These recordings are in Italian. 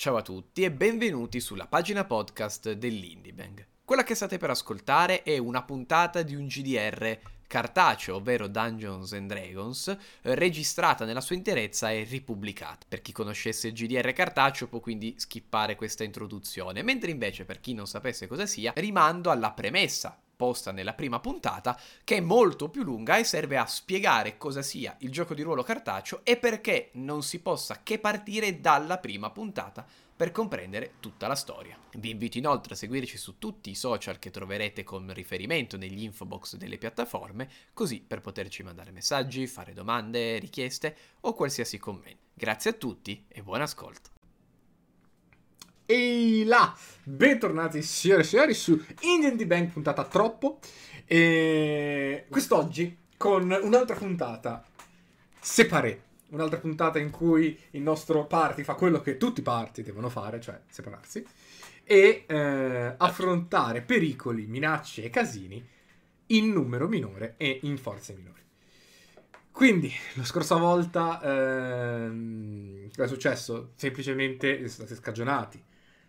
Ciao a tutti e benvenuti sulla pagina podcast dell'Indiebang. Quella che state per ascoltare è una puntata di un GDR cartaceo, ovvero Dungeons and Dragons, registrata nella sua interezza e ripubblicata. Per chi conoscesse il GDR cartaceo può quindi skippare questa introduzione, mentre invece per chi non sapesse cosa sia, rimando alla premessa posta nella prima puntata, che è molto più lunga e serve a spiegare cosa sia il gioco di ruolo cartaceo e perché non si possa che partire dalla prima puntata per comprendere tutta la storia. Vi invito inoltre a seguirci su tutti i social che troverete con riferimento negli infobox delle piattaforme, così per poterci mandare messaggi, fare domande, richieste o qualsiasi commento. Grazie a tutti e buon ascolto. Ehi là, bentornati signore e signori su Indian D Bank puntata troppo e quest'oggi con un'altra puntata separé un'altra puntata in cui il nostro party fa quello che tutti i party devono fare, cioè separarsi, e eh, affrontare pericoli, minacce e casini in numero minore e in forze minori. Quindi, la scorsa volta, ehm, cosa è successo? Semplicemente siete scagionati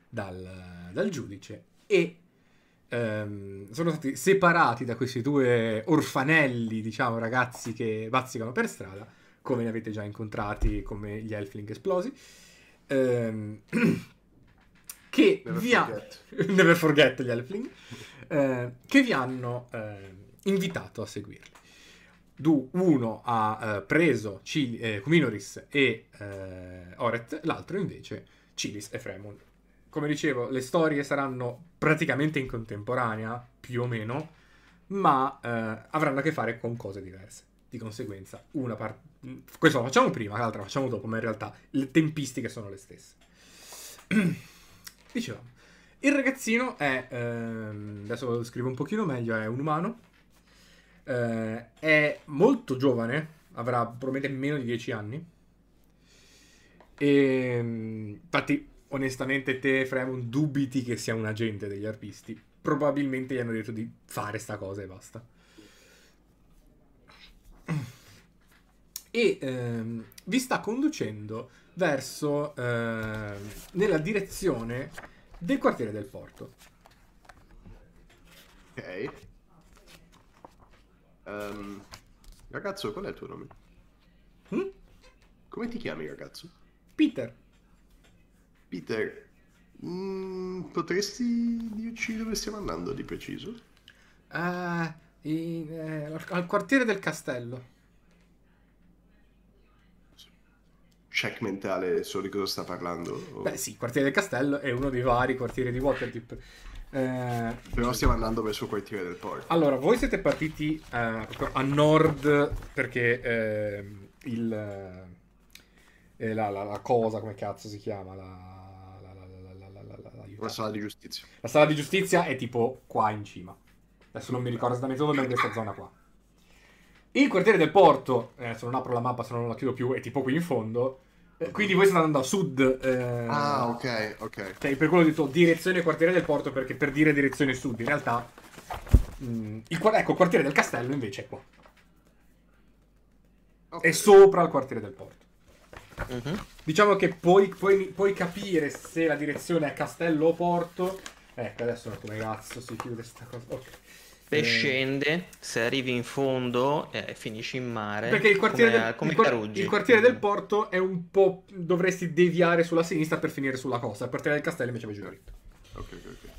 dal, dal giudice e ehm, sono stati separati da questi due orfanelli, diciamo, ragazzi che bazzicano per strada come ne avete già incontrati, come gli Elfling esplosi. Ehm, che Never vi ha... forget. Never forget gli Elfling. eh, che vi hanno eh, invitato a seguirli. Du- uno ha eh, preso Cil- eh, Kuminoris e eh, Oret, l'altro invece Cilis e Fremon. Come dicevo, le storie saranno praticamente in contemporanea, più o meno, ma eh, avranno a che fare con cose diverse. Di conseguenza, una parte. Questo lo facciamo prima, l'altra la facciamo dopo, ma in realtà le tempistiche sono le stesse. Dicevamo, il ragazzino è. ehm, adesso lo scrivo un pochino meglio: è un umano. eh, è molto giovane, avrà probabilmente meno di 10 anni. E, infatti, onestamente, te, Fremon, dubiti che sia un agente degli arpisti. Probabilmente gli hanno detto di fare sta cosa e basta. E ehm, vi sta conducendo verso ehm, nella direzione del quartiere del porto. Ok. Ehm, ragazzo, qual è il tuo nome? Hm? Come ti chiami, ragazzo? Peter, Peter. mm, potresti dirci dove stiamo andando di preciso? eh, in- eh, al- al quartiere del castello. Check mentale, so di cosa sta parlando? o- Beh, sì, il quartiere del castello è uno dei vari quartieri di Waterdeep. Eh, Però stiamo andando verso il quartiere del porto. Allora, voi siete partiti eh, a nord perché ehm, il, eh, la, la- la cosa, come cazzo si chiama? La, la, sala di giustizia. La sala di giustizia è tipo qua in cima. Adesso non mi ricordo esattamente dove, ma in questa zona qua. Il quartiere del porto, se non apro la mappa, se non la chiudo più, è tipo qui in fondo. Eh, quindi voi state andando a sud. eh, Ah, ok, ok. cioè, per quello ho detto direzione quartiere del porto, perché per dire direzione sud, in realtà. mm, il, ecco, il quartiere del castello invece è qua. Ok. È sopra il quartiere del porto. Mhm. Diciamo che puoi, puoi- puoi capire se la direzione è castello o porto. Ecco, adesso come cazzo si chiude sta cosa. Ok. Poi Eh, scende, se arrivi in fondo e finisci in mare. Perché il quartiere, come, del, come il il quartiere del porto è un po'. dovresti deviare sulla sinistra per finire sulla costa. Il quartiere del castello invece va giù dritto. Ok, ok, ok.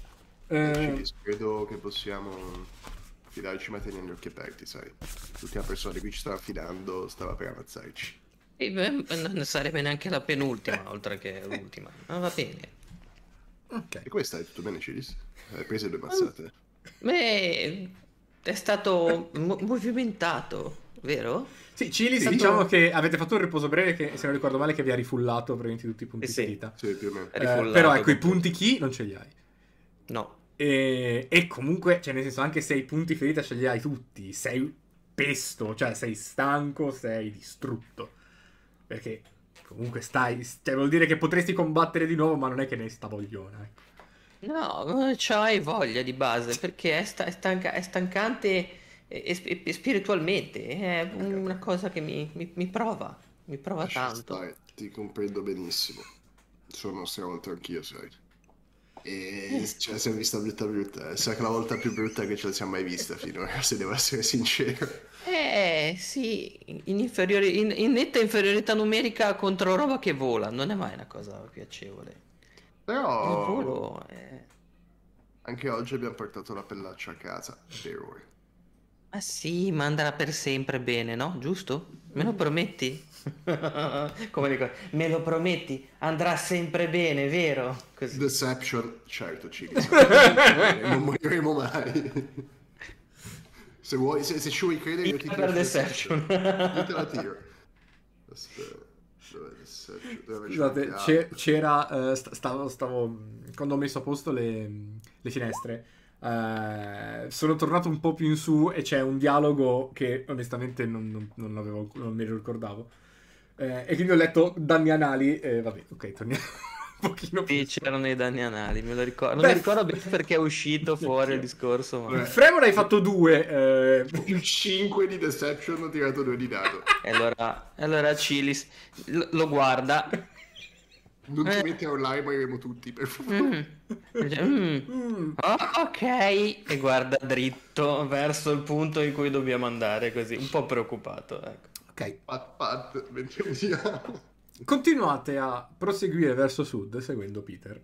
Eh, credo che possiamo fidarci ma tenendo gli occhi aperti, sai. L'ultima persona di cui ci stava fidando stava per ammazzarci. E beh, non sarebbe neanche la penultima, oltre che l'ultima. Ma va bene. ok. E come stai? Tutto bene, Cilis? Hai preso due mazzate? Beh, è stato mo- movimentato, vero? Sì, Cilis, Sì. diciamo che avete fatto un riposo breve che, se non ricordo male, che vi ha rifullato praticamente tutti i punti Eh sì. ferita. Sì, più o meno. Eh, però ecco, i punti chi non ce li hai. No. E, e comunque, cioè, nel senso, anche se i punti ferita ce li hai tutti, sei pesto, cioè sei stanco, sei distrutto. Perché comunque stai. Cioè, vuol dire che potresti combattere di nuovo, ma non è che ne sta vogliona. Ecco. No, c'hai voglia di base, perché è, sta- è stanca- è stancante e, e- spiritualmente. È una cosa che mi, mi- mi prova, mi prova Lascia tanto. stare, ti comprendo benissimo. Sono stravolto anch'io, sai. E ce la siamo vista brutta brutta. Sa che la volta più brutta che ce la siamo mai vista finora, se devo essere sincero. Eh sì, in, inferiori- in- in netta inferiorità numerica contro roba che vola, non è mai una cosa piacevole. Il Però volo è... anche oggi abbiamo portato la pellaccia a casa, per ora. Ma sì, ma andrà per sempre bene, no? Giusto? Me lo prometti? Come dico, me lo prometti? Andrà sempre bene, vero? Così. Deception, certo, ci non moriremo mai. Se vuoi, se, se ci vuoi credere, io ti tiro Deception. Io te la tiro. Aspetta, Deception? Scusate, c'è- c'era. eh, sta- stavo, stavo- Quando ho messo a posto le, le finestre, eh, sono tornato un po' più in su e c'è un dialogo che onestamente non, non- non avevo, non me lo ricordavo. Eh, e quindi ho letto danni anali. E vabbè, ok, torniamo un pochino più. Sì, c'erano i danni anali, me lo ricordo. Non Beh, mi ricordo bene perché è uscito fuori il discorso, ma... Fremon hai fatto due. eh, Più 5 di Deception, ho tirato 2 di dado. E allora, allora Cilis lo, lo guarda. Non ti Eh. metti a urlare, moriremo tutti, per favore. Mm. "Mm. mm, Oh, ok, e guarda dritto verso il punto in cui dobbiamo andare, così, un po' preoccupato. Ecco. Ok, Pat pat, continuate a proseguire verso sud seguendo Peter.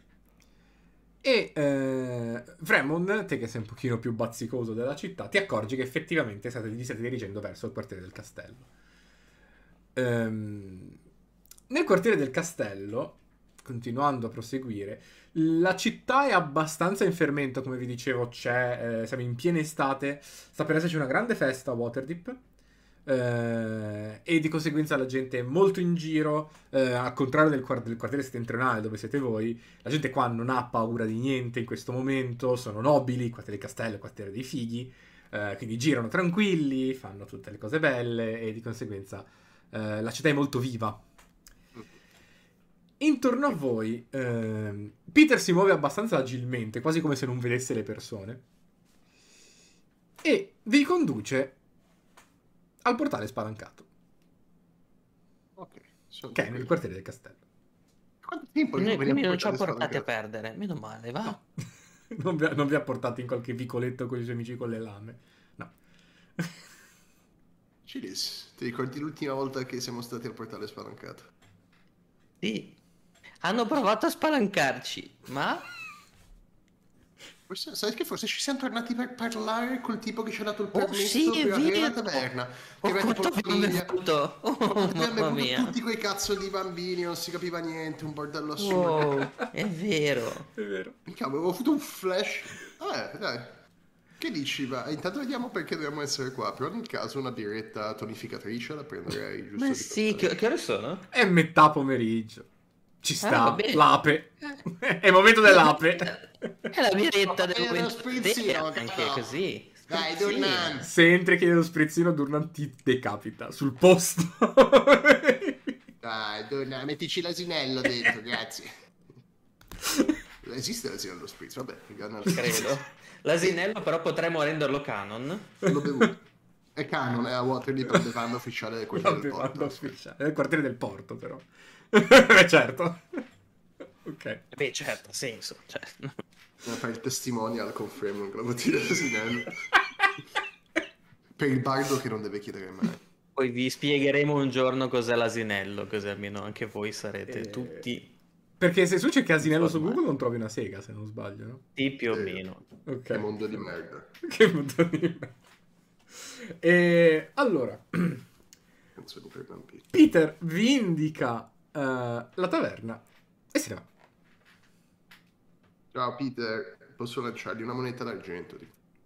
E eh, Fremon, te che sei un pochino più bazzicoso della città, ti accorgi che effettivamente state, vi state dirigendo verso il quartiere del castello. Ehm, nel quartiere del castello, continuando a proseguire, la città è abbastanza in fermento, come vi dicevo, c'è, eh, siamo in piena estate, sta per esserci una grande festa a Waterdeep. Eh, e di conseguenza la gente è molto in giro, eh, al contrario del, quart- del quartiere settentrionale dove siete voi, la gente qua non ha paura di niente in questo momento, sono nobili, il quartiere castello, quartiere dei fighi, eh, quindi girano tranquilli, fanno tutte le cose belle e di conseguenza eh, la città è molto viva. Intorno a voi, ehm, Peter si muove abbastanza agilmente, quasi come se non vedesse le persone, e vi conduce al portale spalancato, Ok, che è nel quartiere del castello. Quanto tempo Noi- quindi non ci ha portati portati a perdere, meno male, va. non, vi ha, non vi ha portato in qualche vicoletto con i suoi amici con le lame. No. Cilis, ti ricordi l'ultima volta che siamo stati al portale spalancato? Sì. Hanno provato a spalancarci, ma Forse, sai che forse ci siamo tornati per parlare col tipo che ci ha dato il Oh, permesso sì, è per aprire la taverna. Che Oh, quanto famiglia. bevuto! Oh, Abbiamo mamma bevuto mia! tutti quei cazzo di bambini, non si capiva niente, un bordello assurdo. Wow, è vero. È vero. Cavolo, avevo avuto un flash. Vabbè, dai. Che dici? Va? Intanto vediamo perché dobbiamo essere qua. Però nel caso una birretta tonificatrice la prenderei giusto Ma di sì, che, che ore sono? È metà pomeriggio. Ci Ah, sta. bene. l'ape. è il momento dell'ape. È la biretta Ma del è uno momento sprizzino, anche no. così. Dai. Durnan. Se entri e chiedi lo sprizzino, Durnan ti decapita sul posto. Dai, donna, mettici l'asinello dentro, grazie. Esiste l'asinello spritz, vabbè, raga, Credo. L'asinello però potremmo renderlo canon. L'ho bevuto. È canon, è a Waterdeep il bevanda ufficiale del La quartiere del porto. ufficiale. È il quartiere del porto, però. Beh, certo. Ok. Beh, certo, ha senso. Cioè, fare il testimonial con Fremon con la bottiglia di asinello. per il bardo che non deve chiedere mai. poi vi spiegheremo un giorno cos'è l'asinello, così almeno anche voi sarete Eh, tutti Perché se tu cerchi asinello su. Google non trovi una sega, se non sbaglio, no? sì, più o Sì. meno. Ok. Che mondo di merda. Che mondo di me. E allora, per bambini. Peter vi indica eh, la taverna e se ne va. Ciao Peter, posso lanciargli una moneta d'argento?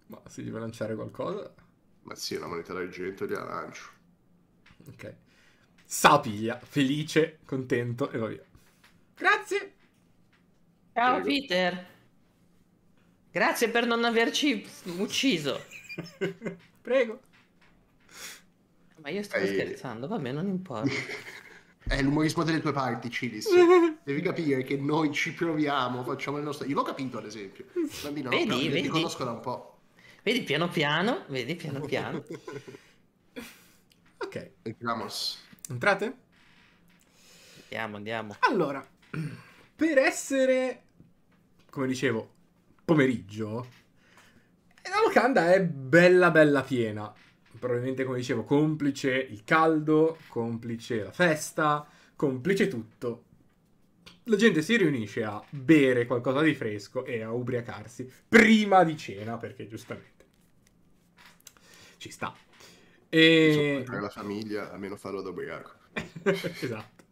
Ma gli vuoi lanciare qualcosa, Ma sì, una moneta d'argento gliela lancio. ok. Sapiglia, felice, contento e va via. Grazie. Ciao Prego. Peter. Grazie per non averci ucciso. Prego. Ma io Ehi. scherzando, vabbè, non importa. È l'umorismo delle tue parti, Cilis. Devi capire che noi ci proviamo, facciamo il nostro... Io l'ho capito, ad esempio. Bambino, no, Vedi, io vedi. ti conosco da un po'. Vedi piano piano, vedi piano piano. Ok, Entramos. entrate? Andiamo, andiamo. Allora, per essere, come dicevo, pomeriggio, la locanda è bella bella piena. Probabilmente, come dicevo, complice il caldo, complice la festa, complice tutto. La gente si riunisce a bere qualcosa di fresco e a ubriacarsi prima di cena, perché giustamente ci sta. E... Per la famiglia, almeno farlo da ubriaco. esatto.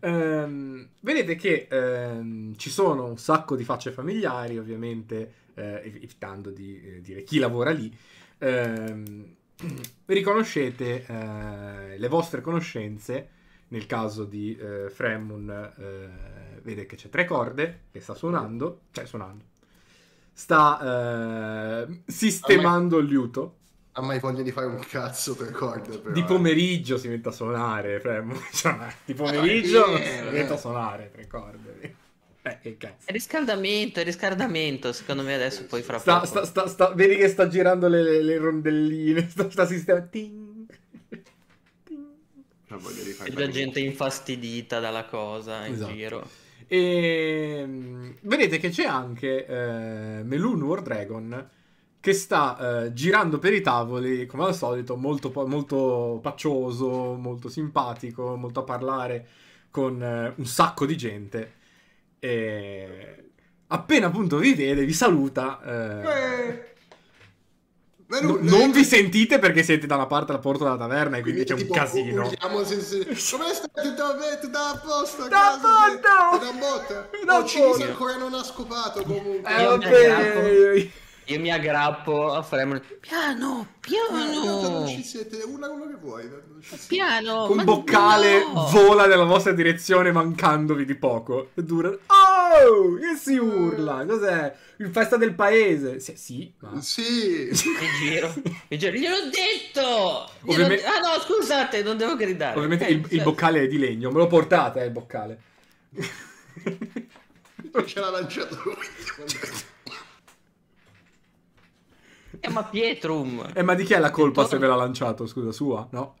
Ehm, vedete che ehm, ci sono un sacco di facce familiari, ovviamente, eh, evitando di eh, dire chi lavora lì. Riconoscete eh, le vostre conoscenze. Nel caso di eh, Fremun, eh, vede che c'è tre corde che sta suonando, cioè suonando, sta eh, sistemando il liuto. Ha mai voglia di fare un cazzo per corde, però. Di eh. pomeriggio si mette a suonare, Fremun. Cioè, di pomeriggio si mette a eh. suonare tre corde. Eh, che cazzo. È riscaldamento, è riscaldamento, secondo me adesso poi fra Sta, poco. sta, sta, sta- vedi che sta girando le, le- le rondelline, sta, sta sistemando. Ting, ting. Ha voglia di fare C'è già gente infastidita dalla cosa in Esatto. giro. E mm, vedete che c'è anche eh, Melun War Dragon che sta eh, girando per i tavoli, come al solito, molto, molto paccioso, molto simpatico, molto a parlare con eh, un sacco di gente. E appena appunto vi vede, vi saluta. eh, Eh. No- non- non vi sentite perché siete da una parte alla porta della taverna e quindi c'è un casino. urliamo se- se- Come stai? Tutto bene? Tutto a posto? a Da posto! Da botta? Da Oh, posto! ancora non ha scopato comunque. Eh, vabbè. Io mi aggrappo a Fremon. Piano, Ah, piano, non ci siete, una uno che vuoi. non piano. Un boccale no! vola nella vostra direzione mancandovi di poco. E dura. Oh! E si urla. Cos'è? Il festa del paese. Sì, sì, ma- Sì. Mi giro, mi giro, gliel'ho detto! Ovviamente- Ah no, scusate, non devo gridare. Ovviamente Eh, il, il cioè- boccale è di legno. Me lo portate, eh, il boccale. Ce l'ha lanciato lui. Chiama Pietrum. Eh, ma di chi è la colpa se Intorno- ve l'ha lanciato? Scusa, sua? No?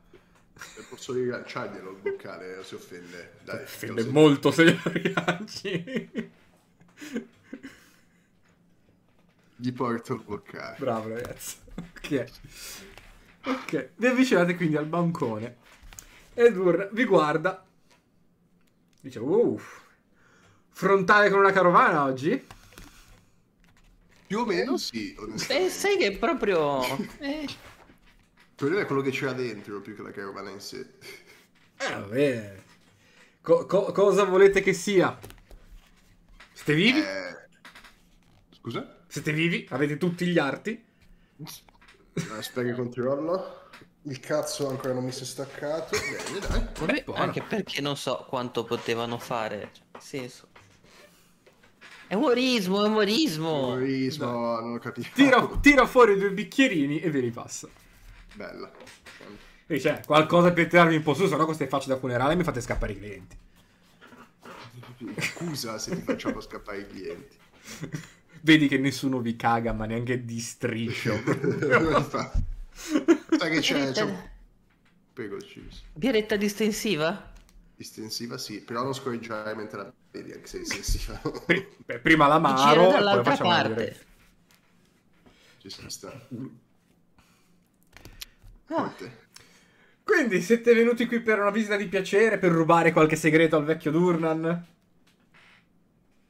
Posso rilanciarglielo il boccale, si offende. Dai, Offende così. molto se glielo rilanci. Gli porto il boccale. Bravo, ragazzi. Ok. Ok. Vi avvicinate quindi al bancone. Edur vi guarda. Dice, uff. Frontale con una carovana oggi? Più o meno sì, Beh, onestamente. sai che proprio... Eh, Il problema è quello che c'era dentro più che la carovana in sé. Eh, vabbè. Co- co- cosa volete che sia? Siete vivi? Eh... Scusa? Siete vivi? Avete tutti gli arti? Aspetta che controllo. Il cazzo ancora non mi si è staccato. Bene, dai. vabbè, anche perché non so quanto potevano fare. Cioè, nel senso... È umorismo, è umorismo. Umorismo, non ho capito. Tira, tira fuori due bicchierini e ve li passa. Bella. E c'è qualcosa per tirarvi un po' su, se no queste facce da funerale mi fate scappare i clienti. Scusa se ti facciamo scappare i clienti. Vedi che nessuno vi caga, ma neanche di striscio. Sai che c'è? un... Prego, Chips. Biretta distensiva? Distensiva sì, però non scorreggiare mentre la vedi, anche se beh, prima l'amaro e poi dall'altra facciamo parte. Ci si sta. Ah. Quindi siete venuti qui per una visita di piacere, per rubare qualche segreto al vecchio Durnan?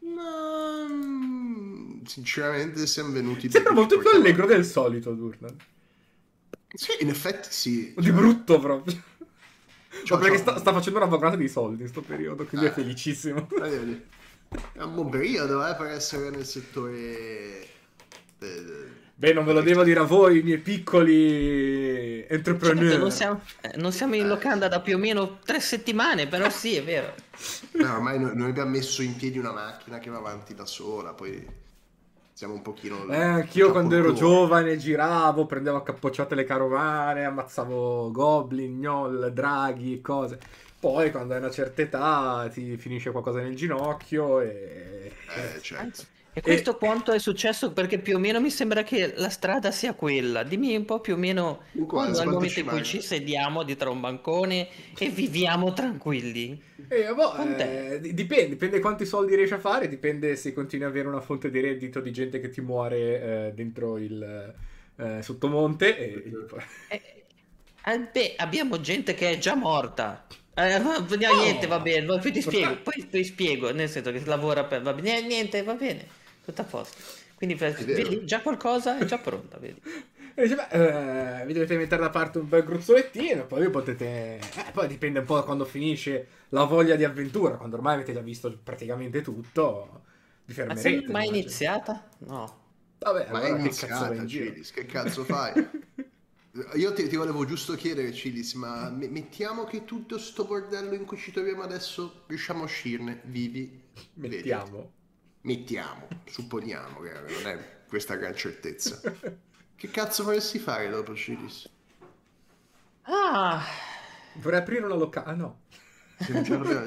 Ma, mm, Sinceramente siamo venuti... Sembra molto più allegro del solito Durnan. Sì, in effetti sì. Di Cioè, brutto proprio. Ciao, Ma perché ciao. sta, sta facendo una vagonata di soldi in sto periodo, quindi è Eh. felicissimo. Vedi, vedi. È un buon periodo eh, per essere nel settore... de- Beh, non ve lo devo dire a voi, i miei piccoli entrepreneur. certo, non, siamo, eh, non siamo in locanda da più o meno tre settimane, però sì, è vero. Beh, ormai noi, noi abbiamo messo in piedi una macchina che va avanti da sola, poi siamo un pochino... Eh, anch'io quando ero giovane giravo, prendevo a capocciate le carovane, ammazzavo goblin, gnoll, draghi e cose. Poi quando hai una certa età ti finisce qualcosa nel ginocchio e... Eh, certo. E questo quanto è successo? Perché più o meno mi sembra che la strada sia quella. Dimmi un po' più o meno quando quanto momento ci in cui ci sediamo dietro a un bancone e viviamo tranquilli. Eh, boh, eh, di- dipende, dipende quanti soldi riesci a fare, dipende se continui ad avere una fonte di reddito di gente che ti muore eh, dentro il eh, sottomonte. E, Eh, eh, beh, abbiamo gente che è già morta. Eh, va- Oh. niente, va bene, poi ti spiego, poi ti spiego, nel senso che lavora per... Va bene, niente, va bene, tutto a posto. Quindi vedi, già qualcosa è già pronta, vedi. e dice, beh, eh, vi dovete mettere da parte un bel gruzzolettino, poi potete... eh, poi dipende un po' da quando finisce la voglia di avventura, quando ormai avete già visto praticamente tutto, vi Ma fermerete. sei mai immagino. iniziata? No. Vabbè, Ma allora è che iniziata, in giro? Cilis, che cazzo fai? Io ti, ti volevo giusto chiedere, Cilis, ma me- mettiamo che tutto sto bordello in cui ci troviamo adesso riusciamo a uscirne vivi? Vedi? Mettiamo. Supponiamo che non è questa gran certezza. Che cazzo vorresti fare dopo, Cilis? Ah, Vorrei aprire una locale. Ah no.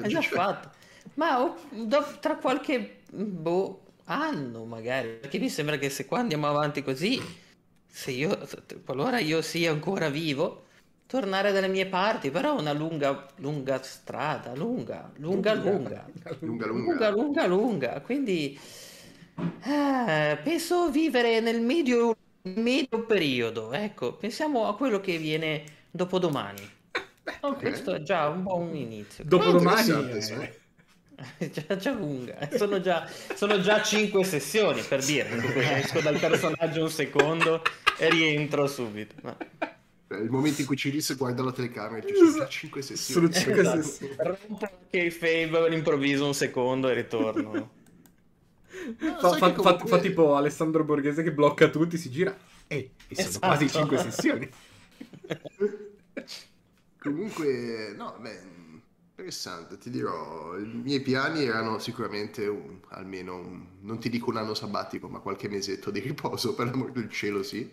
È già fatto. Ma do- tra qualche boh, anno magari, perché mi sembra che se qua andiamo avanti così, se io, qualora io sia ancora vivo, tornare dalle mie parti, però una lunga, lunga strada, lunga, lunga, lunga. Lunga, lunga, lunga. lunga, lunga. Quindi eh, penso vivere nel medio, medio periodo. Ecco, pensiamo a quello che viene dopodomani. Oh, ok. Questo è già un buon inizio. Dopodomani... interessante, eh, già, già lunga. Sono già, sono già cinque sessioni per dire. Esco dal personaggio un secondo e rientro subito. No. Cioè, Il momento in cui Cilis guarda la telecamera e ci sono già 5 sessioni. Sono cinque Esatto. sessioni. Rompo anche fave all'improvviso un secondo e ritorno. No, Fa, fa- comunque- fa tipo Alessandro Borghese che blocca tutti, si gira. E sono Esatto. quasi 5 sessioni. Comunque, no, beh, interessante, ti dirò, i miei piani erano sicuramente un- almeno, un- non ti dico un anno sabbatico, ma qualche mesetto di riposo, per l'amor del cielo, sì.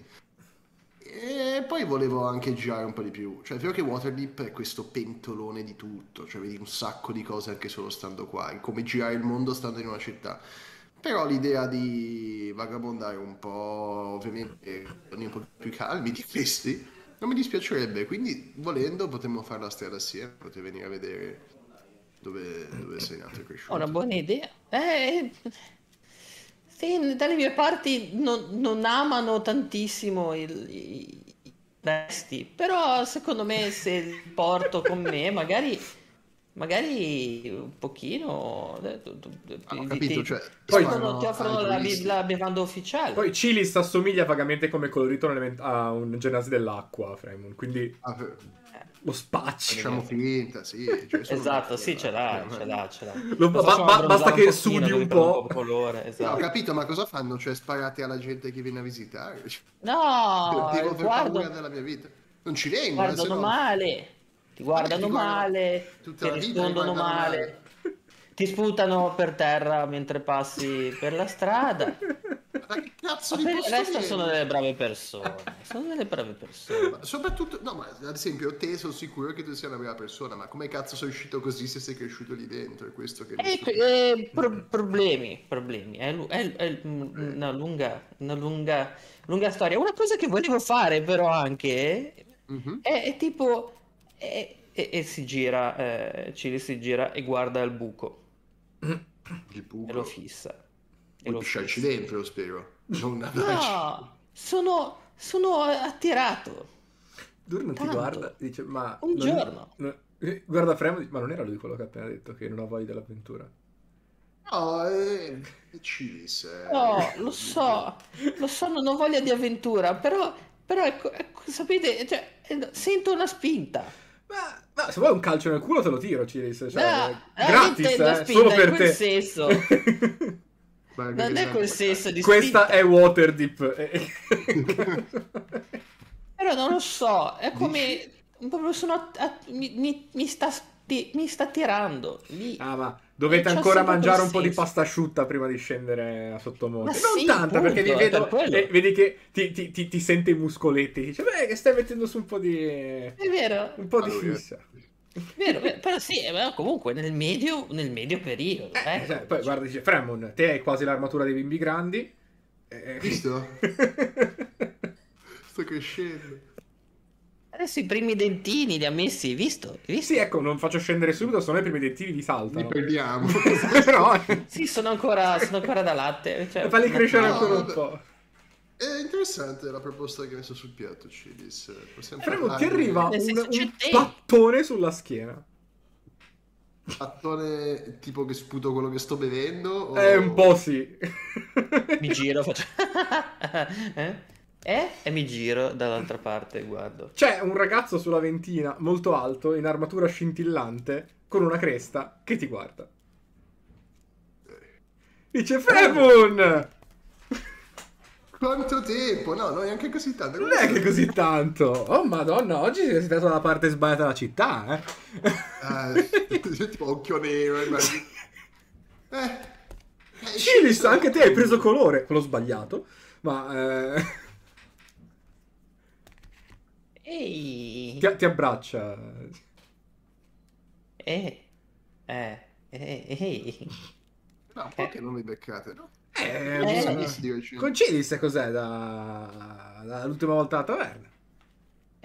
E poi volevo anche girare un po' di più, cioè è vero che Waterdeep è questo pentolone di tutto, cioè vedi un sacco di cose anche solo stando qua, come girare il mondo stando in una città. Però l'idea di vagabondare un po', ovviamente, un po' più calmi di questi, non mi dispiacerebbe, quindi volendo potremmo fare la strada assieme, potete venire a vedere dove, dove sei nato e cresciuto. Ho una buona idea. Eh, sì, dalle mie parti non, non amano tantissimo il- i, vesti, però secondo me se li porto con me, magari, magari un pochino... eh, Ah, ho capito, ti- cioè, ti offrono, sparano ti offrono la, la bevanda ufficiale. Poi Cilis assomiglia vagamente come colorito a un genasi dell'acqua, Fremon, quindi Ah, per- lo spaccia. facciamo finta, sì. cioè, Esatto, sì, ce l'ha, eh, ce l'ha, ce l'ha. Lo- ba- ba- basta un che sudi un po'. di colore, No, ho esatto. capito, ma cosa fanno? Cioè sparate alla gente che viene a visitare? No, Devo per guardo, paura della mia vita. Non ci vengono, eh, se guardano no- male, ti guardano ti guardano male, ti ti rispondono male, male. ti sputano per terra mentre passi per la strada. Ma che cazzo di per il resto sono delle brave persone, sono delle brave persone. Ma Soprattutto, no, ma ad esempio te sono sicuro che tu sia una brava persona, ma come cazzo sei uscito così se sei cresciuto lì dentro? È questo che Eh, eh, pro- problemi, problemi, è, è- è una lunga, una lunga, lunga storia. Una cosa che volevo fare però anche Mhm. è, è tipo, è- e, e si gira, eh, Cili si gira e guarda il buco Il buco. e lo fissa. E Vuoi lo pisciarci fissa. dentro, lo spero. Non No, sono, sono attirato. Dur non ti guarda, dice, ma... Un non- giorno. no- eh, guarda Fremon, dice, ma non era lui quello che ha appena detto che non ha voglia dell'avventura? No, eh, Cilis. eh. No, lo so, lo so, non ho voglia di avventura, però, però ecco, ecco, sapete, cioè, eh, sento una spinta. Ma, ma se vuoi un calcio nel culo te lo tiro, Cilis. Cioè, No, eh, eh, gratis, intendo eh, spinta solo in per quel te. senso. Non è quel senso di Questa spinta, è Waterdeep. però non lo so, è come, proprio sono, att- att- mi, mi- mi sta, mi sta tirando lì. ah, ma dovete ancora mangiare un po' di pasta asciutta prima di scendere a sottomonte. Ma non sì, tanta, perché vi vedo per vedi che ti, ti- ti- ti sente i muscoletti. Dice, beh, che stai mettendo su un po' di... È vero, un po' di Allora, fissa. Vero, vero, però sì, eh, però comunque nel medio, nel medio periodo. Eh, ecco. cioè, poi guarda, dice Fremon, te hai quasi l'armatura dei bimbi grandi. Eh, Visto? Sto crescendo. Adesso i primi dentini li ha messi, hai visto? Visto? sì, ecco, non faccio scendere subito, se no i primi dentini Li saltano. perdiamo. Però, Sì, sono ancora, sono ancora da latte. Cioè, falli crescere No, ancora un po'. È interessante la proposta che hai messo sul piatto, Cilis. Possiamo Fremon, ti arriva un, un pattone sulla schiena. Attore tipo che sputo quello che sto bevendo? o- Eh, un po' sì. Mi giro, faccio... eh? Eh? E mi giro dall'altra parte, guardo. C'è un ragazzo sulla ventina, molto alto, in armatura scintillante, con una cresta, che ti guarda. Dice Fremon! Quanto tempo? No, non neanche così tanto. Non è che così tanto. Oh madonna, oggi sei stato dalla parte sbagliata della città, eh. Ah, tipo occhio nero. Eh. eh, Cilis, anche te hai preso colore. Quello sbagliato. Ma eh, Ehi! ti, ti abbraccia. Eh! Eh! Eh! Ehi! No, un po' che non vi beccate, no? Eh, Eh. Sì, sì, direi sì. Con Cilis cos'è da... dall'ultima volta alla taverna?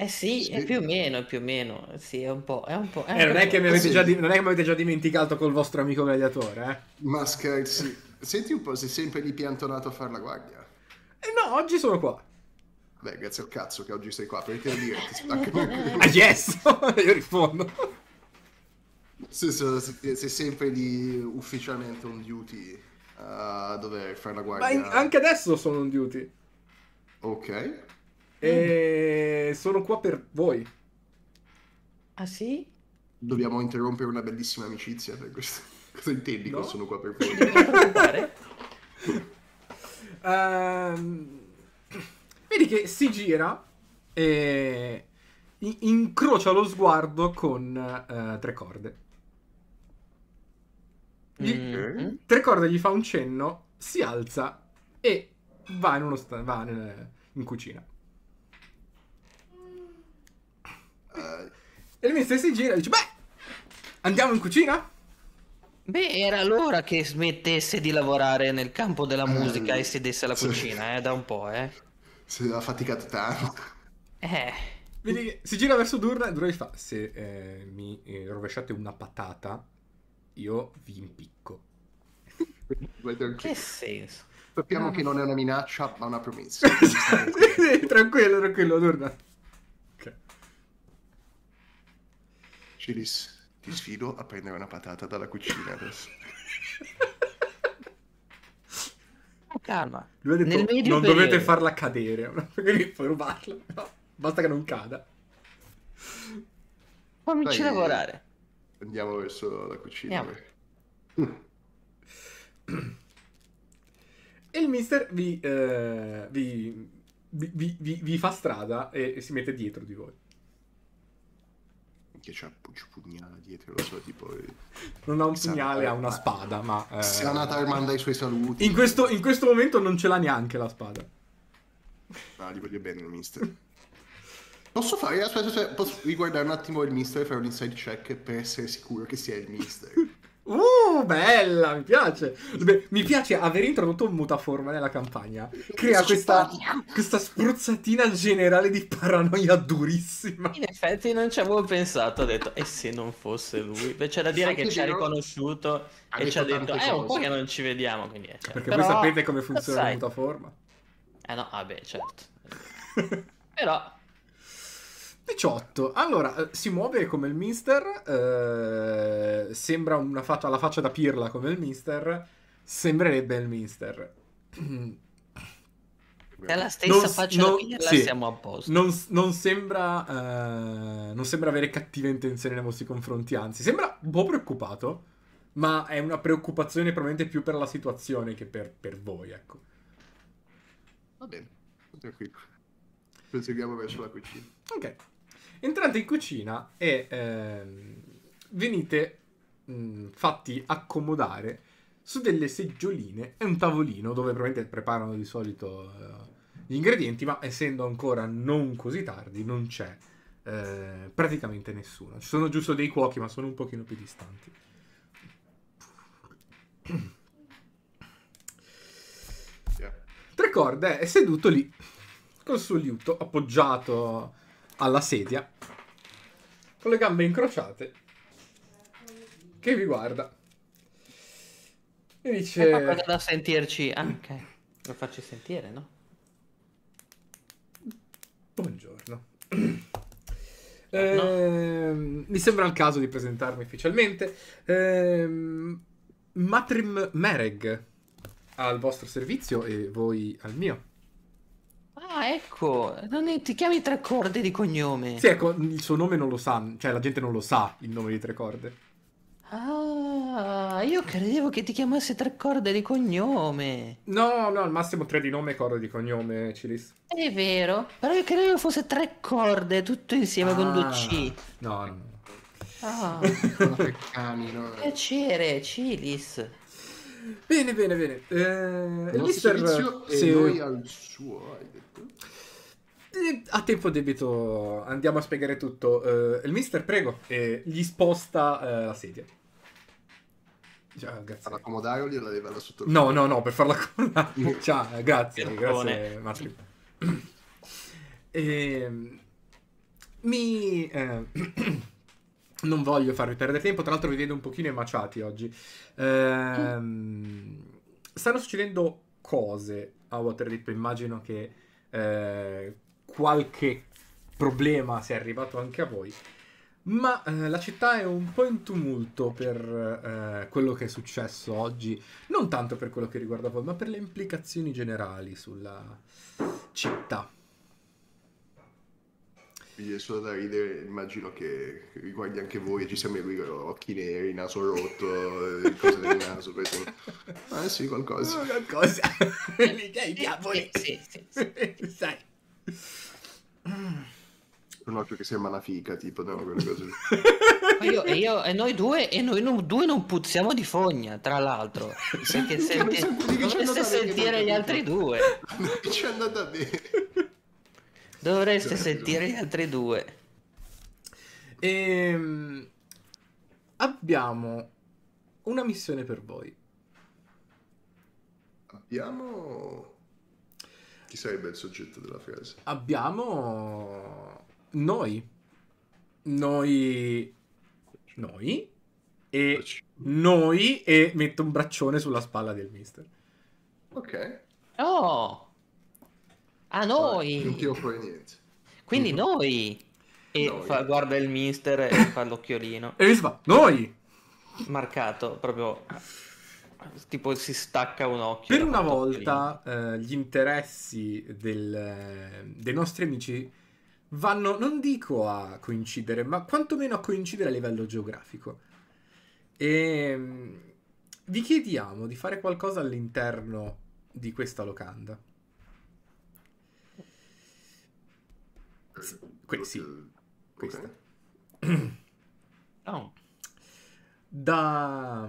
Eh sì, Sì. è più o meno, è più o meno. Sì, è un po', è un po'. è Eh, non, un è po'. che mi avete Sì. già non è che mi avete già dimenticato col vostro amico gladiatore, eh? Ma scherzi. Senti un po', sei sempre lì piantonato a fare la guardia. Eh no, oggi sono qua. Beh, grazie al cazzo che oggi sei qua, perché dire, ti spacca Ah, yes! Io rispondo. Sì, sì, sì, sei sempre lì ufficialmente on duty a dover fare la Ma guardia. in- anche adesso sono on duty. Ok. E sono qua per voi. Ah sì? Dobbiamo interrompere una bellissima amicizia per questo. Cosa intendi No. che sono qua per voi? Ehm, vedi che si gira e incrocia lo sguardo con eh, tre corde. Gli- Mm. Tre corde gli fa un cenno, si alza e va in, uno sta- va nel- in cucina. Eh, E il mister si gira e dice: Beh, andiamo in cucina? Beh, era l'ora che smettesse di lavorare nel campo della Eh, musica e sedesse alla sì. cucina, eh, da un po', eh. si ha faticato tanto. Eh. Vedi si gira verso Durna e Durna gli fa: Se eh, mi eh, rovesciate una patata, io vi impicco. Che senso? Sappiamo che non è una minaccia, ma una promessa. Tranquillo, tranquillo, Durna. Ok. Cilis, ti sfido a prendere una patata dalla cucina adesso. Oh, calma. Lui ha detto: Nel medio Non periodo. dovete farla cadere. Quindi puoi rubarla. No, basta che non cada. Fammici Dai. lavorare. Andiamo verso la cucina. E il mister vi, eh, vi, vi, vi- fa strada e, e si mette dietro di voi. Che c'ha c'è un pugnale dietro, lo so, tipo... eh, Non ha un pugnale, ha una spada, ma... eh, andata manda i suoi saluti. in, questo, in questo momento non ce l'ha neanche la spada. No, gli voglio bene il mister. Posso fare, aspetta, aspetta, posso riguardare un attimo il mister e fare un inside check per essere sicuro che sia il mister. Uh, bella, mi piace. Beh, mi piace aver introdotto un mutaforma nella campagna. Crea questa, questa spruzzatina generale di paranoia durissima. In effetti non ci avevo pensato, ho detto, e se non fosse lui? Beh, c'è da dire Anche che ci ha riconosciuto Ha e ci ha detto è un po' che non ci vediamo, quindi... eh, cioè, Perché però- voi sapete come funziona la mutaforma. Eh no, vabbè, certo. Però, 18. Allora, eh, si muove come il mister. eh, sembra una faccia, la faccia da pirla come il mister. Sembrerebbe il mister. è la stessa Non- faccia non- da pirla, sì. siamo a posto. Non, non sembra. eh, non sembra avere cattive intenzioni nei vostri confronti. Anzi, sembra un po' preoccupato. Ma è una preoccupazione probabilmente più per la situazione che per, per voi, ecco. Va bene, tranquillo. Proseguiamo verso la cucina. Ok. Entrate in cucina e ehm, venite mh, fatti accomodare su delle seggioline e un tavolino dove probabilmente preparano di solito eh, gli ingredienti, ma essendo ancora non così tardi non c'è eh, praticamente nessuno. Ci sono giusto dei cuochi, ma sono un pochino più distanti. Tre corde è seduto lì col suo liuto appoggiato alla sedia con le gambe incrociate che vi guarda e dice qualcosa da sentirci. Ah, ok. Lo faccio sentire, no? buongiorno Ehm, mi sembra il caso di presentarmi ufficialmente Ehm, Matrim Mereg al vostro servizio e voi al mio Ah, ecco. Non è- ti chiami tre corde di cognome. Sì, ecco, il suo nome non lo sa, cioè la gente non lo sa il nome di tre corde. Ah, io credevo che ti chiamasse tre corde di cognome. No, no, al massimo tre di nome e corde di cognome, Cilis. È vero, però io credevo fosse tre corde tutto insieme con due Ah, C. No, no, no. Ah, Sono peccani, no? piacere, Cilis. Bene, bene, bene. Eh, Il mister, e se noi al suo, hai detto? eh, a tempo debito andiamo a spiegare tutto. Eh, il mister, prego, e gli sposta eh, la sedia. Per grazie. accomodare o gliela leva da sotto No, no, no, per farla con Ciao, grazie, grazie Massimo. Ehm, mi... eh, non voglio farvi perdere tempo, tra l'altro vi vedo un pochino emaciati oggi. Ehm, stanno succedendo cose a Waterdeep, immagino che eh, qualche problema sia arrivato anche a voi. Ma eh, la città è un po' in tumulto per eh, quello che è successo oggi, non tanto per quello che riguarda voi, ma per le implicazioni generali sulla città. Viene solo da ridere, immagino che riguardi anche voi e ci qui con occhi neri, naso rotto, eh, cose del naso, così. Ah sì, qualcosa. Qualcosa. Dai, diavoli. Sì, sì, sì, Sai. Un occhio che sembra una fica, tipo, no, quelle cose. Ma io, e, io, e noi due, e noi non- due non puzziamo di fogna, tra l'altro. Perché senti, dovreste sentire non gli altri due. Ci è andata bene. Dovreste Certo. sentire gli altri due. Ehm, abbiamo una missione per voi. Abbiamo... Chi sarebbe il soggetto della frase? Abbiamo noi. Noi. Noi. E noi. E metto un braccione sulla spalla del mister. Ok. Oh! A Non noi! ti offro niente. Quindi noi! E Noi. fa- guarda il mister e fa l'occhiolino. E fa. Noi! Marcato, proprio... Tipo si stacca un occhio. Per una volta eh, gli interessi del- dei nostri amici vanno, non dico a coincidere, ma quantomeno a coincidere a livello geografico. E mm, vi chiediamo di fare qualcosa all'interno di questa locanda. Que- sì, questa. Oh. Da...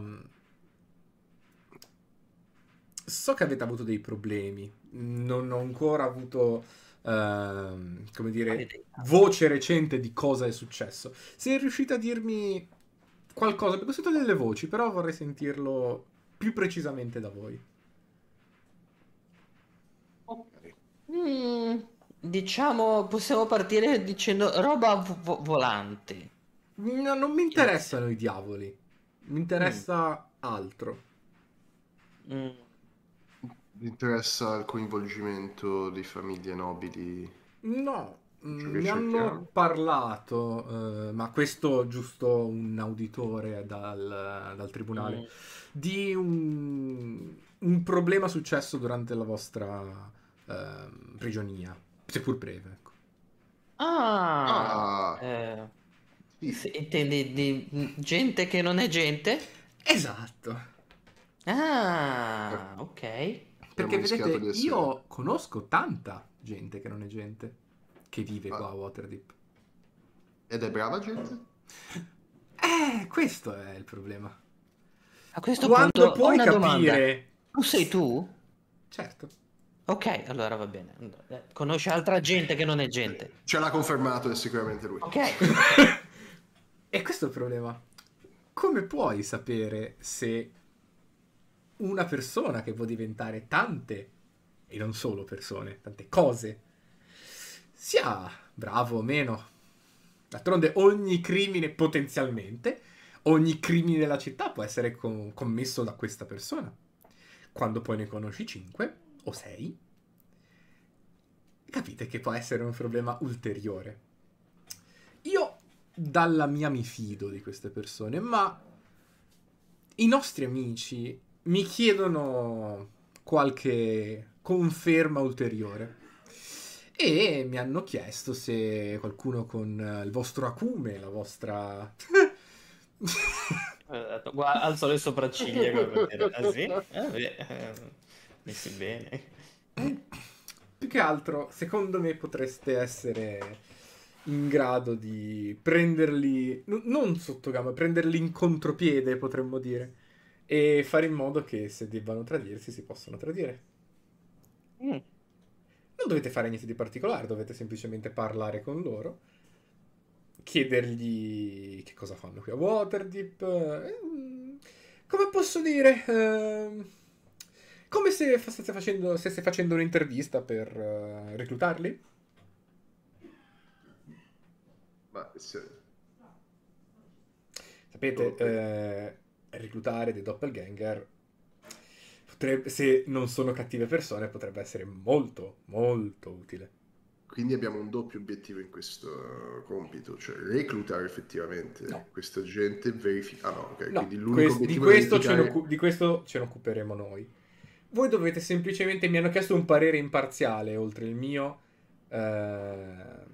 So che avete avuto dei problemi, non ho ancora avuto, ehm, come dire, voce recente di cosa è successo. Se riuscite a dirmi qualcosa, perché ho sentito delle voci, però vorrei sentirlo più precisamente da voi. Mm, diciamo, possiamo partire dicendo roba vo- vo- volante. No, non mi interessano i diavoli, mi interessa altro. Mm. Mi interessa il coinvolgimento di famiglie nobili. No, Ciò mm, mi hanno parlato, eh, ma questo giusto un auditore dal, dal tribunale, Mm. di un, un problema successo durante la vostra ehm, prigionia, seppur breve. Ecco. Ah, Ah, eh, intendi di gente che non è gente? Esatto, Ah, ok. perché vedete, io conosco tanta gente che non è gente, che vive Ah. qua a Waterdeep. Ed è brava gente? Eh, questo è il problema. A questo Quando punto ho puoi una domanda. capire... Tu sei tu? Certo. Ok, allora va bene. Eh, Conosce altra gente che non è gente. Ce l'ha confermato, è sicuramente lui. Ok. E questo è il problema. Come puoi sapere se una persona che può diventare tante, e non solo persone, tante cose, sia bravo o meno? D'altronde ogni crimine potenzialmente, ogni crimine della città può essere com- commesso da questa persona. Quando poi ne conosci 5 o 6, capite che può essere un problema ulteriore. Io dalla mia mi fido di queste persone, ma i nostri amici mi chiedono qualche conferma ulteriore. E mi hanno chiesto se qualcuno con il vostro acume, la vostra... Eh, alzo le sopracciglia come per dire, ah sì? Eh, beh, eh, messi bene. Più che altro, secondo me potreste essere in grado di prenderli, n- non sotto gamba, prenderli in contropiede, potremmo dire, e fare in modo che se debbano tradirsi si possano tradire. Mm. Non dovete fare niente di particolare, dovete semplicemente parlare con loro, chiedergli che cosa fanno qui a Waterdeep. ehm, Come posso dire? ehm, come se stesse facendo, stesse facendo un'intervista per eh, reclutarli? Ma se- Sapete, eh, reclutare dei doppelganger, potrebbe, se non sono cattive persone, potrebbe essere molto, molto utile. Quindi abbiamo un doppio obiettivo in questo compito, cioè reclutare effettivamente No. questa gente, verificare... Ah no, ok, No, quindi l'unico quest- di, obiettivo è questo ne verificare... occu- di questo ce ne occuperemo noi. Voi dovete semplicemente, mi hanno chiesto un parere imparziale oltre il mio, eh,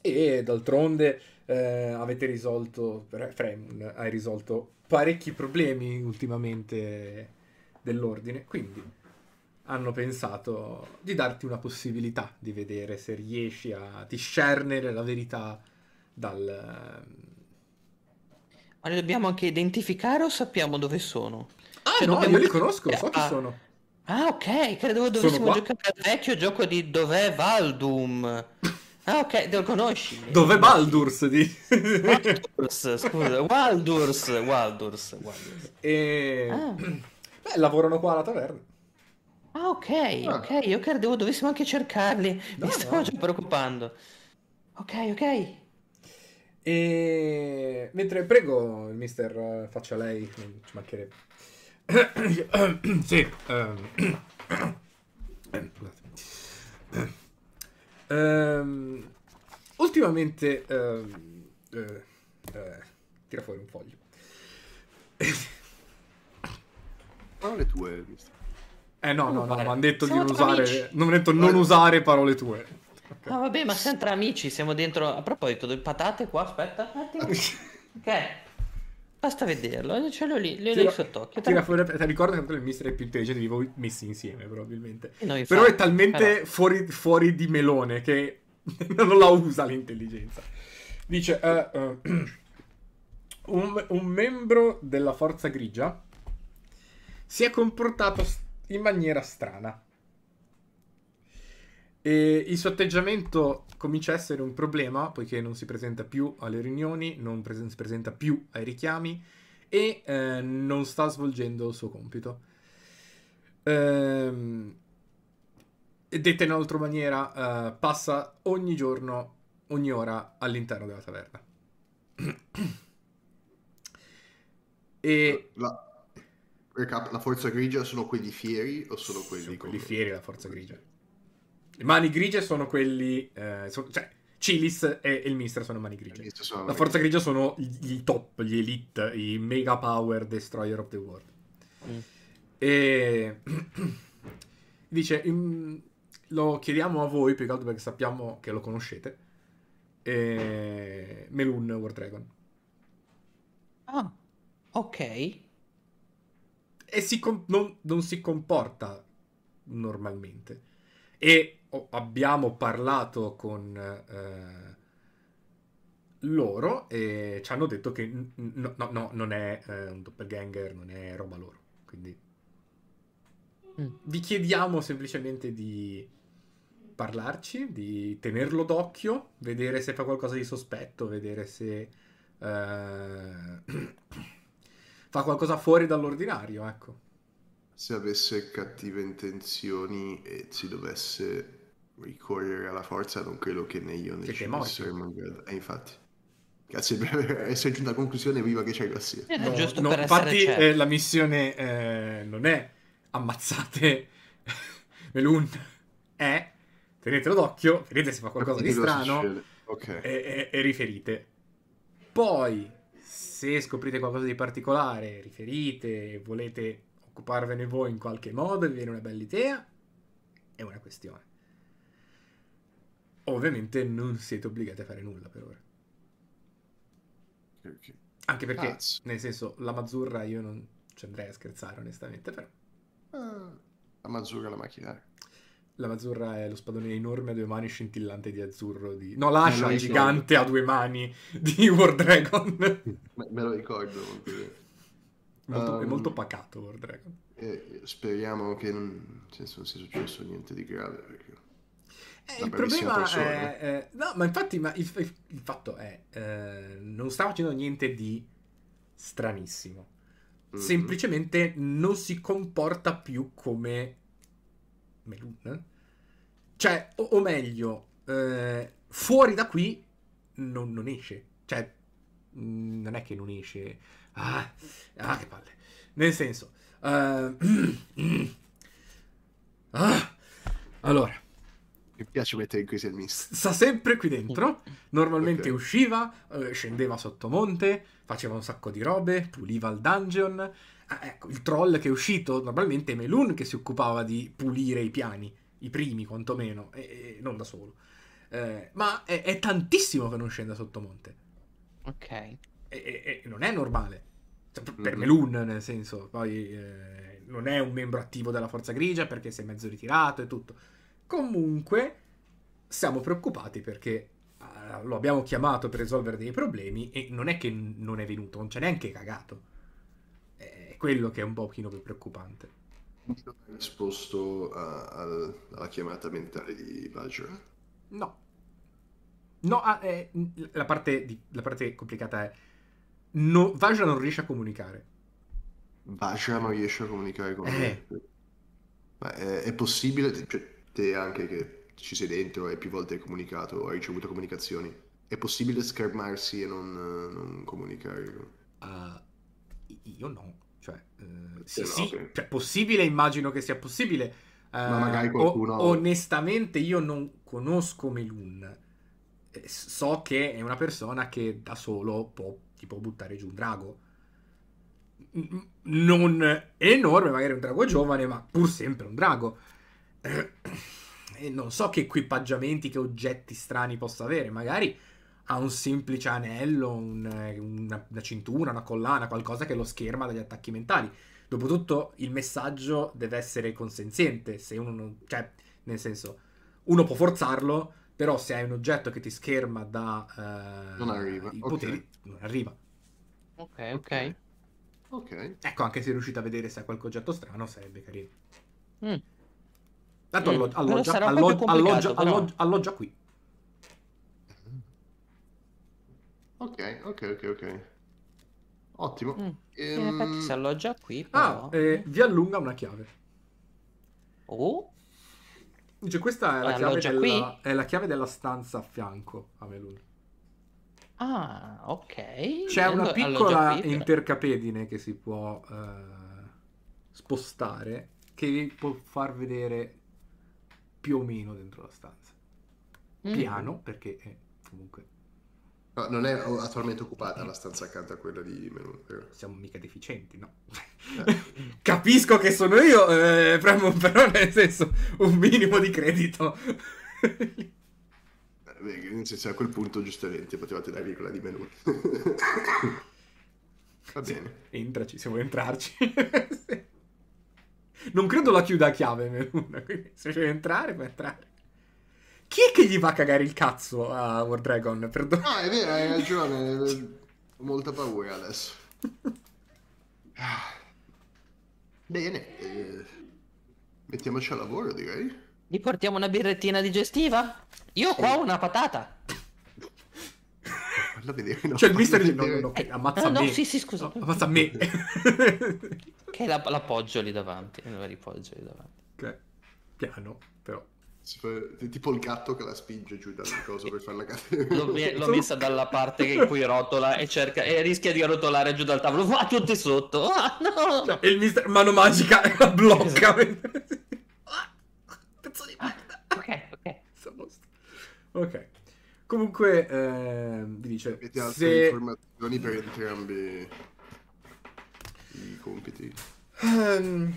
e d'altronde eh, avete risolto, Fremun hai risolto parecchi problemi ultimamente dell'ordine, quindi hanno pensato di darti una possibilità di vedere se riesci a discernere la verità dal... Ma li dobbiamo anche identificare o sappiamo dove sono? Ah Cioè, no, dobbiamo- io li conosco, so chi Ah. sono. Ah, ok, credevo dovessimo giocare al vecchio gioco di Dov'è Valdum. Ah, ok, lo conosci? Dov'è Baldur's? Di... Waldurs, scusa, Waldurs, Waldurs, Waldurs. e... Ah. Beh, lavorano qua alla taverna. Ah, ok, Ah. ok, io credevo dovessimo anche cercarli, No, mi stavo no. già preoccupando. Ok, ok. E mentre prego il mister eh, faccia lei, ci mancherebbe. sì. scusate. Ehm, ultimamente ehm, eh, eh, tira fuori un foglio. Parole tue. Eh no, no, no, mi hanno detto di siamo non tra usare, amici. non hanno detto non usare parole tue. Ah, vabbè, ma siamo tra amici, siamo dentro... A proposito, le patate qua, aspetta. un attimo. Ok, basta vederlo, ce l'ho lì, le Tira- sott'occhio. Tira fuori, ti ricordo che tanto il mister è più intelligente di voi messi insieme, probabilmente. Sì, no, infatti, Però è talmente però- fuori, fuori di melone che non la usa l'intelligenza. Dice, eh, eh, un, un membro della forza grigia si è comportato in maniera strana. E il suo atteggiamento comincia a essere un problema poiché non si presenta più alle riunioni, non presen- si presenta più ai richiami e eh, non sta svolgendo il suo compito. Ehm, e detta in un'altra maniera, eh, passa ogni giorno, ogni ora all'interno della taverna. e La... la forza grigia sono quelli fieri o sono quelli... sono quelli fieri della forza grigia. Mani grigie sono quelli, eh, sono- cioè Cilis e il mister sono mani grigie. Sono La forza grigia sono gli, i top, gli elite, i mega power destroyer of the world. Mm. E dice: "Mm, Lo chiediamo a voi più che altro perché sappiamo che lo conoscete. E... Melun War Dragon. Ah, ok. E si com- non, non si comporta normalmente. E abbiamo parlato con eh, loro e ci hanno detto che n- no, no, no, non è eh, un doppelganger, non è roba loro. Quindi Mm. Vi chiediamo semplicemente di parlarci, di tenerlo d'occhio, vedere se fa qualcosa di sospetto, vedere se eh, fa qualcosa fuori dall'ordinario, ecco. Se avesse cattive intenzioni e si dovesse ricorrere alla forza, non credo che né io né Siete ci morti. saremmo in grado. Eh, infatti. Grazie per essere giunta a conclusione, viva che c'è Garcia. Era No, giusto no, per infatti essere certo. eh, la missione eh, non è ammazzate Melun, è tenetelo d'occhio, vedete se fa qualcosa di Capite strano succede. Ok. e, e- e riferite. Poi, se scoprite qualcosa di particolare, riferite e volete occuparvene voi in qualche modo vi viene una bella idea, è una questione. Ovviamente non siete obbligati a fare nulla per ora. ok. Anche perché, Cazzo. nel senso, la Mazzurra io non ci andrei a scherzare onestamente, però Ah, la Mazzurra la macchinaria. la Mazzurra è lo spadone enorme a due mani scintillante di azzurro di... No, l'ascia lo gigante a due mani di War Dragon. Me, me lo ricordo molto molto, È Um, molto pacato War Dragon. E speriamo che non, nel senso, non sia successo niente di grave. Perché... Eh, il problema è... eh, no, ma infatti ma il, il- il fatto è... eh, non sta facendo niente di stranissimo. Mhm. Semplicemente non si comporta più come Melun. Cioè, o, o meglio, eh, fuori da qui non, non esce. Cioè, mh, non è che non esce. Ah, ah, che palle. Nel senso, eh, ah, allora, Mi piace mettere in crisi il mister. sta sempre qui dentro. Normalmente Ok. usciva, eh, scendeva sotto monte, faceva un sacco di robe, puliva il dungeon. Ah, ecco, il troll che è uscito, normalmente è Melun che si occupava di pulire i piani, i primi quantomeno, e, e non da solo. Eh, ma è, è tantissimo che non scenda sotto monte. Ok. E, e- e non è normale. Cioè, per- per Mhm. Melun, nel senso, poi eh, non è un membro attivo della Forza Grigia perché si è mezzo ritirato e tutto. Comunque, siamo preoccupati perché eh, lo abbiamo chiamato per risolvere dei problemi e non è che non è venuto, non c'è neanche cagato. È quello che è un pochino più preoccupante. Non ha risposto a- al- alla chiamata mentale di Badger. No. No, ah, eh, la, parte di- la parte complicata è... No, Vajra non riesce a comunicare. Badger non riesce a comunicare con Eh. me. Ma è, è possibile, cioè, te anche che ci sei dentro e più volte hai comunicato, hai ricevuto comunicazioni, è possibile schermarsi e non, non comunicare? Uh, io no, cioè, eh, sì, no, sì, ok. cioè, possibile, immagino che sia possibile. Eh, Ma magari o- qualcuno- onestamente, io non conosco Melun. Eh, So che è una persona che da solo può, ti può buttare giù un drago. Non enorme, magari un drago giovane, ma pur sempre un drago. E non so che equipaggiamenti, che oggetti strani possa avere. Magari ha un semplice anello, un- una, una cintura, una collana, qualcosa che lo scherma dagli attacchi mentali. Dopotutto il messaggio deve essere consenziente, se uno non... cioè, nel senso, uno può forzarlo, però se hai un oggetto che ti scherma da... eh, Non arriva, I ok. poteri, non arriva. Ok, ok. Ok. Ecco, anche se riuscite a vedere se ha qualche oggetto strano, sarebbe carino. Mm. Tanto Mm, alloggia, alloggia- alloggia- però. alloggia- qui. Ok, ok, ok, ok. Ottimo. Mm. In Ehm, effetti si alloggia qui, Ah, però... eh, vi allunga una chiave. Oh, Dice, questa è la, Eh, chiave della, è la chiave della stanza a fianco a Melun. ah, ok. C'è una piccola qui, però. intercapedine che si può eh, spostare che vi può far vedere più o meno dentro la stanza. Mm. Piano, perché è comunque no, non è attualmente occupata la stanza accanto a quella di Melun, vero? siamo mica deficienti, no? Eh. Capisco che sono io, eh, premo- però nel senso un minimo di credito. Eh, beh, Nel senso, a quel punto, giustamente, potevate dargli quella di Melun. Va bene. Entraci, se vuoi entrarci. Sì. Non credo la chiuda a chiave, Meluna, quindi se vuoi entrare, puoi entrare. Chi è che gli va a cagare il cazzo a War Dragon? Perdono. No, è vero, hai ragione. Ho molta paura adesso. Ah. Bene. eh, Mettiamoci a lavoro, direi. Gli portiamo una birrettina digestiva? Io ho qua una patata. Falla vedere. no, Cioè il mister dice, no, no, no, ok, ammazza Ah, no, me. sì, sì, scusa. No, ammazza me. Che la, l'appoggio lì davanti. La ripoggio lì davanti. ok, piano, però. Tipo il gatto che la spinge giù dal coso per farla cadere. L'ho, mi- l'ho messa dalla parte in cui rotola e cerca e rischia di rotolare giù dal tavolo. Va tutti sotto. Ah, no! E il mister mano magica la blocca. Ah, Pezzo di merda. Ok, ok. Posto. Ok. Comunque, ehm, vi dice, Avete altre se... informazioni per entrambi i compiti? Ehm,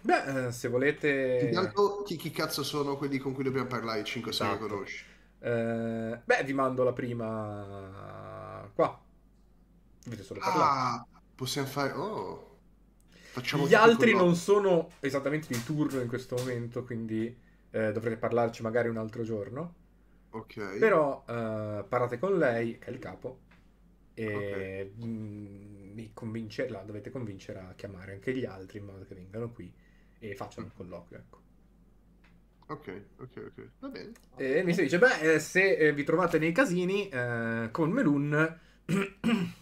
beh, eh, se volete... Intanto, chi, chi cazzo sono quelli con cui dobbiamo parlare? 5-6 Esatto. che conosci? Eh, beh, vi mando la prima qua. Dovete solo parlare. Ah, possiamo fare... Oh. Facciamo Gli altri non sono esattamente di turno in questo momento, quindi eh, dovrete parlarci magari un altro giorno. Ok. Però eh, parlate con lei, che è il capo, e mm, mi convince- la dovete convincere a chiamare anche gli altri in modo che vengano qui e facciano un colloquio. Ecco. Ok, ok, ok. Va bene. E mi si dice, beh, eh, se eh, vi trovate nei casini eh, con Melun,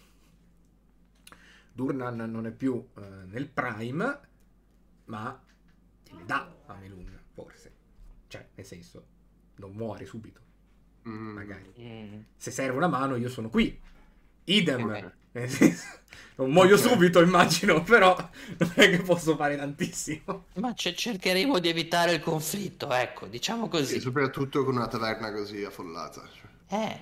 Durnan non è più eh, nel prime, ma gliele dà a Melun, forse. Cioè, nel senso, non muore subito, Mm. magari. Mm. Se serve una mano, io sono qui. Idem. Ok. Nel senso, non muoio Ok. subito, immagino, però non è che posso fare tantissimo. Ma ce- cercheremo di evitare il conflitto, ecco, diciamo E così. soprattutto con una taverna così affollata. Eh,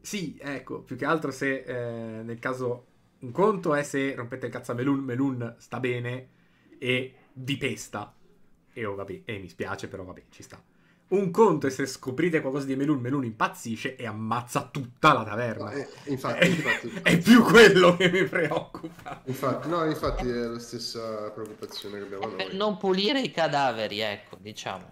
Sì, ecco, più che altro se eh, nel caso un conto è se rompete il cazzo a Melun, Melun sta bene e vi pesta. E oh, vabbè, e mi spiace, però vabbè, ci sta. Un conto è se scoprite qualcosa di Melun, Melun impazzisce e ammazza tutta la taverna. No, eh, infatti, È- infatti. è più quello che mi preoccupa. Infatti, no, infatti è la stessa preoccupazione che abbiamo per noi. non pulire i cadaveri, ecco, diciamo.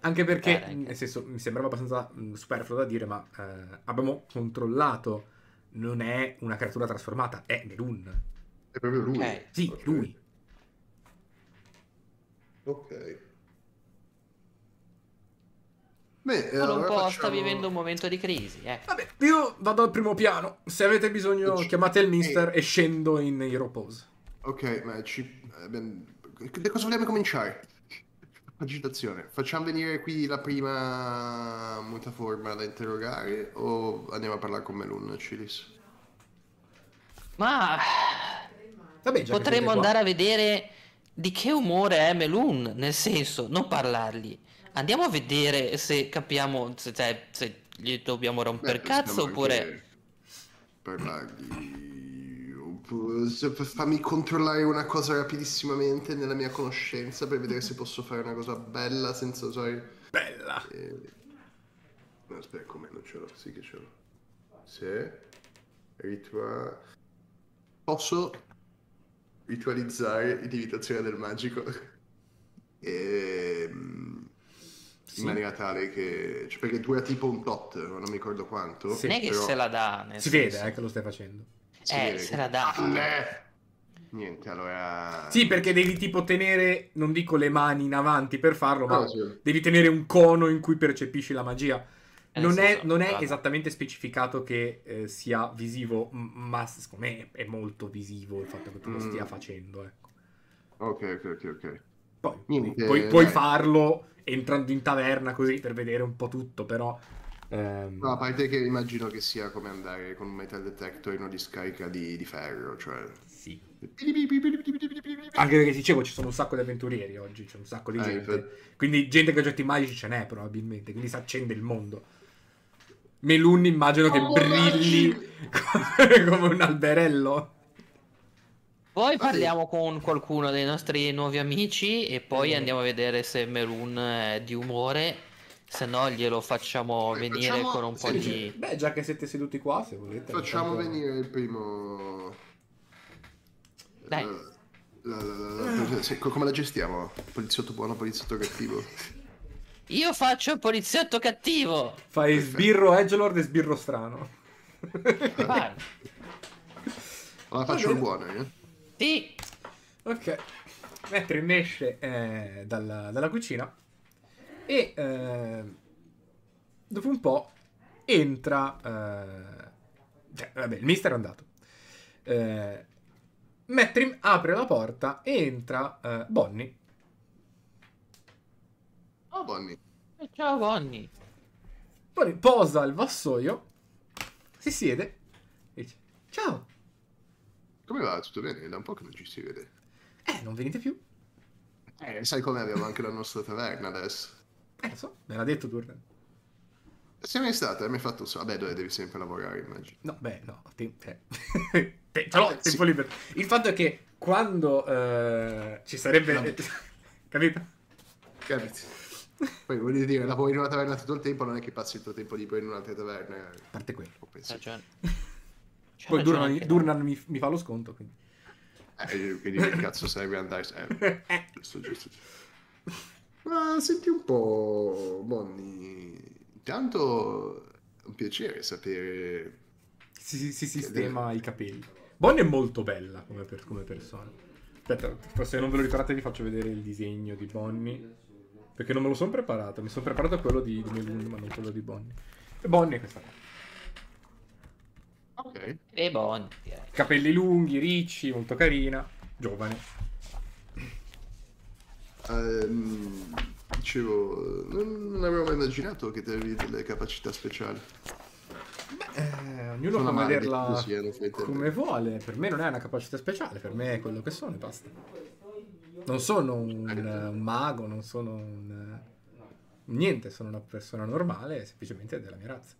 Anche perché, Eh, nel senso, mi sembrava abbastanza mh, superfluo da dire, ma eh, abbiamo controllato. Non è una creatura trasformata, è Melun. È proprio lui. Ok. Sì, Ok. lui. Ok. Beh, Solo un allora po' sta facciamo- vivendo un momento di crisi, ecco. Vabbè, io vado al primo piano. Se avete bisogno, Ci- chiamate il mister e scendo in Hero Pose. Ok, ma ci... eh, Da cosa vogliamo cominciare? Agitazione. Facciamo venire qui la prima mutaforma da interrogare o andiamo a parlare con Melun, Cilis? Ma Vabbè, potremmo siete qua. andare a vedere di che umore è Melun, nel senso, non parlargli. Andiamo a vedere se capiamo se, cioè, se gli dobbiamo rompere Beh, cazzo oppure... Parlargli... Fammi controllare una cosa rapidissimamente nella mia conoscenza per vedere se posso fare una cosa bella senza usare... Bella. eh, No, aspetta, com'è? Non ce l'ho. Sì che ce l'ho. Se... Ritua... Posso ritualizzare l'imitazione del magico? Ehm, Sì. In maniera tale che... Cioè, perché dura tipo un tot, non mi ricordo quanto. Sì. Non è che però- se la dà, nel Si senso. vede eh, che lo stai facendo. si Eh, se che- la dà. Eh. Niente, allora... Sì, perché devi tipo tenere, non dico le mani in avanti per farlo, ma No, sì. devi tenere un cono in cui percepisci la magia. Eh, Non è, non è esattamente specificato che eh, sia visivo, ma secondo me è molto visivo il fatto che tu lo Mm. stia facendo. Ecco. Ok, ok, ok, ok. Poi Niente, puoi, puoi dai. farlo entrando in taverna così per vedere un po' tutto, però... ehm, No, a parte che immagino che sia come andare con un metal detector in una discarica di, di ferro, cioè... sì. Anche perché dicevo ci sono un sacco di avventurieri oggi, c'è un sacco di Eh, gente. infatti. Quindi gente che ha oggetti magici ce n'è probabilmente, quindi si accende il mondo. Melun immagino che Oh, brilli come, come un alberello. Poi parliamo con qualcuno dei nostri nuovi amici e poi Eh. andiamo a vedere se Melun è di umore, se no glielo facciamo Eh, venire facciamo- con un po' sì, di... Beh, già che siete seduti qua, se volete. Facciamo intanto- venire il primo... Dai. La- la- la- la- se- come la gestiamo? Poliziotto buono, poliziotto cattivo? Io faccio il poliziotto cattivo! Fai sbirro edgelord e sbirro strano. Vai! Allora faccio il buono, eh? Sì! ok. Metrim esce eh, dalla, dalla cucina e eh, dopo un po' entra... eh, cioè, vabbè, il mister è andato. Eh, Metrim apre la porta e entra eh, Bonnie. Oh, Bonnie. Eh, Ciao Bonnie. Bonnie posa il vassoio, si siede e dice Ciao. Come va? Tutto bene? Da un po' che non ci si vede. Eh, non venite più? Eh, sai come abbiamo anche la nostra taverna adesso. Eh, lo so, me l'ha detto Durden. Sei mai stata? Mi hai fatto so. Vabbè, dove devi sempre lavorare, immagino. No, beh, no, te- te- te- ce l'ho, Vabbè, tempo sì. libero. Il fatto è che quando eh, ci sarebbe... Vabbè. Capito? Capito? Poi voglio dire, lavori in una taverna tutto il tempo, non è che passi il tuo tempo libero in un'altra taverna. A parte quello. Ragione. C'ha Poi Durnan, Durnan mi, mi fa lo sconto, quindi... Eh, quindi che cazzo serve andare? Eh, Eh, giusto, giusto. Ma senti un po', Bonnie. Intanto è un piacere sapere. si, si- si sistema i capelli. Bonnie è molto bella come, per- come persona. Aspetta, se non ve lo ricordate vi faccio vedere il disegno di Bonnie. Perché non me lo sono preparato. Mi sono preparato quello di, di Melun, ma non quello di Bonnie. E Bonnie è questa qua. Ok. E Bonnie, direi. Capelli lunghi, ricci, molto carina, giovane. Ehm, dicevo, non, non avevo mai immaginato che avevi delle capacità speciali. Eh, ognuno Sono può vederla così, come vuole. Per me non è una capacità speciale, per me è quello che sono e basta. Non sono un, un mago, non sono un... Niente, sono una persona normale, semplicemente della mia razza.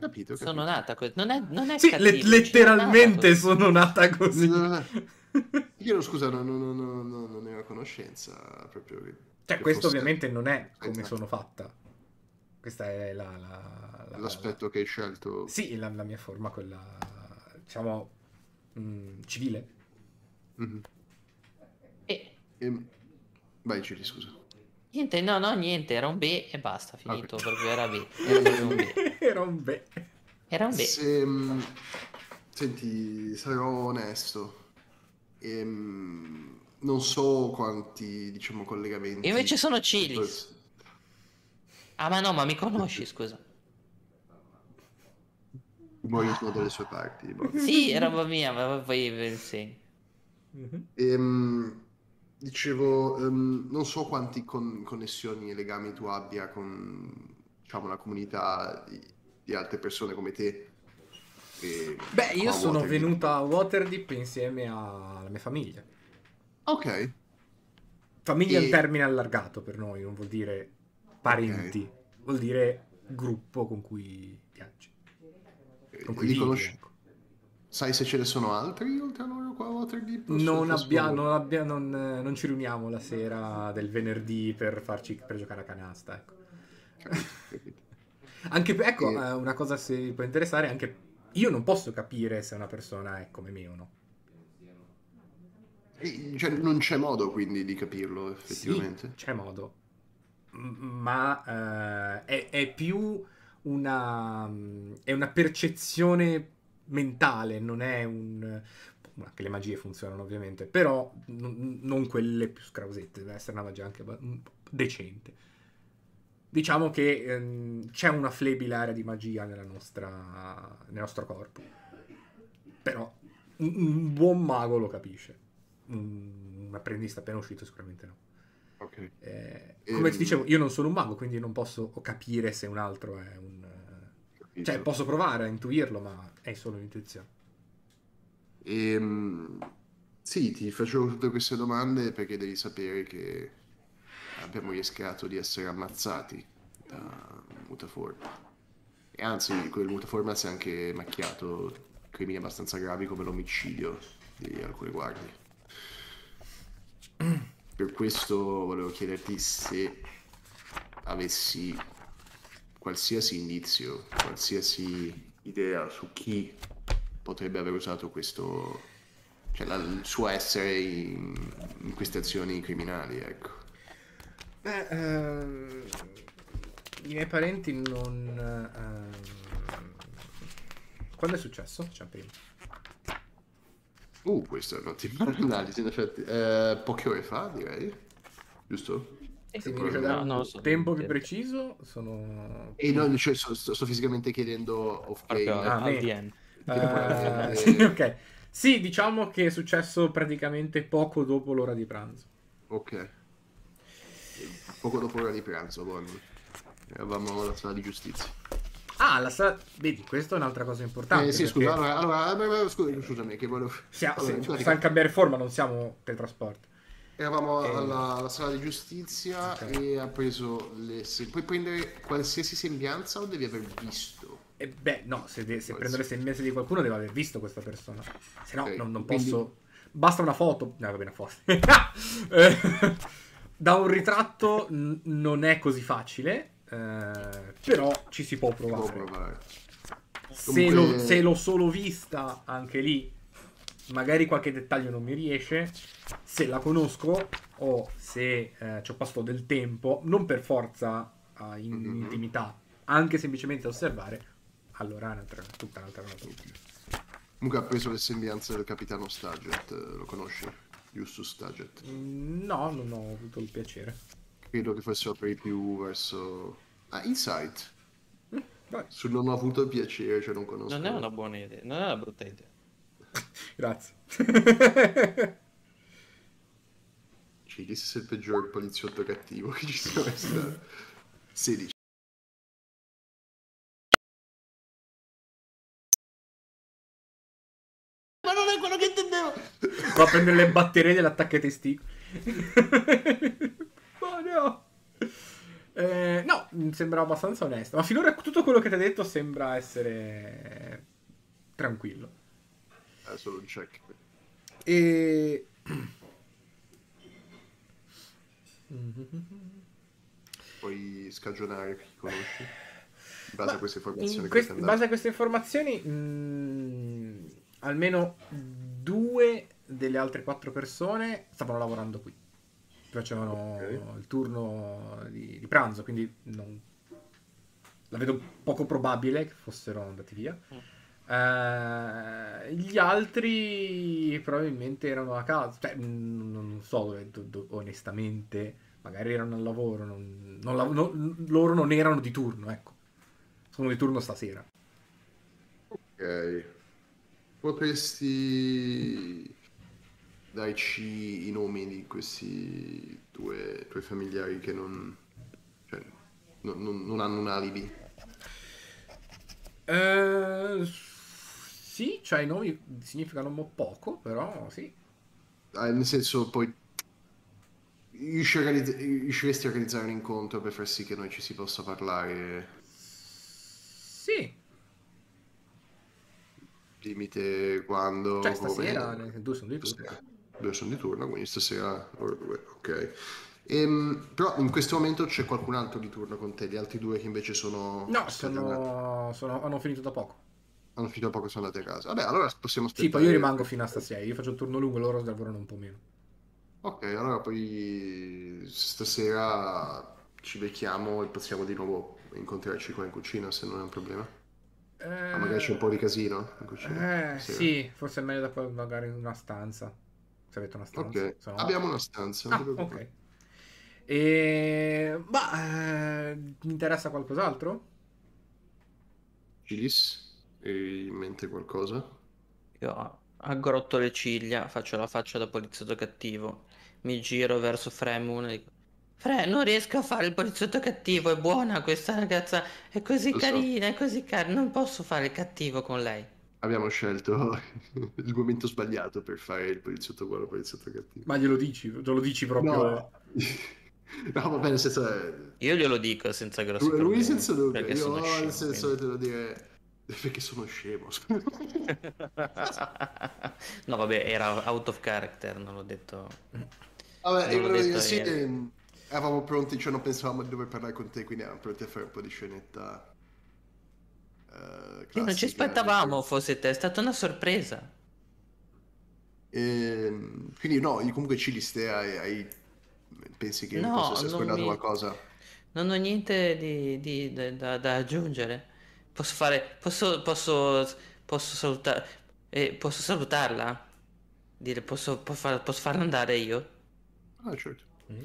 Capito, capito. Sono nata così. Non è, non è Sì, cattivo, le- ci sono letteralmente nato sono nata così. Io scusa, non, non, non, non, non ne ho conoscenza proprio. che- Cioè, che questo fosse ovviamente non è come Esatto. sono fatta. Questa è la... la- la- L'aspetto che hai scelto. Sì, la, la mia forma, quella, diciamo, mm, civile. Mhm. E Ehm, Vai, Giri, scusa. Niente, no, no, niente, era un B e basta, finito, Ok. proprio era B. Era un B. Era un beh. Era un B. Se, mm, senti, sarò onesto. Ehm, non so quanti, diciamo, collegamenti. Invece sono Cilis. Ah, ma no, ma mi conosci, scusa. Umorismo delle sue parti. boh. Sì, è roba mia, ma poi segno. Mhm. Ehm, dicevo, ehm, non so quanti con- connessioni e legami tu abbia con, diciamo, la comunità di, di altre persone come te. E- Beh, io sono Waterdeep. venuta a Waterdeep insieme alla mia famiglia. Ok, Famiglia è E- un termine allargato per noi, non vuol dire parenti, vuol dire gruppo con cui viaggi. Con cui li vivi, conosci? ecco. Sai se ce ne sono altri oltre a loro qua a Waterdeep? Non, abbia- non, abbia- non, eh, non ci riuniamo la sera del venerdì per, farci, per giocare a canasta. Ecco. Anche ecco, E- eh, una cosa se può interessare, anche io non posso capire se una persona è come me o no. E, cioè, non c'è modo quindi di capirlo effettivamente. Sì, c'è modo. Ma eh, è, è più una, è una percezione mentale, non è un... Anche le magie funzionano ovviamente, però n- non quelle più scrausette, deve essere una magia anche decente. Diciamo che ehm, c'è una flebile area di magia nella nostra, nel nostro corpo. Però un, un buon mago lo capisce. Un, un apprendista appena uscito sicuramente no. Ok. Eh, come Ehm. ti dicevo, io non sono un mago, quindi non posso capire se un altro è un... capito. Cioè, posso provare a intuirlo, ma è solo un'intuizione. Ehm, sì, ti facevo tutte queste domande perché devi sapere che abbiamo rischiato di essere ammazzati da mutaforma. E anzi, quel mutaforma si è anche macchiato crimini abbastanza gravi come l'omicidio di alcune guardie. Per questo volevo chiederti se avessi qualsiasi indizio, qualsiasi idea su chi potrebbe aver usato questo, cioè la- il suo essere in, in queste azioni criminali, ecco. Beh, ehm, i miei parenti non... ehm, Quando è successo? Prima. Uh, questa è un'ottima analisi, in effetti. Eh, poche ore fa, direi. Giusto? Se mi No, lo un so. tempo più preciso, sono... E no, cioè, sto, sto- sto fisicamente chiedendo off game. Ah. Eh, Eh, sì, ok. Sì, diciamo che è successo praticamente poco dopo l'ora di pranzo. Ok. Poco dopo l'ora di pranzo, buono. Eravamo alla sala di giustizia. Ah, la sala... Vedi, questa è un'altra cosa importante. Eh, sì, perché scusa, allora, allora, scusa, scusami, che volevo... sia- allora, in pratica, cambiare forma, non siamo teletrasporti. Eravamo Eh. alla, alla sala di giustizia Ok. e ha preso le... se- Puoi prendere qualsiasi sembianza o devi aver visto? E beh, no, se, de- se prendo le sembianze di qualcuno deve aver visto questa persona. Se no, Ok, non, non quindi- posso... Basta una foto. No, va bene, foto. Eh, da un ritratto n- non è così facile, eh, però ci si può Può provare. provare. Se, Comunque- l'ho, se l'ho solo vista, anche lì, magari qualche dettaglio non mi riesce. Se la conosco o se eh, ci ho passato del tempo, non per forza eh, in Mhm. intimità, anche semplicemente a osservare, allora è un'altra- tutta un'altra cosa. Comunque ha preso le sembianze del capitano Staget, eh, lo conosci? Justus Staget. Mm, No, non ho avuto il piacere. Credo che fossero per i più verso... Ah, Insight. Vai, Su non ho avuto il piacere, cioè non conosco. Non è una buona idea, non è una brutta idea. grazie. Cilis è il peggior poliziotto cattivo che ci sia mai stato. 16. Ma non è quello che intendevo! Qua a prendere le batterie dell'attacco ai testicoli. Ma no. Eh, no, mi sembra abbastanza onesto. Ma finora tutto quello che ti ha detto sembra essere tranquillo. È solo un check. E... Puoi scagionare chi conosci. In base Ma a queste informazioni in, che quest- ti in base a queste informazioni, mm, almeno due delle altre quattro persone stavano lavorando qui. Facevano Ok. il turno di, di pranzo, quindi non- la vedo poco probabile che fossero andati via. Eh, gli altri probabilmente erano a casa, cioè, mm, non so, dove- do- do- onestamente, magari erano al lavoro, non- non lav- non- loro non erano di turno, ecco. Sono di turno stasera. Ok. Potresti darci i nomi di questi due tuoi familiari che non, cioè, non, non- non hanno un alibi? Eh, sì, cioè i nomi significano mo poco, però sì. Ah, nel senso, poi riusciresti a organizzare un incontro per far sì che noi ci si possa parlare? Sì, Limite quando? cioè come? stasera ne- due sono di turno. Due sono di turno, quindi stasera ok. Ehm, però in questo momento c'è qualcun altro di turno con te, gli altri due che invece sono No, sono, sono- hanno finito da poco. Hanno finito da poco sono andati a casa. Vabbè, allora possiamo Sì, aspettare. poi io rimango fino a stasera. Io faccio il turno lungo, loro lavorano un po' meno. Ok, allora poi stasera ci becchiamo e possiamo di nuovo incontrarci qua in cucina se non è un problema. Ah, magari c'è un po' di casino in cucina. Eh, Sì. sì, forse è meglio da poi magari in una stanza. Se avete una stanza. Ok, se no- abbiamo una stanza, non Ah, ok. E... Ma eh, mi interessa qualcos'altro? Gilis, hai in mente qualcosa? Io aggrotto le ciglia, faccio la faccia da poliziotto cattivo, mi giro verso Fremun e dico Fre, non riesco a fare il poliziotto cattivo, è buona questa ragazza, è così Lo so. carina, è così carina, non posso fare il cattivo con lei. Abbiamo scelto il momento sbagliato per fare il poliziotto buono il poliziotto cattivo. Ma glielo dici? Te lo dici proprio? No, no va bene, nel senso è... Io glielo dico senza grossi Lui, lui problemi, senza dubbio, io nel senso devo dire... Perché sono scemo. No, vabbè, era out of character, non l'ho detto. Vabbè, Non l'ho detto sì, ieri. ehm, eravamo pronti, cioè non pensavamo di dover parlare con te, quindi eravamo pronti a fare un po' di scenetta. eh, Sì, non ci aspettavamo fosse te, è stata una sorpresa. Ehm, quindi no, io comunque ci listea hai, hai- pensi che No, possa essere scordato mi- qualcosa? Non ho niente di, di- da- da aggiungere. Posso fare. Posso. Posso. Posso salutare. eh, posso salutarla? dire posso, po- far- posso farla andare io? Ah, certo. Mm.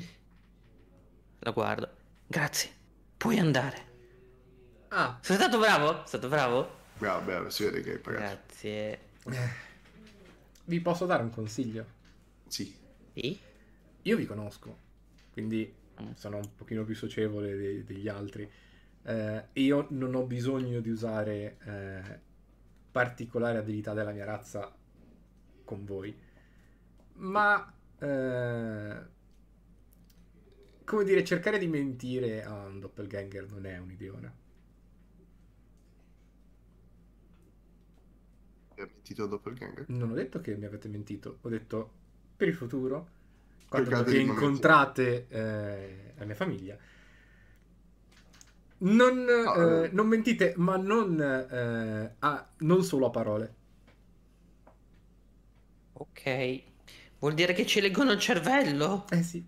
La guardo. Grazie. Puoi andare. Ah, Sei stato bravo? Sei stato bravo? Bravo, bravo, si vede che hai pagato. Grazie. vi posso dare un consiglio? Sì. Sì? Io vi conosco, quindi Mm. sono un pochino più socievole de- degli altri. Eh, io non ho bisogno di usare eh, particolari abilità della mia razza con voi, ma eh, come dire, cercare di mentire a un doppelganger non è un'ideona. Hai mentito al doppelganger? Non ho detto che mi avete mentito, ho detto per il futuro, quando Cercate non incontrate eh, la mia famiglia, non, No, eh, eh. non mentite, ma non, eh, a- non solo a parole. Ok. Vuol dire che ci leggono il cervello? Eh sì.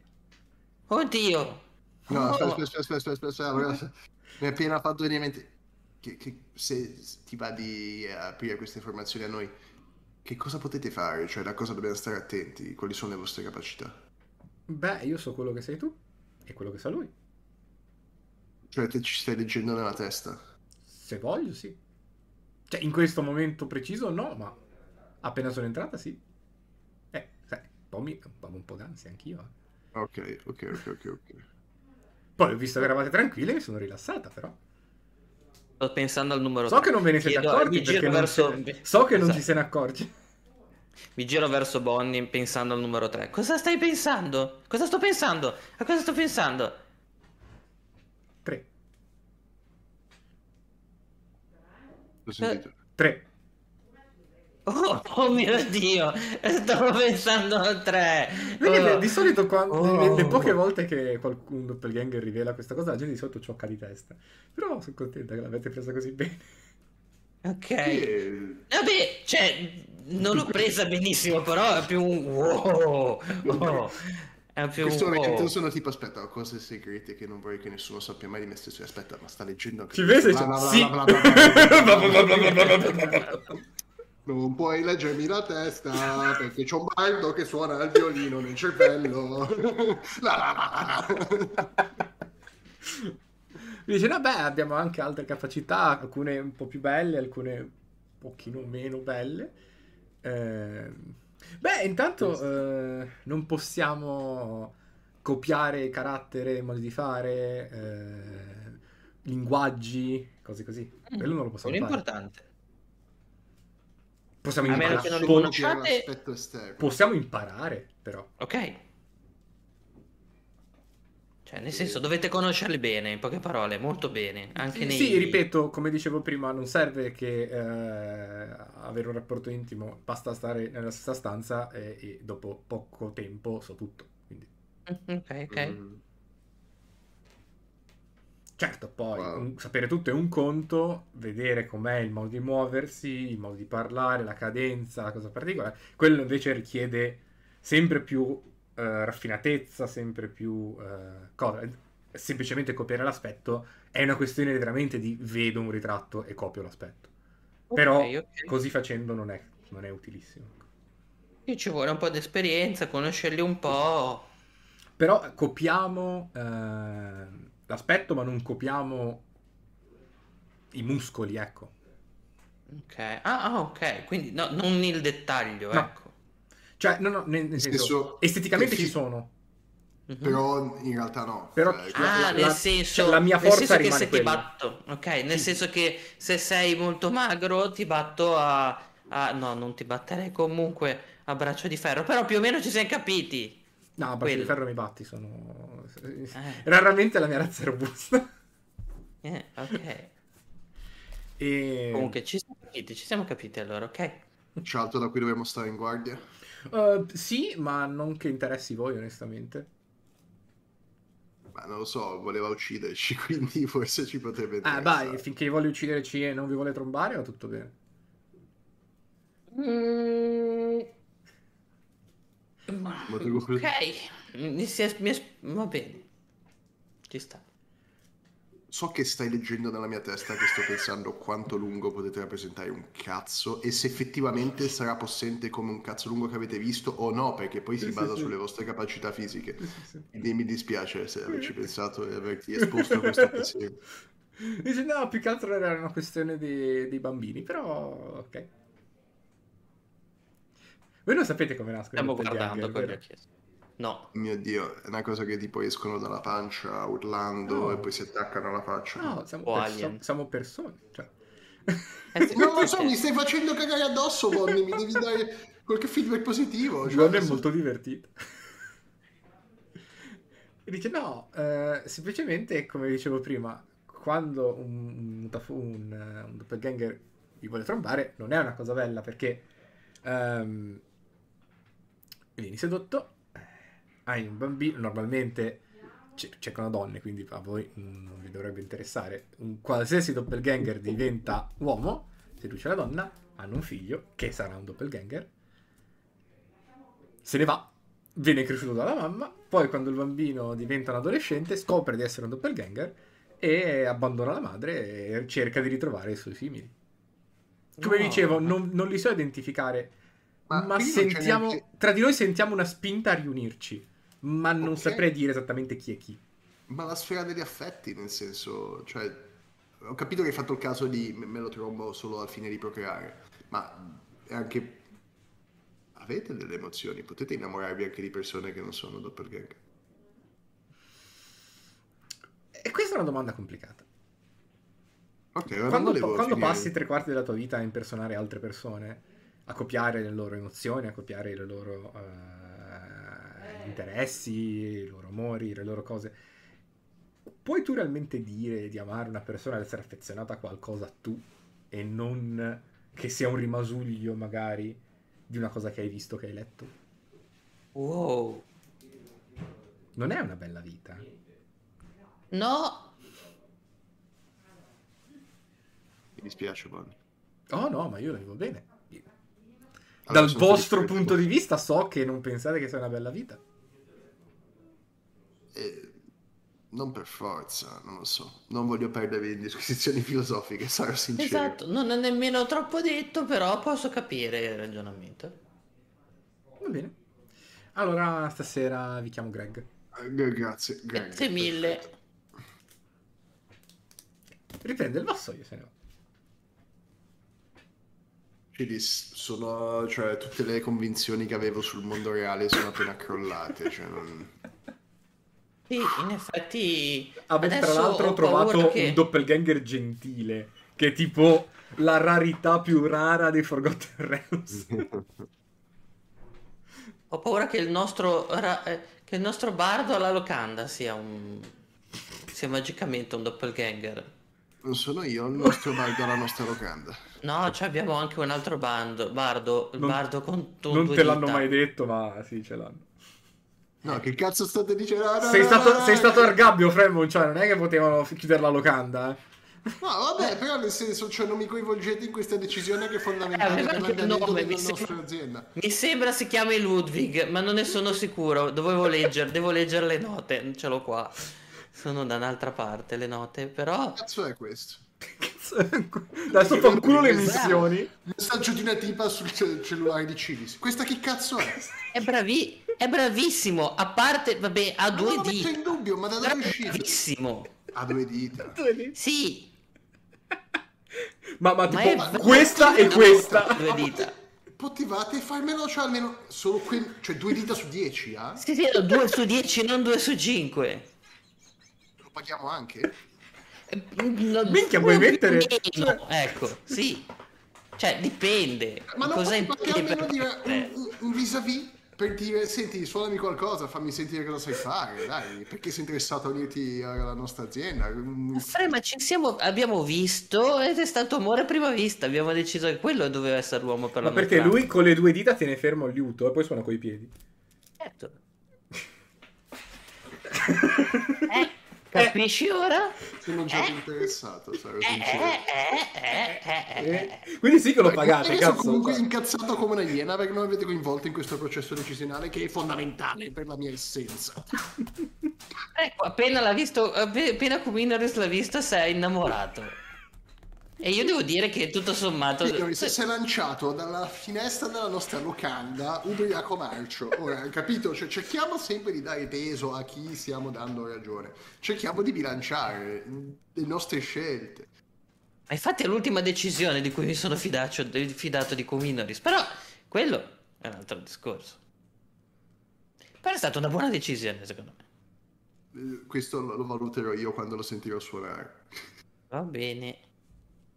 Oddio. No, Oh. aspetta, aspetta, aspetta, aspetta, aspetta, aspetta. Mi è appena fatto venire in mente che, che se ti va di aprire queste informazioni a noi, che cosa potete fare? Cioè, da cosa dobbiamo stare attenti? Quali sono le vostre capacità? Beh, io so quello che sei tu e quello che sa lui. Cioè, te ci stai leggendo nella testa? Se voglio, sì. Cioè, in questo momento preciso no, ma appena sono entrata, sì. Eh, sai, un po' mi avevo un po' d'ansia anch'io. eh. Ok, ok, ok, ok, ok. Poi ho visto che eravate tranquilli e mi sono rilassata, però. Sto pensando al numero So tre. che non ve ne siete Chiedo- accorti mi giro perché non verso- se- so che non Esatto. ci se ne accorge. Mi giro verso Bonnie pensando al numero 3. Cosa stai pensando? Cosa sto pensando? A cosa sto pensando? 3. L'ho sentito. 3. Oh, oh mio dio, stavo pensando al 3. Vedi che di solito quando, Oh. le, le poche volte che qualcun doppelganger rivela questa cosa, la gente di solito ciocca di testa. Però sono contenta che l'avete presa così bene. Ok. E... Vabbè, cioè, non l'ho presa benissimo, però è più un wow. Oh, In questo momento wow. sono tipo, aspetta, ho cose segrete che non vorrei che nessuno sappia mai di me stesso. Aspetta, ma sta leggendo anche... Ci vede? Sì. Non puoi leggermi la testa perché c'ho un baldo che suona il violino nel cervello. La, la, la. Mi dice, vabbè, abbiamo anche altre capacità, alcune un po' più belle, alcune un pochino meno belle. Eh, Beh, intanto eh, non possiamo copiare carattere, modi di fare, eh, linguaggi, cose così. Quello non lo possiamo Quello è fare. importante. Possiamo, A meno impara- che non possiamo imparare, però. Ok. Cioè, nel senso, dovete conoscerli bene, in poche parole, molto bene. Anche Sì, nei... sì, ripeto, come dicevo prima, non serve che eh, avere un rapporto intimo, basta stare nella stessa stanza e, e dopo poco tempo so tutto. Quindi, Ok, ok. Mm. certo, poi Wow. un- sapere tutto è un conto, vedere com'è il modo di muoversi, il modo di parlare, la cadenza, la cosa particolare, quello invece richiede sempre più eh, raffinatezza, sempre più eh, cosa. Semplicemente copiare l'aspetto è una questione veramente di vedo un ritratto e copio l'aspetto. Però Ok, ok. così facendo non è, non è utilissimo. Qui ci vuole un po' di esperienza, conoscerli un po'. Però copiamo eh, l'aspetto, ma non copiamo i muscoli, ecco. Ok. Ah, ah, ok. Quindi no, non il dettaglio, No. ecco. Cioè, no, no, nel, nel Nel senso, senso, esteticamente ci sono. Mhm. Però in realtà no. Però- Cioè, Ah, la- nel la- senso, cioè, la mia nel forza senso che rimane se ti quella. batto, ok, nel Sì. senso che se sei molto magro ti batto a, a- no, non ti batterei comunque a braccio di ferro, però più o meno ci siamo capiti. No, a braccio di Quello. ferro mi batti, sono... Eh, Raramente la mia razza è robusta. eh, ok. E... Comunque ci siamo capiti, ci siamo capiti allora, ok? C'è altro da cui dobbiamo stare in guardia? Uh, sì, ma non che interessi voi, onestamente. Ma non lo so, voleva ucciderci, quindi forse ci potrebbe Ah, vai, finché vuole ucciderci e non vi vuole trombare, va tutto bene. Mm. Ma Ok, mi si è- mi è- va bene, ci sta. So che stai leggendo nella mia testa che sto pensando quanto lungo potete rappresentare un cazzo e se effettivamente sarà possente come un cazzo lungo che avete visto o no, perché poi si basa sì. sulle vostre capacità fisiche. Sì, sì, sì. Quindi mi dispiace se averci pensato e averti esposto a questo pensiero. Dice no, più che altro era una questione di- dei bambini, però ok. Voi non sapete come nascono Stiamo guardando con gli vero? occhi. No. Mio Dio, è una cosa che tipo escono dalla pancia urlando No. e poi si attaccano alla faccia. No, siamo, O perso- alien. siamo persone. Cioè. Eh, Non lo so, mi stai facendo cagare addosso, Bonnie, mi devi dare qualche feedback positivo. Cioè, Giovanni è adesso- molto divertito. E dice no, eh, semplicemente come dicevo prima, quando un, un, un, un doppelganger vi vuole trombare non è una cosa bella perché ehm, vieni sedotto, hai un bambino, normalmente cercano donne, quindi a voi non vi dovrebbe interessare. Un qualsiasi doppelganger diventa uomo, seduce la donna, hanno un figlio che sarà un doppelganger se ne va, viene cresciuto dalla mamma, poi quando il bambino diventa un adolescente scopre di essere un doppelganger e abbandona la madre e cerca di ritrovare i suoi simili. Come No. dicevo, non, non li so identificare, ma, Ma sentiamo, tra di noi sentiamo una spinta a riunirci, ma non Ok. saprei dire esattamente chi è chi. Ma la sfera degli affetti, nel senso, cioè, ho capito che hai fatto il caso di me lo trombo solo al fine di procreare, ma è anche... Avete delle emozioni, potete innamorarvi anche di persone che non sono doppelganger. E questa è una domanda complicata. Ok, non Quando, quando passi tre quarti della tua vita a impersonare altre persone, a copiare le loro emozioni, a copiare i loro eh, interessi, i loro amori, le loro cose, puoi tu realmente dire di amare una persona, di essere affezionata a qualcosa tu e non che sia un rimasuglio magari di una cosa che hai visto, che hai letto? Wow. Non è una bella vita. No. Mi dispiace, Bonnie. Oh no, ma io la vivo bene. Allora, Dal vostro punto di vista so che non pensate che sia una bella vita. Eh, non per forza, non lo so. Non voglio perdere in disquisizioni filosofiche, sarò sincero. Esatto, non è nemmeno troppo detto, però posso capire il ragionamento. Va bene. Allora, stasera vi chiamo Greg. Eh, gra- Grazie, grazie. Grazie mille. Riprende il vassoio, se ne va. Quindi sono, cioè, tutte le convinzioni che avevo sul mondo reale sono appena crollate. Cioè, non... Sì, in effetti. Avete tra l'altro ho trovato che- un doppelganger gentile, che è tipo la rarità più rara dei Forgotten Realms. Ho paura che il nostro, ra- eh, che il nostro bardo alla locanda sia un. sia magicamente un doppelganger. Non sono io il nostro bardo alla nostra locanda. No, cioè abbiamo anche un altro bando, bardo, il Non- bardo con tu- non due te l'hanno mai detto, ma sì, ce l'hanno. No, che cazzo state dicendo? No, no, Sei no, stato, no, sei no, stato no. Argabbio, Fremon, cioè non è che potevano chiudere la locanda, eh. No, vabbè, però nel senso, cioè, non mi coinvolgete in questa decisione che è fondamentale aveva per l'andamento della mi nostra sembra- azienda. Mi sembra si chiami Ludwig, ma non ne sono sicuro. Dovevo leggere, devo leggere le note, ce l'ho qua. Sono da un'altra parte le note, però Che cazzo è questo? Cazzo, Adesso fanculo le missioni. Messaggio di una tipa sul ce- cellulare di Cilis. Questa che cazzo è? è, bravi- è bravissimo. A parte, vabbè, ha Ma due non lo metto in dita. dubbio, ma da dove è uscito? Bravissimo. Ha due dita. Sì, Ma, ma Ma tipo, è- questa e No, questa. Due dita. Potevate farmelo, cioè almeno solo que- cioè due dita su dieci, ah? Sì, sì, no, 2 su 10, non 2 su 5. Lo paghiamo anche? Minchia, vuoi mettere- Meno, ecco, sì. Cioè, dipende. Ma non Cosa intendi almeno per- dire un, un- un vis-à-vis per dire, senti, suonami qualcosa, fammi sentire cosa sai fare, dai, perché sei interessato a unirti alla nostra azienda? Fre, ma ci siamo, abbiamo visto ed è stato amore a prima vista. Abbiamo deciso che quello doveva essere l'uomo per la Ma perché lui con le due dita tiene fermo il liuto e poi suona coi piedi. Certo. Eh, capisci ora? Sono già interessato, sarò Eh, sincero. eh, eh, eh, eh, eh. Eh, Quindi sì che lo pagate, Io sono cazzo. comunque incazzato come una iena perché non mi avete coinvolto in questo processo decisionale che è fondamentale per la mia essenza. Ecco, appena l'ha visto, appe- appena Kuminoris l'ha visto, si è innamorato. E io devo dire che tutto sommato... Signori, se si è lanciato dalla finestra della nostra locanda, ubriaco marcio. Ora, capito? Cioè, cerchiamo sempre di dare peso a chi stiamo dando ragione. Cerchiamo di bilanciare le nostre scelte. Ma infatti è l'ultima decisione di cui mi sono fidato, fidato di Kuminoris. Però quello è un altro discorso. Però è stata una buona decisione, secondo me. Eh, Questo lo valuterò io quando lo sentirò suonare. Va bene.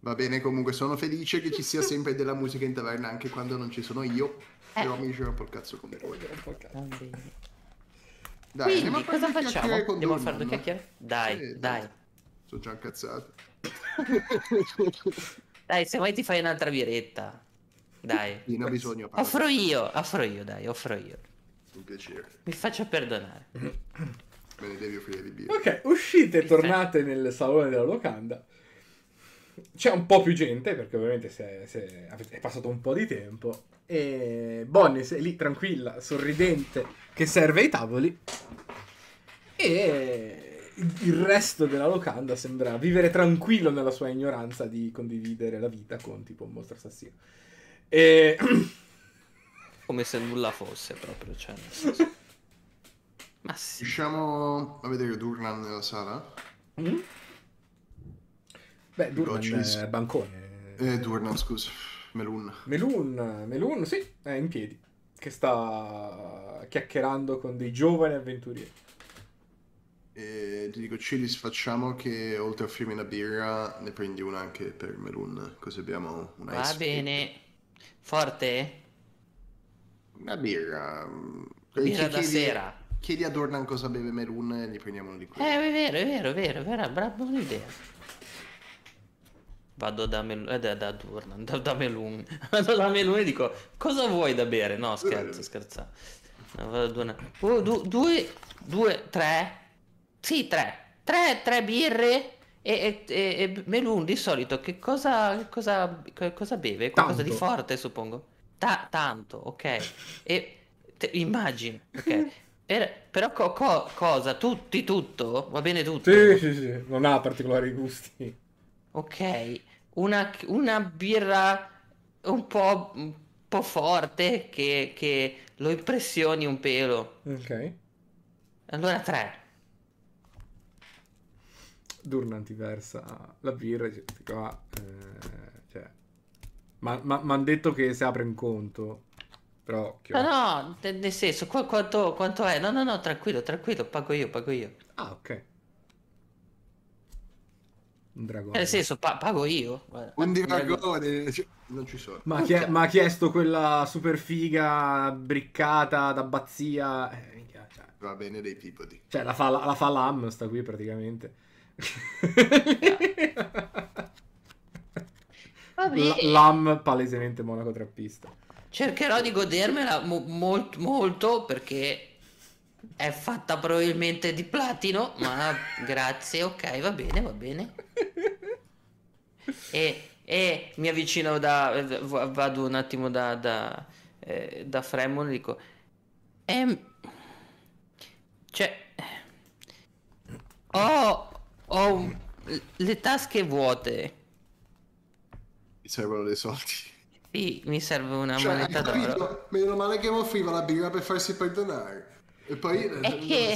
Va bene, comunque sono felice che ci sia sempre della musica in taverna anche quando non ci sono io. Però mi giro un po' il cazzo come voi. Va bene. Dai, andiamo Quindi, a fare cosa due facciamo? Andiamo a fare due chiacchiere? Dai, Sì, dai. Sono già incazzato. Dai, se mai ti fai un'altra biretta. Dai. Non ho bisogno. parla. Offro io, offro io, dai, offro io. Un piacere. Mi faccio perdonare. Me ne devi offrire di birra. Ok, uscite e tornate nel salone della locanda. C'è un po' più gente, perché ovviamente se- se- è passato un po' di tempo. E Bonnie è lì tranquilla, sorridente, che serve i tavoli. E il resto della locanda sembra vivere tranquillo nella sua ignoranza di condividere la vita con tipo un mostro assassino. E... Come se nulla fosse proprio, cioè, nel senso. Ma sì. Riusciamo a vedere Durnan nella sala? Mm? Beh, Durman Gocis. è bancone. Eh, Durnan, scusa. Melun. Melun, Melun, sì, è in piedi, che sta chiacchierando con dei giovani avventurieri. E ti dico, Cilis, facciamo che oltre a offrirmi una birra, ne prendi una anche per Melun. Così abbiamo una Va bene. Forte? Una birra. mm, Birra da chiedi- sera. Chiedi a Dornan cosa beve Melun e gli prendiamo uno di quelli. Eh, è vero, è vero, è vero, è vero, brava buona idea. Vado da, Mel- eh, da, da Durnan, da, da Melun. Vado da Melun e dico, cosa vuoi da bere? No, scherzo, scherzo. No, vado da Durnan. Oh, du- due, due, tre? Sì, tre. Tre, tre birre? E, e- e- Melun di solito che cosa, cosa, che cosa beve? Qualcosa di Tanto. forte, suppongo. Ta- tanto, ok. E te- immagino, ok. Per- però co- co- cosa? Tutti, tutto? Va bene tutto? Sì, sì, sì, non ha particolari gusti. Ok, una, una birra un po', un po' forte che, che lo impressioni un pelo. Ok. Allora tre. Durnan ti versa la birra e qua, eh, cioè, ma mi hanno detto che si apre un conto, però occhio. No, no, ne- nel senso, qua- quanto, quanto è? No, no, no, tranquillo, tranquillo, pago io, pago io. Ah, ok. Un Eh, dragone. Nel senso, pa- pago io. guarda. Un dragone. cioè, Non ci sono. Ma chi ha chiesto quella super figa briccata d'abbazia. Eh, minchia, cioè, Va bene dei pipodi. cioè, la, fa, la fa Lam, sta qui praticamente. La- Lam palesemente monaco trappista. cercherò di godermela mo- molt- molto perché è fatta probabilmente di platino, ma grazie, ok, va bene, va bene. E, e mi avvicino da. Vado un attimo da. da, eh, da Fremon e dico. Ehm, cioè. Ho. Ho le tasche vuote. Mi servono dei soldi. Sì, mi serve una Cioè, moneta d'oro. capito? Meno male che mi offriva la birra per farsi perdonare. E poi... È non che,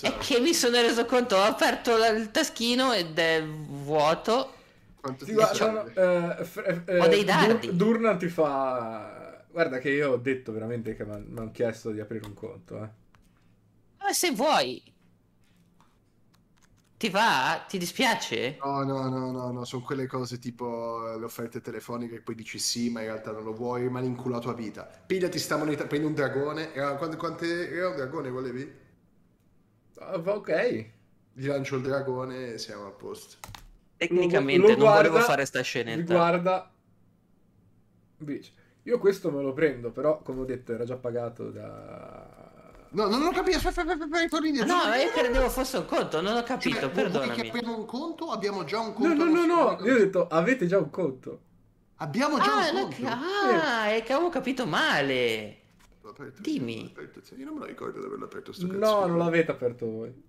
è che mi sono reso conto, ho aperto la- il taschino ed è vuoto. Sì, ti guarda, no, eh, f- eh, Ho dei Dur- dardi. Durnan ti fa. Guarda, che io ho detto veramente che mi hanno chiesto di aprire un conto. Eh. Ma se vuoi. Ti va? Ti dispiace? No, no, no, no, no, sono quelle cose tipo eh, le offerte telefoniche che poi dici sì, ma in realtà non lo vuoi, rimani inculato a vita. Pigliati sta moneta, prendi un dragone. Era, quante, quante, era un dragone volevi? Va ok. Gli lancio il dragone e siamo a posto. Tecnicamente Lo- lo non guarda, volevo fare sta Vi scenetta. guarda. Dice, io questo me lo prendo, però come ho detto era già pagato da... No, non ho capito, aspetta, aspetta, aspetta, torni Ah, indietro. No, io credevo fosse un conto, non ho Cioè, capito, che perdonami. apriamo un conto? Abbiamo già un No, conto. no, no, no, storico? io ho detto avete già un conto. Abbiamo già Ah, un no, conto. ah, è che avevo capito male. Aperto, Dimmi. aperto, Io non me lo ricordo di averlo aperto sto cazzo. No, non l'avete aperto voi.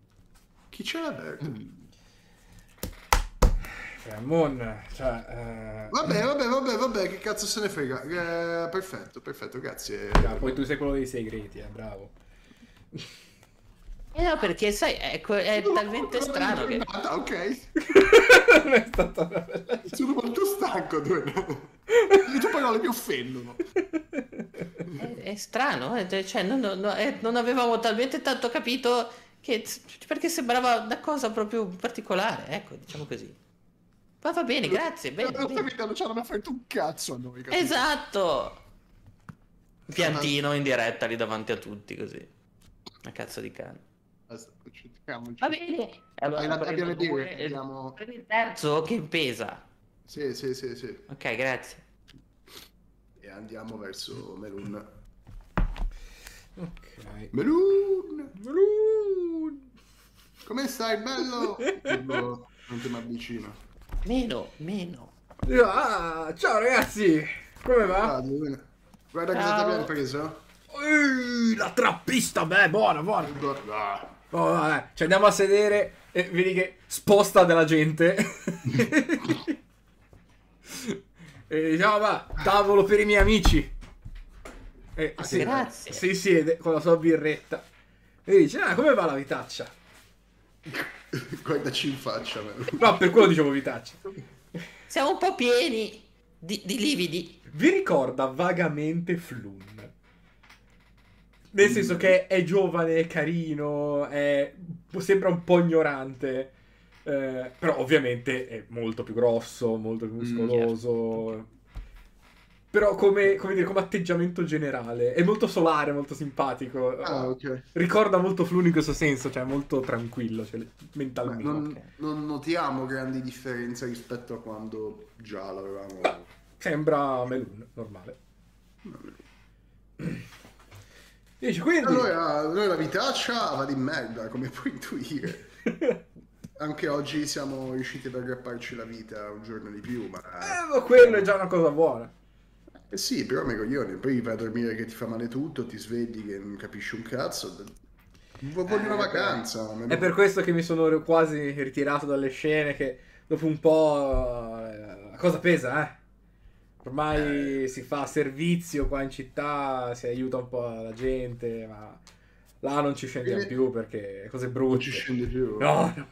Chi ce l'ha aperto? Ramon, cioè... eh, Vabbè, vabbè, vabbè, vabbè, che cazzo se ne frega. Eh, perfetto, perfetto, grazie. ah, poi tu sei quello dei segreti, eh, bravo. Eh no, perché sai, ecco, è talmente strano che... Ok. non è stata una bella Sono molto stanco. due- Le tue parole mi offendono. È, è strano, eh, cioè, non, non- eh, non avevamo talmente tanto capito che... Perché sembrava una cosa proprio particolare, ecco, diciamo così. Ma va bene, grazie, bene, vita non ci hanno fatto un cazzo a noi. capito? Esatto! Piantino in diretta lì davanti a tutti, così. Una cazzo di cane. Va bene. Allora, la prendo tagliare due, prendi il terzo che pesa. Sì, sì, sì, sì. Ok, grazie. E andiamo verso Melun. Ok. Melun! Melun! Come stai, bello? Non ti mi avvicina. Meno, meno. Ah, ciao ragazzi! Come va? Ah, Guarda cosa Ciao. ti abbiamo preso. Ehi, la trappista, beh, buona, buona. Ah, Oh, vabbè, ci andiamo a sedere e vedi che sposta della gente. e diciamo, va, tavolo per i miei amici. E si, grazie. si siede con la sua birretta. E dice, ah, come va la vitaccia? Guardaci in faccia, Melun. No, per quello dicevo vitaccia. Siamo un po' pieni di, di lividi. Vi ricorda vagamente Flun? Nel senso che è giovane, è carino, è... sembra un po' ignorante, eh, però ovviamente è molto più grosso, molto più muscoloso. Però come, come dire, come atteggiamento generale è molto solare, molto simpatico. Ah, ok. Ricorda molto Flun in questo senso, cioè molto tranquillo, cioè, mentalmente. non, non notiamo grandi differenze rispetto a quando già l'avevamo. Sembra Melun, normale. Dici, quindi... Allora, noi la vitaccia va di merda, come puoi intuire. Anche oggi siamo riusciti ad aggrapparci la vita un giorno di più, ma... Eh, ma quello è già una cosa buona. Eh sì, però mi coglione, poi vai a dormire che ti fa male tutto, ti svegli che non capisci un cazzo. Voglio una Eh, vacanza. È per questo che mi sono quasi ritirato dalle scene che dopo un po' eh, la cosa pesa, eh. Ormai si fa servizio qua in città, si aiuta un po' la gente, ma là non ci scendiamo Eh. più perché cose Non brutte. ci scendi più. No, no.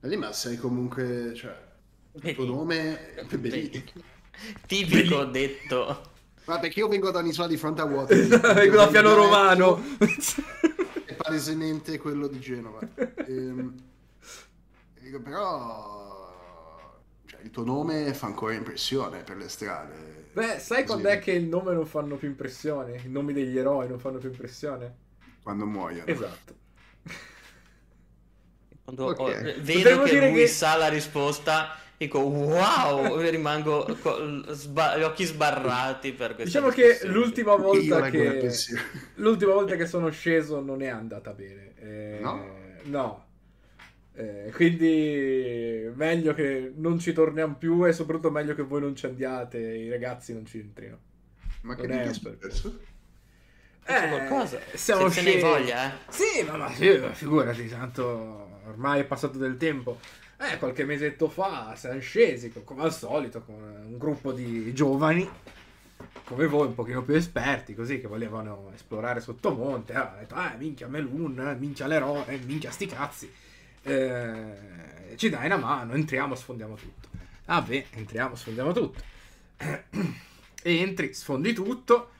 Ma lì, ma sei comunque, cioè, il tuo nome è Bellini. Tipico detto. Ma perché io vengo da un'isola di fronte a vuoto. Vengo da piano romano. È palesemente quello di Genova. Ehm, dico, però, cioè, il tuo nome fa ancora impressione per le strade. Beh, sai quando è che il nome non fanno più impressione? I nomi degli eroi non fanno più impressione? Quando muoiono. Esatto. Quando Ok. ho- vedo Potremmo che lui che- sa la risposta, dico wow, rimango con sba- gli occhi sbarrati per questa Diciamo che l'ultima volta che... L'ultima volta che sono sceso non è andata bene. Eh, No? No. Eh, quindi meglio che non ci torniamo più e soprattutto meglio che voi non ci andiate, i ragazzi non ci entrino. Ma che Non è successo? C'è qualcosa. siamo Se ce ne scesi- voglia, eh. Sì, ma, ma sì, figurati, tanto ormai è passato del tempo. Eh, qualche mesetto fa siamo scesi, co- come al solito, con un gruppo di giovani, come voi, un pochino più esperti, così, che volevano esplorare sottomonte. Ah, ho detto, ah, minchia Melun, eh, minchia l'eroe, minchia sti cazzi. Eh, ci dai una mano, entriamo, sfondiamo tutto. Ah beh, entriamo, sfondiamo tutto. Entri, sfondi tutto,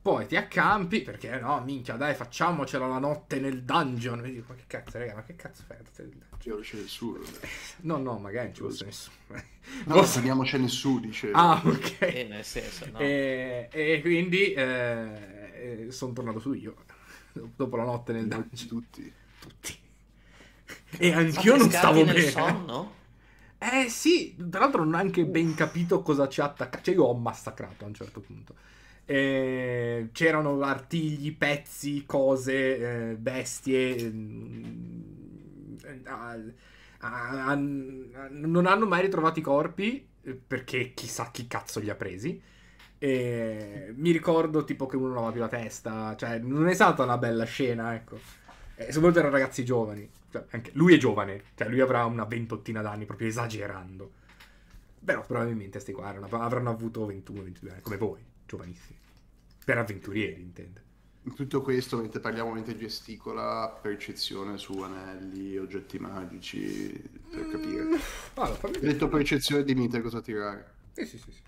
poi ti accampi, perché no, minchia, dai, facciamocela la notte nel dungeon. Vedi, ma che cazzo, raga, ma che cazzo fai? non c'è nessuno. No, no, magari non ci fosse nessuno. No, Forse- torniamoci nessuno, dice. Ah, ok. Eh, nel senso, no. E, e quindi sono tornato su io. Dopo la notte nel dungeon. tutti. Tutti. E anch'io non stavo nel bene. sonno? Eh sì, tra l'altro non ho neanche ben capito cosa ci ha attaccato. Cioè, io ho massacrato a un certo punto. Eh, c'erano artigli, pezzi, cose, eh, bestie. mm, non hanno mai ritrovato i corpi eh, perché chissà chi cazzo li ha presi. E mi ricordo tipo che uno non aveva più la testa. Cioè, non è stata una bella scena, ecco. E soprattutto erano ragazzi giovani. Cioè, anche lui è giovane, cioè lui avrà una ventottina d'anni, proprio esagerando. Però probabilmente sti qua erano- avranno avuto 21-22 anni, come voi, giovanissimi. Per avventurieri, intende. In tutto questo, mentre parliamo, mentre gesticola, percezione su anelli, oggetti magici, per capire. Mm, Allora, detto percezione di Mite cosa tirare. Sì, sì, sì, sì.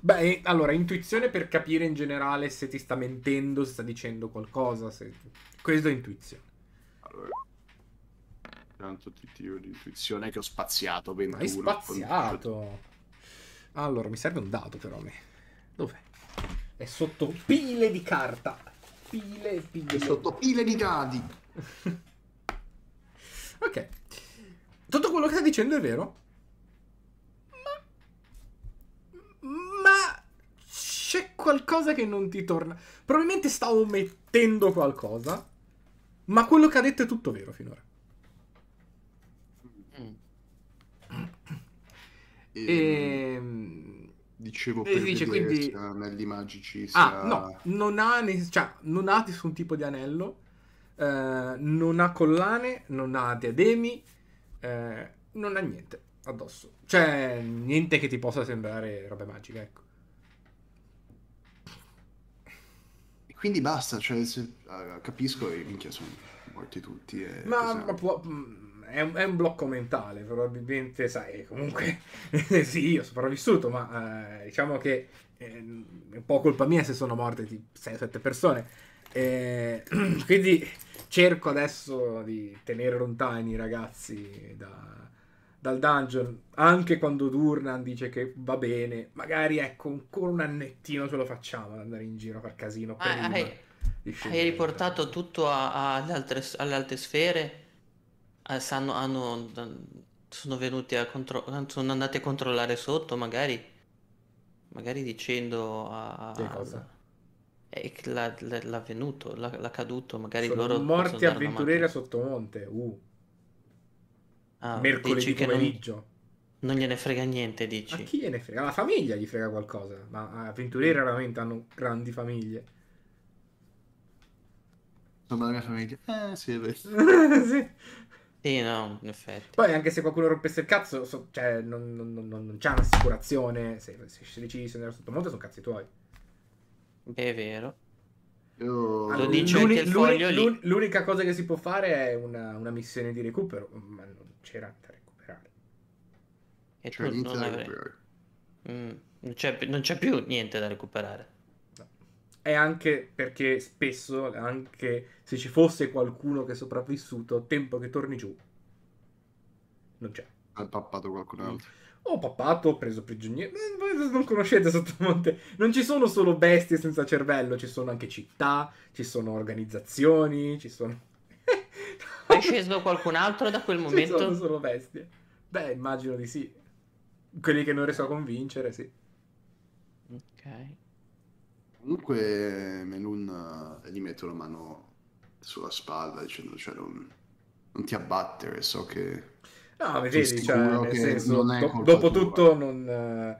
Beh, allora, intuizione per capire in generale se ti sta mentendo, se sta dicendo qualcosa. Se... Questo è intuizione. Allora, tanto ti tiro di intuizione che ho spaziato 21. Hai spaziato. Allora, mi serve un dato però a me. Dov'è? È sotto pile di carta. Pile e pile. Sotto pile di dadi. Ok. Tutto quello che sta dicendo è vero? Ma... Ma... C'è qualcosa che non ti torna. Probabilmente sta omettendo qualcosa. Ma quello che ha detto è tutto vero finora. Mm. E, Ehm... dicevo e per dice, vedere quindi- sia anelli magici sia... Ah, no, non ha, ne- cioè, non ha nessun tipo di anello, eh, non ha collane, non ha diademi, eh, non ha niente addosso. Cioè, niente che ti possa sembrare roba magica, ecco. E quindi basta, cioè, se- ah, capisco e minchia sono morti tutti. E Ma, ma può- mm, è, un, è un blocco mentale, probabilmente, sai, comunque, sì, io sono sopravvissuto, ma eh, diciamo che eh, è un po' colpa mia se sono morte di 6-7 persone. Eh, quindi cerco adesso di tenere lontani i ragazzi da- dal dungeon, anche quando Durnan dice che va bene, magari ecco, ancora un annettino ce lo facciamo ad andare in giro a far casino. Ah, hai, hai riportato tutto a- a- alle altre, alle alte sfere? Ah, sanno- hanno, sono venuti a contro- sono andati a controllare sotto, magari, magari dicendo a, Che cosa? eh, che l'ha- l'ha- l'avvenuto, l'ha- l'accaduto, magari Sono loro morti avventurieri a. Sottomonte. Uh, Ah, mercoledì non, pomeriggio. non gliene frega niente, A dici? chi gliene frega? La famiglia gli frega qualcosa. Ma avventurieri raramente hanno grandi famiglie. Insomma, la mia famiglia... Eh, sì, è vero. Sì. Sì, no, in effetti. Poi anche se qualcuno rompesse il cazzo, so- cioè, non, non- non- non c'è un'assicurazione. Se, se decidi di andare sotto monte sono cazzi tuoi. Beh, è vero. Lo dice L'uni- anche il l'uni- foglio lì. l'un- L'unica cosa che si può fare è una, una missione di recupero, ma non c'era da recuperare. E Cioè, tu niente non da avrei... recuperare. Mm, non c'è, non c'è più niente da recuperare. E anche perché spesso, anche se ci fosse qualcuno che è sopravvissuto, tempo che torni giù, non c'è. Ha pappato qualcun altro. Ho pappato, ho preso prigioniero. Eh, non conoscete Sottomonte. Non ci sono solo bestie senza cervello, ci sono anche città, ci sono organizzazioni, ci sono. È sceso qualcun altro da quel Ci sono momento? solo bestie. Beh, immagino di sì. Quelli che non riesco a convincere, sì. Ok. Comunque Melun eh, gli metto la mano sulla spalla dicendo, cioè, non, non ti abbattere, so che... No, vedi, cioè, nel senso, non è do- dopo tua. tutto non, eh,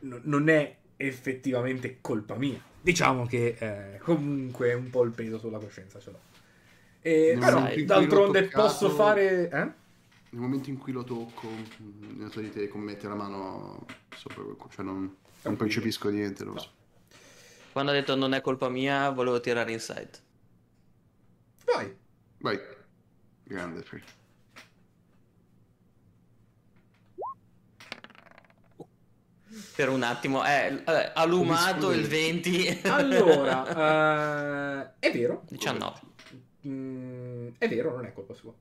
no- non è effettivamente colpa mia. Diciamo che eh, comunque un po' il peso sulla coscienza ce l'ho. E, però, d'altronde toccato- posso fare... Eh? Nel momento in cui lo tocco, nella tua di te, con mettere la mano sopra quel co- cioè non, non percepisco niente, non lo so. Quando ha detto non è colpa mia, volevo tirare inside. Vai. Vai, grande Free. Per un attimo, eh, eh, ha lumato il 20. Allora, eh, è vero. 19. Mm, è vero, non è colpa sua.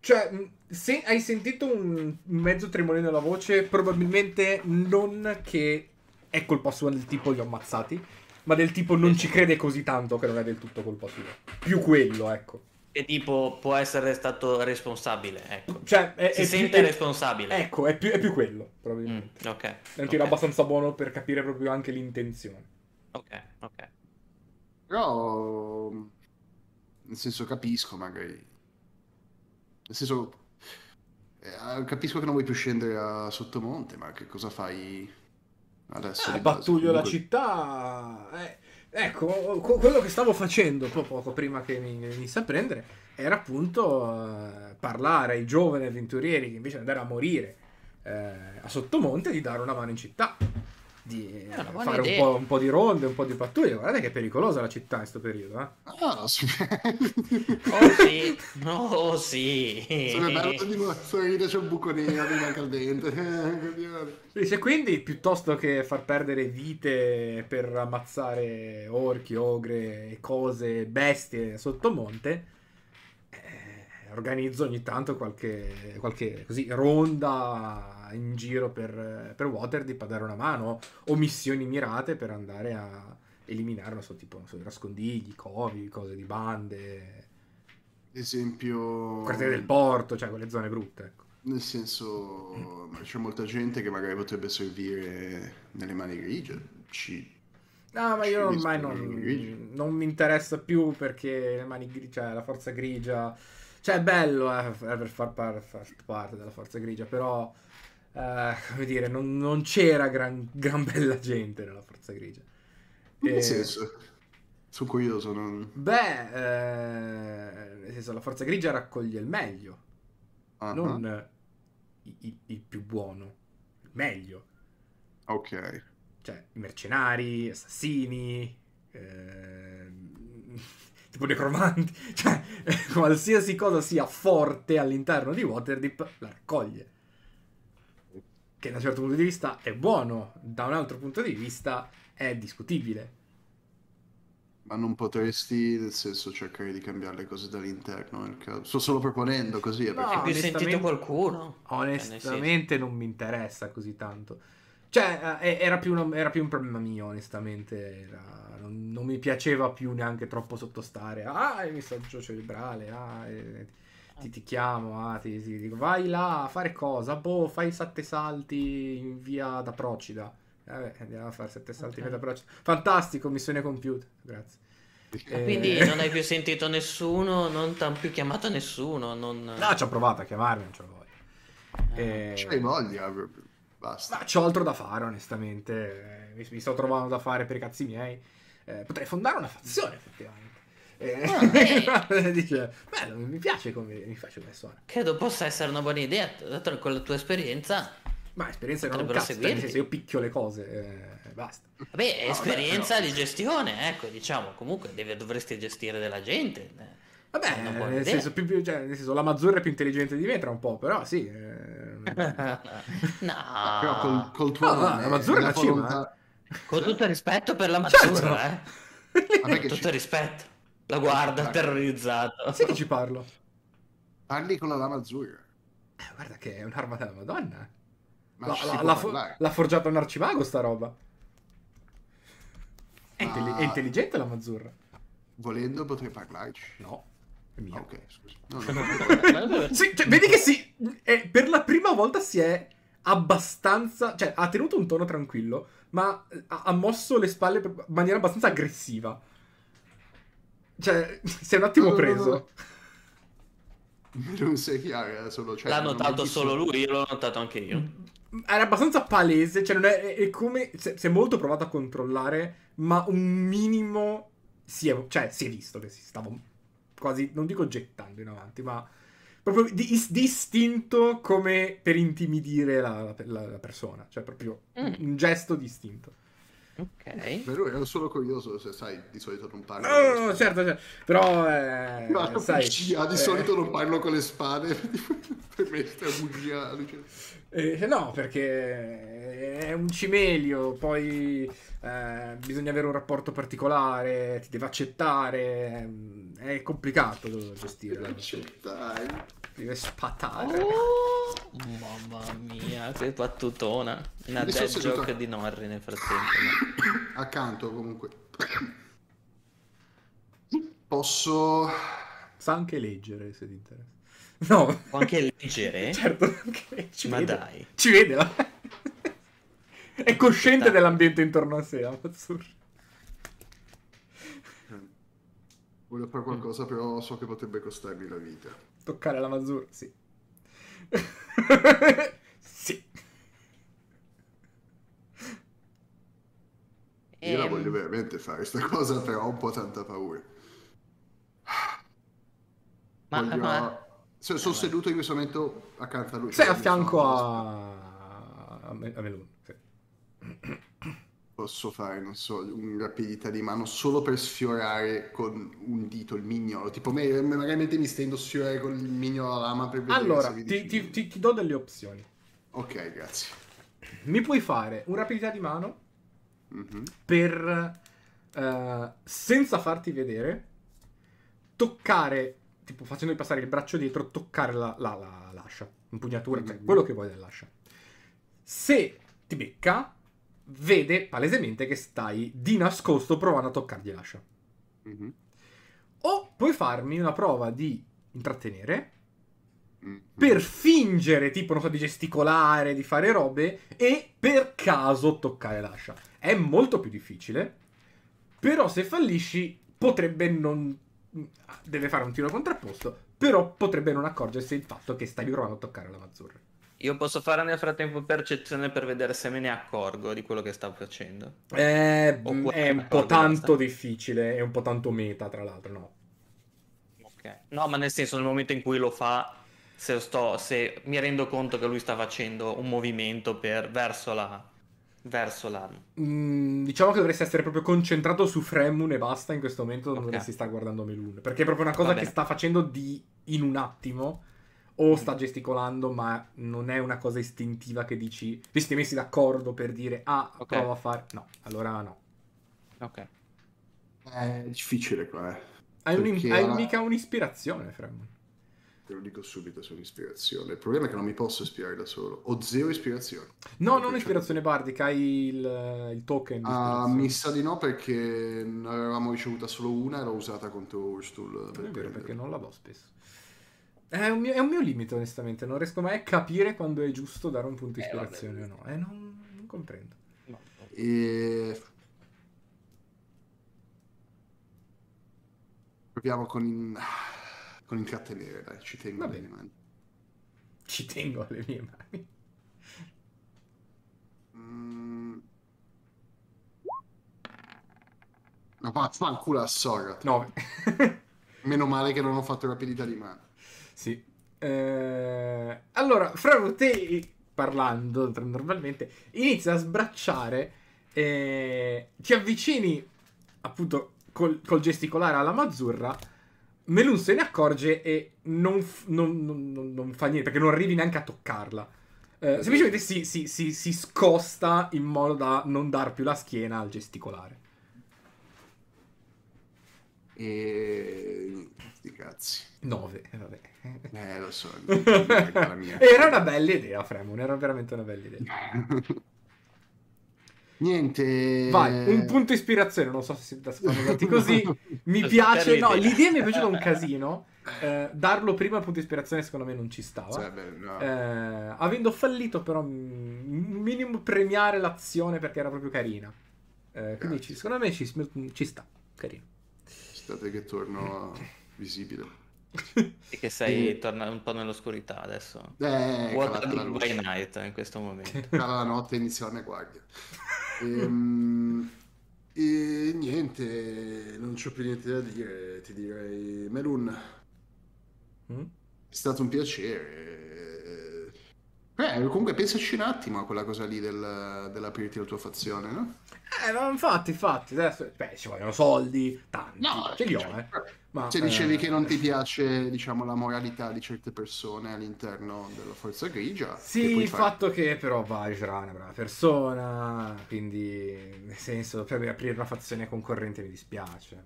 Cioè, mm, se hai sentito un un mezzo tremolino alla voce, probabilmente non che è colpa sua del tipo li ho ammazzati, ma del tipo non ci crede così tanto che non è del tutto colpa sua. Più quello, ecco. E tipo può essere stato responsabile, ecco. Cioè, è, Si è sente più, è- responsabile. Ecco, è più, è più quello, Mm, probabilmente. ok. È un tiro abbastanza buono per capire proprio anche l'intenzione. Ok, ok. Però, nel senso, capisco magari. Nel senso, eh, capisco che non vuoi più scendere a Sottomonte, ma che cosa fai adesso? Di base? pattuglio la Comunque- città. eh, ecco, co- quello che stavo facendo po- poco prima che mi venisse a prendere era appunto eh, parlare ai giovani avventurieri che invece di andare a morire eh, a Sottomonte di dare una mano in città di fare un po', un po' di ronde, un po' di pattuglie. Guardate che è pericolosa la città in questo periodo. Eh? Ah, sì. Oh sì, oh sì. Sarebbe bello di. Sorride, c'è un buco nero, mi manca il dente. Eh. Dice quindi piuttosto che far perdere vite per ammazzare orchi, ogre e cose, bestie sotto monte, eh, organizzo ogni tanto qualche, qualche così, ronda in giro per, per Waterdeep a dare una mano o missioni mirate per andare a eliminare, non so, tipo non so, nascondigli, covi, cose di bande, esempio... quartiere del porto, cioè quelle zone brutte. Ecco. Nel senso, c'è molta gente che magari potrebbe servire nelle mani grigie. Ci... No, ma io ormai non, non mi interessa più perché le mani grigie, cioè la forza grigia, cioè è bello eh, per far, par- far parte della forza grigia, però, eh, come dire, non, non c'era gran, gran bella gente nella forza grigia. In Eh, che senso? Sono curioso, non... Beh, eh, nel senso, la forza grigia raccoglie il meglio, Ah, non eh, i- i- il più buono, il meglio. Ok. cioè mercenari, assassini, ehm, tipo necromanti, cioè qualsiasi cosa sia forte all'interno di Waterdeep la raccoglie. Che da un certo punto di vista è buono, da un altro punto di vista è discutibile. Ma non potresti, nel senso, cercare di cambiare le cose dall'interno nel caso? Sto solo proponendo così, eh, No, perché... Più sentito qualcuno? Onestamente non mi interessa così tanto. Cioè, eh, era più, un- era più un problema mio, onestamente. Era- non, non mi piaceva più neanche troppo sottostare. Ah, il messaggio cerebrale. Ah, eh, ti, ti chiamo. Ah, ti, ti dico, vai là a fare cosa? Boh, fai sette salti in via da Procida. Vabbè, andiamo a fare sette salti in Ok. via da Procida. Fantastico, missione compiuta. Grazie. Eh, Quindi non hai più sentito nessuno, non ti hanno più chiamato nessuno, non... No, ci ho provato a chiamarmi, non ce la voglio. Ah. Eh, C'hai voglia. Basta. Ma c'ho altro da fare, onestamente. Eh, Mi, mi sto trovando da fare per i cazzi miei. Eh, potrei fondare una fazione, effettivamente. Eh, dice, bello, mi piace come mi piace come suona. Credo possa essere una buona idea, dato con la tua esperienza. Ma esperienza non cazzo, nel seguirti. senso io picchio le cose, eh, basta. Vabbè, No, esperienza però- di gestione, ecco, diciamo, comunque deve- dovresti gestire della gente. eh. Vabbè, nel idea. senso, più, più- cioè, nel senso, la Mazzurra è più intelligente di me tra un po', però sì. eh, no, Però col, col tuo No, no, nome la Mazzurra è e la cima, volontà- con tutto il rispetto per la Certo. Mazzurra, eh. Vabbè che Tutto ci- il rispetto. La guarda Dai. terrorizzato. Sì che ci parlo. parli con la lama azzurra. Eh, guarda che è un'arma della Madonna. Ma La- la- si può l'ha, forgiata un arcimago sta roba. È, intelli- è intelligente la Mazzurra. Volendo potrei parlarci. No, è mia. Ok, scusa. No, no. Sì, cioè, vedi che sì, eh, per la prima volta si è abbastanza, cioè ha tenuto un tono tranquillo, ma ha, ha mosso le spalle in maniera abbastanza aggressiva. Cioè, si è un attimo No, no, no, preso. no. Non sei chiaro, era solo... Cioè, L'ha notato visto- solo lui, io l'ho notato anche io. Era abbastanza palese, cioè non è, è- come, si è, si è molto provato a controllare, ma un minimo si è, cioè, si è visto che si stava quasi, non dico gettando in avanti, ma proprio di, is- distinto come per intimidire la, la- la persona, cioè proprio Mm. un gesto distinto. Ok. Però ero solo curioso se sai, di solito non parlo. No, no, no, certo, certo, però, eh, la sai... bugia, di eh, solito non parlo con le spade. per me è bugia. Lucia. Eh, no, perché è un cimelio, poi eh, bisogna avere un rapporto particolare, ti deve accettare, ehm, è complicato gestire, Accettare. deve spatare. Oh, mamma mia, che battutona. Una Mi dead joke di Norri nel frattempo. Accanto comunque. Posso... Sa anche leggere se ti interessa. No, Può anche leggere? certo, anche- ci Ma vede. dai. Ci vede, la- È cosciente dell'ambiente intorno a sé, la Mazzurra. Voglio fare qualcosa, però so che potrebbe costarmi la vita. Toccare la Mazzurra, sì. sì. Io la Ehm, voglio veramente fare sta cosa, però ho un po' tanta paura. Ma, Voglio- ma- sono Eh, seduto in questo momento accanto a lui. Sei Cioè, a fianco a... a, Me- a Melun. sì. Posso fare, non so, una rapidità di mano solo per sfiorare con un dito il mignolo. Tipo, me, magari mi stendo a sfiorare con il mignolo la lama per vedere Allora, ti, ti- ti- ti do delle opzioni. Ok, grazie. Mi puoi fare un rapidità di mano Mhm. per, eh, senza farti vedere, toccare, tipo facendomi passare il braccio dietro, toccare la, la- la- l'ascia, impugnatura, cioè Mhm. quello che vuoi dell'ascia. Se ti becca, vede palesemente che stai di nascosto provando a toccargli l'ascia. Mhm. O puoi farmi una prova di intrattenere Mhm. per fingere, tipo, non so, di gesticolare, di fare robe e per caso toccare l'ascia. È molto più difficile, però se fallisci potrebbe non... deve fare un tiro contrapposto, però potrebbe non accorgersi del fatto che stai provando a toccare la mazzurra. Io posso fare nel frattempo percezione per vedere se me ne accorgo di quello che sta facendo. È, Oppure è un po' tanto difficile, è un po' tanto meta, tra l'altro, no. No, ma nel senso, nel momento in cui lo fa, se, sto, se mi rendo conto che lui sta facendo un movimento per, verso la... Verso la... Mm, diciamo che dovresti essere proprio concentrato su Fremun e basta in questo momento non Ok. dovresti stare guardando Melun perché è proprio una cosa che sta facendo di in un attimo o sta gesticolando ma non è una cosa istintiva che dici vi siete messi d'accordo per dire ah Ok. provo a fare no allora no Ok. È difficile qua, eh. hai, un- hai mica un'ispirazione Fremun Te lo dico subito, sono ispirazione. Il problema è che non mi posso ispirare da solo. Ho zero ispirazione. no non ispirazione bardica hai il, il token di Ah, mi sa di no perché ne avevamo ricevuta solo una e l'ho usata contro per è vero prendere. perché non la do spesso è un, mio, è un mio limite onestamente non riesco mai a capire quando è giusto dare un punto Eh, vabbè. ispirazione o no eh, non, non comprendo No. E... Proviamo con, con intrattenere, dai, ci tengo alle bene. mani. Ci tengo alle mie mani. Mm. Ma va, fanculo a Sorat. 9. Meno male che non ho fatto rapidità di mano. sì. Eh, allora, fra te parlando normalmente, inizia a sbracciare, eh, ti avvicini appunto col, col gesticolare alla mazzurra. Melun se ne accorge e non, f- non- non- non- fa niente perché non arrivi neanche a toccarla. Eh, semplicemente si, si- si- si scosta in modo da non dar più la schiena al gesticolare. E... Sti cazzi. 9, vabbè. Eh, lo so. Era una bella idea, Fremon, era veramente una bella idea. Niente. Vai, un punto ispirazione, non so se siete spaventati così. Mi Per piace, no, l'idea. mi è piaciuta un casino. Eh, darlo prima punto ispirazione secondo me non ci stava. Cioè, beh, no. Eh, avendo fallito però mm, minimo premiare l'azione perché era proprio carina. Eh, quindi ci- secondo me ci, ci sta, carino. Aspettate che torno visibile. E che sei Eh. torna un po' nell'oscurità adesso. Eh, What a by night in questo momento. Cala la notte e inizia la mia guardia. Ehm, e niente, non c'ho più niente da dire. Ti direi, Melun, Mm? è stato un piacere. Eh, comunque pensaci un attimo a quella cosa lì del, dell'aprirti la tua fazione, no? Eh, ma infatti, infatti, adesso, beh, ci vogliono soldi, tanti, ce li ho, cioè, eh. Ma, Se dicevi eh, che non ti piace, diciamo, la moralità di certe persone all'interno della forza grigia, Sì, il fare- fatto che però Vajra è una brava persona, quindi nel senso per aprire una fazione concorrente mi dispiace.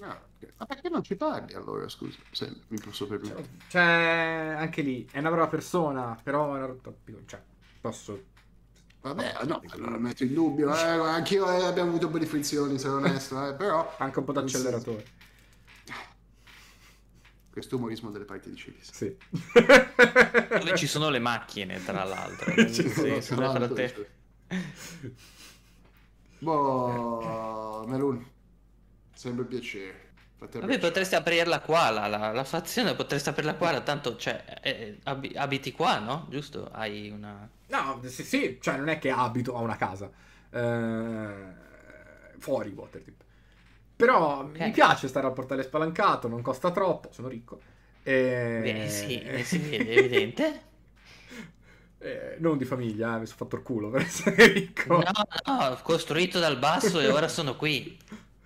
Ah, ok. Ma perché non ci parli allora, scusa? Se mi posso permettere. Cioè, anche lì è una brava persona, però una cioè, posso Vabbè, no, lo metto in dubbio. Eh, anch'io eh, abbiamo avuto belle frizioni, se onesto, eh, però anche un po' d'acceleratore. Questo umorismo delle parti di Cilis. Sì. Dove ci sono le macchine, tra l'altro. Ci sono, nel Tra l'altro, fratte- Boh, Melun, sempre piacere. Vabbè, potresti aprirla qua, la, la, la fazione, potresti aprirla qua, tanto, cioè, eh, abi- abiti qua, no? Giusto? Hai una... No, sì, sì, cioè non è che abito a una casa. Eh, fuori Waterdeep. Però mi Ok. piace stare al portale spalancato, non costa troppo, sono ricco. E... Beh, sì, eh, si vede, è evidente. Eh, non di famiglia, eh, mi sono fatto il culo per essere ricco. No, no, costruito dal basso e ora sono qui.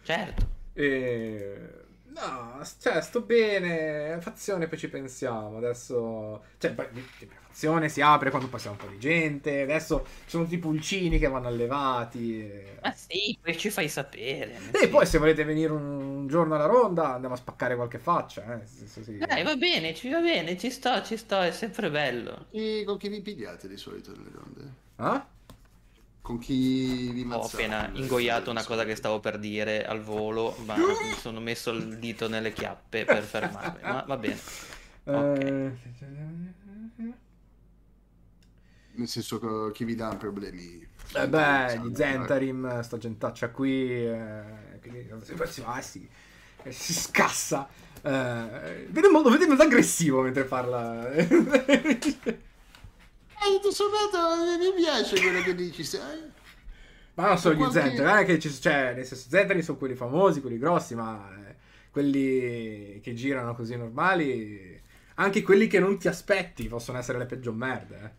Certo. E... No, cioè, sto bene. Fazione, poi ci pensiamo. Adesso. Cioè, poi, la fazione si apre quando passiamo un po' di gente. Adesso ci sono tipo pulcini che vanno allevati. e- Ma sì, poi ci fai sapere. E sì. poi, se volete venire un giorno alla ronda, andiamo a spaccare qualche faccia. Eh. senso, sì. Dai, va bene, ci va bene, ci sto, ci sto, è sempre bello. E con chi vi pigliate di solito nelle ronde? Ah? Con chi vi Ho mazzate? appena nelle ingoiato una cosa che stavo per dire al volo, ma mi sono messo il dito nelle chiappe per fermarmi. Ma va bene. Eh, Nel senso che chi vi dà problemi? Eh beh, gli Zentarim, sta gentaccia qui, eh, si, si, ah, sì, eh, si scassa. Eh, vede molto, vede molto aggressivo mentre parla. Eh, tutto sommato eh, mi piace quello che dici, sai? ma non solo gli Qualche- Zentarim, non è che ci, cioè, nel senso, Zentarim sono quelli famosi, quelli grossi, ma eh, quelli che girano così normali, anche quelli che non ti aspetti possono essere le peggio merde.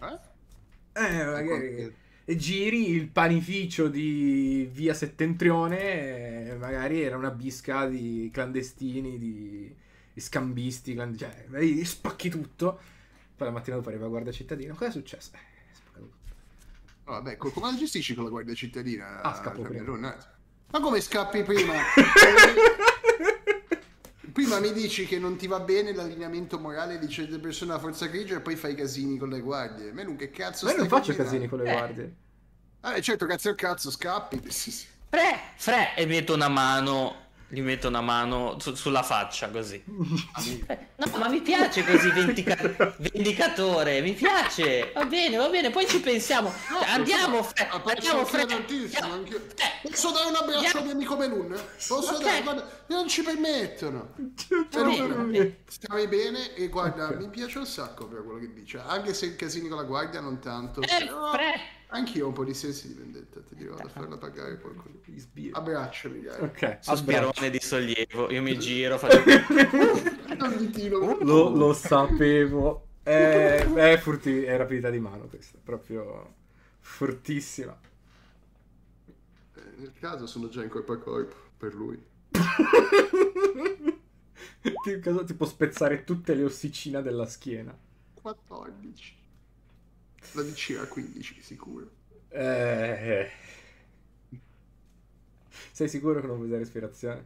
Eh, Eh? eh magari... Qualche- e giri il panificio di via settentrione e magari era una bisca di clandestini di, di scambisti cland- cioè spacchi tutto poi la mattina dopo arriva la guardia cittadina cosa è successo? Eh, è spaccato tutto. No, Vabbè, co- come la gestisci con la guardia cittadina? Ah, scappo Cioè, prima. non- Ma come scappi prima? prima mi dici che non ti va bene l'allineamento morale di certe persone della forza grigia e poi fai casini con le guardie. Ma non che cazzo ma io non faccio combinando? casini con le Eh. guardie Ah, certo, cazzo al cazzo, scappi. Fre, fre, e metto una mano, gli metto una mano su- sulla faccia così. Eh, No, ma mi piace così vendica- vendicatore, mi piace. Va bene, va bene, poi ci pensiamo. Cioè, andiamo, Fre, posso andiamo, Fre. anch'io tantissimo, anch'io. Eh, Posso dare un abbraccio al mio amico Melun? Posso Ok. dare? Guarda, non ci permettono. Va bene, e guarda, Ok. mi piace un sacco per quello che dice. Anche se casini con la guardia non tanto. Eh, però Fre. Anch'io ho un po' di sensi di vendetta, ti dirò da farla pagare qualcuno. Abbracciami, dai. ok abbraccio. Sospirone di sollievo, io mi giro, faccio... Lo, lo sapevo è, è, furti- è rapidità di mano questa proprio fortissima Eh, Nel caso sono già in corpo a corpo per lui. Ti- ti può spezzare tutte le ossicine della schiena 14. La DC a 15 sicuro. Eh. Sei sicuro che non vuoi usare ispirazione?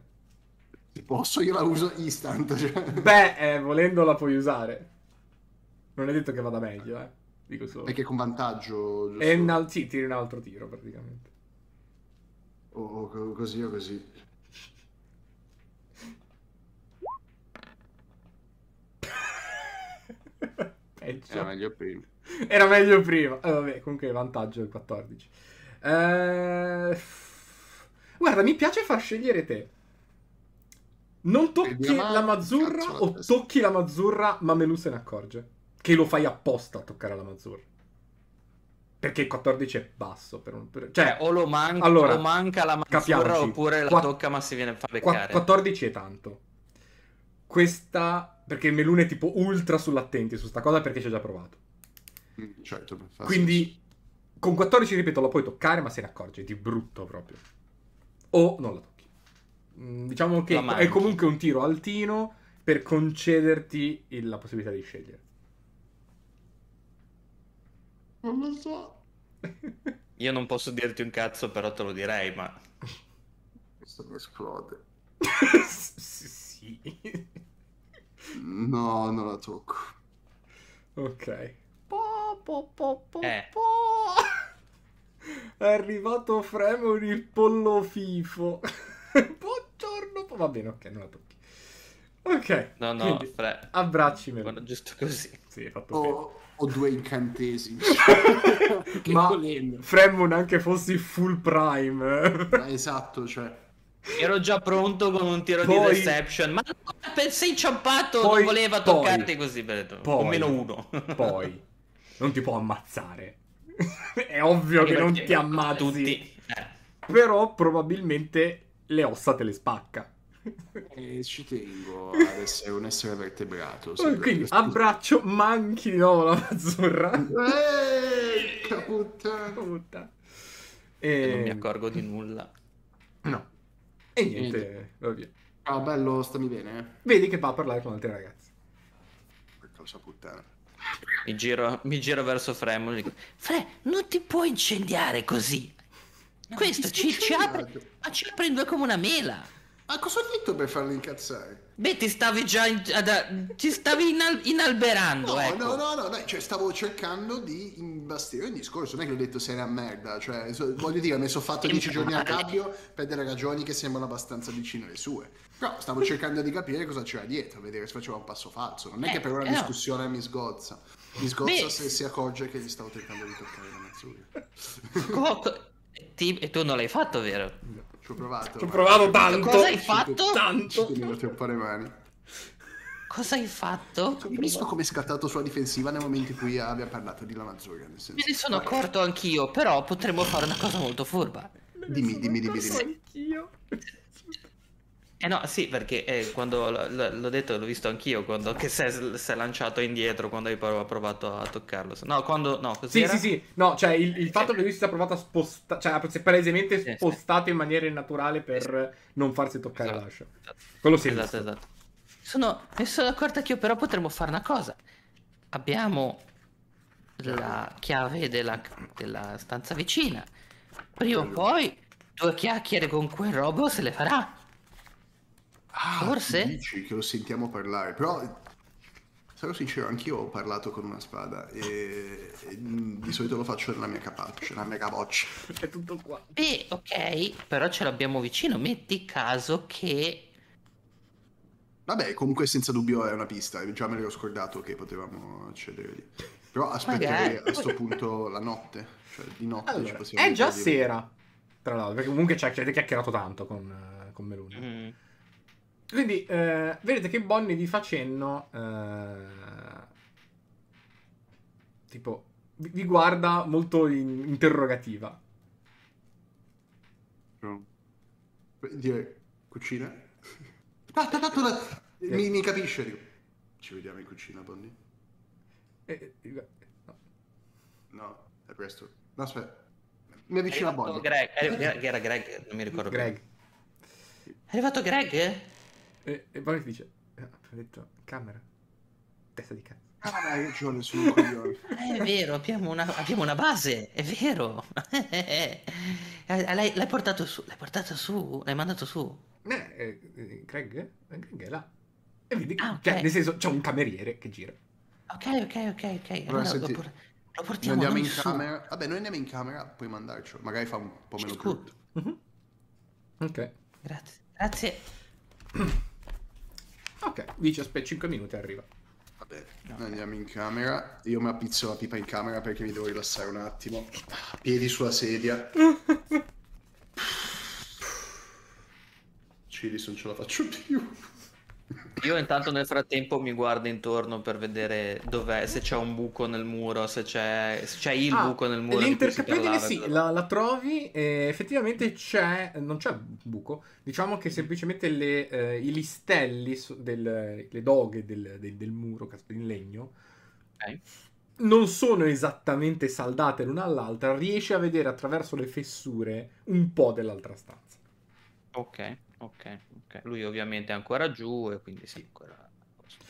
Se posso io la uso instant. Cioè. Beh, eh, volendo la puoi usare. Non è detto che vada meglio, eh. Dico solo. Perché con vantaggio. giusto? E un al- sì, tiri un altro tiro praticamente. O o co- così o così. Peggio. Era meglio prima. Era meglio prima. Eh, vabbè, comunque vantaggio il 14. Eh, Guarda, mi piace far scegliere te. Non tocchi la mazzurra o tocchi la mazzurra, ma Melù se ne accorge. Che lo fai apposta a toccare la mazzurra. Perché il 14 è basso. Per un... per- Cioè, Cioè, o lo manca, Allora, o manca la mazzurra capiamoci. oppure la Qua- tocca ma si viene a fa qua- beccare. 14 è tanto. Questa... Perché il Melune è tipo ultra sull'attenti su sta cosa perché ci ha già provato. Mm, Certo. Quindi con 14, ripeto, la puoi toccare, ma se ne accorge di brutto proprio. O non la tocchi. Mm, Diciamo che è comunque un tiro altino per concederti il- la possibilità di scegliere. Non lo so. Io non posso dirti un cazzo, però te lo direi, ma... Questo mi esplode. sì. No, non la tocco. Ok. Po, po, po, Eh. po. È arrivato Fremon il pollo fifo. Buongiorno. Va bene, ok, non la tocchi. Ok. No, no, quindi, Fre... abbracci Melù. Guarda, giusto così. Sì, fatto bene. Ho, due incantesimi. che Ma volendo. Fremon anche fossi full prime. Ma esatto, cioè. Ero già pronto con un tiro Poi- di deception, ma sei inciampato, Poi- non voleva poi- toccarti così, per poi- con meno uno. Poi non ti può ammazzare. È ovvio che non ti ammazzi. Tutti. Eh. Però probabilmente le ossa te le spacca. E ci tengo ad essere un essere vertebrato. Oh, Quindi abbraccio, manchi di nuovo la Mazzurra. Ehi, puttana. Puttana. E E... non mi accorgo di nulla. No. E niente, va via. Ah, bello, stammi bene. eh? Vedi che va a parlare con altri ragazzi. Per causa puttana. Mi giro, mi giro verso Fremolo e dico: Fre, non ti puoi incendiare così. Questo ti ci, ci apre, ma ci apre in due come una mela. Ma cosa ho detto per farlo incazzare? Beh, ti stavi già in- ad- ti stavi inal- inalberando, No, ecco. no, no, no, dai, cioè stavo cercando di imbastire il discorso, non è che ho detto sei una merda, cioè voglio dire, mi sono fatto dieci giorni a male. cabbio per delle ragioni che sembrano abbastanza vicine alle sue. Però stavo cercando di capire cosa c'era dietro, vedere se faceva un passo falso. Non è Eh, che per eh la no. discussione mi sgozza. Mi sgozza Beh. se si accorge che gli stavo tentando di toccare la ti- e tu non l'hai fatto, vero? Ci ho provato. Ci ho provato tanto. Cosa hai fatto? Ci Tanto. tenevo un po' le mani. Cosa hai fatto? Hai visto come è scattato sulla difensiva nel momento in cui abbia parlato di la mazzurra? Nel senso... Me ne sono accorto anch'io, però potremmo fare una cosa molto furba. Dimmi, dimmi, dimmi, dimmi. Anch'io. Eh no, sì, perché eh, quando l- l- l'ho detto, l'ho visto anch'io, quando che si è, lanciato indietro quando hai prov- provato a toccarlo. No, quando... No, così Sì, sì, sì. No, cioè il, il fatto che lui si sia provato a spostare, cioè si è palesemente Sì, sì. spostato in maniera innaturale per non farsi toccare Esatto. l'ascia. Esatto. Quello sì. Esatto, esatto. Sono, mi sono accorta che io però potremmo fare una cosa. Abbiamo la chiave della, della stanza vicina. Prima o poi due chiacchiere con quel robo se le farà. Ah, Forse? Dici che lo sentiamo parlare, però sarò sincero, anch'io ho parlato con una spada e, e, di solito lo faccio nella mia capoccia, nella mia capoccia. È tutto qua. Beh, ok, però ce l'abbiamo vicino. Metti caso che... Vabbè, comunque senza dubbio è una pista, già me l'ero scordato che potevamo accedere lì. Però aspetterei a sto punto la notte, cioè di notte ci Allora, possiamo è già sera. Tra l'altro, perché comunque ci avete chiacchierato tanto con, eh, con Meloni. Mm, Quindi eh, vedete che Bonnie vi fa cenno. eh, tipo, vi, vi guarda molto in- interrogativa. No. Dire, cucina? Tanto, tanto, la- mi, mi capisce, dico. Ci vediamo in cucina, Bonnie? E- e- no. No, è presto. No, aspetta. Mi avvicino a Bonnie. Greg, era Greg, non mi ricordo più. Greg. È arrivato Greg? E, e poi dice: eh, Ha detto camera. Testa di cazzo. Ah, hai ragione, sono un coglione. Eh, È vero, abbiamo una, abbiamo una base, è vero. Eh, L'hai, l'hai portato su, l'hai portato su, l'hai mandato su. Eh, eh, eh? Eh, Greg è là. E vedi, Ah, ok. cioè, nel senso, c'è un cameriere che gira. Ok, ok, ok, ok. Allora, Allora, lo, senti, lo Noi portiamo andiamo in su. camera. Vabbè, noi andiamo in camera, puoi mandarci. Magari fa un po' meno brutto. Mhm. Ok. Grazie, grazie. Ok, dice aspetta 5 minuti e arriva. Va bene, noi andiamo in camera. Io mi appizzo la pipa in camera perché mi devo rilassare un attimo. Piedi sulla sedia. Cilis, non ce la faccio più. Io intanto nel frattempo mi guardo intorno per vedere dov'è, se c'è un buco nel muro, se c'è, se c'è il Ah, buco nel muro. L'intercapedine sì, la, la trovi e effettivamente c'è, non c'è buco, diciamo che semplicemente le, eh, i listelli, del- le doghe del, del- del muro in legno Ok. non sono esattamente saldate l'una all'altra, riesci a vedere attraverso le fessure un po' dell'altra stanza. Ok, ok, ok. Lui ovviamente è ancora giù e quindi sì, ancora...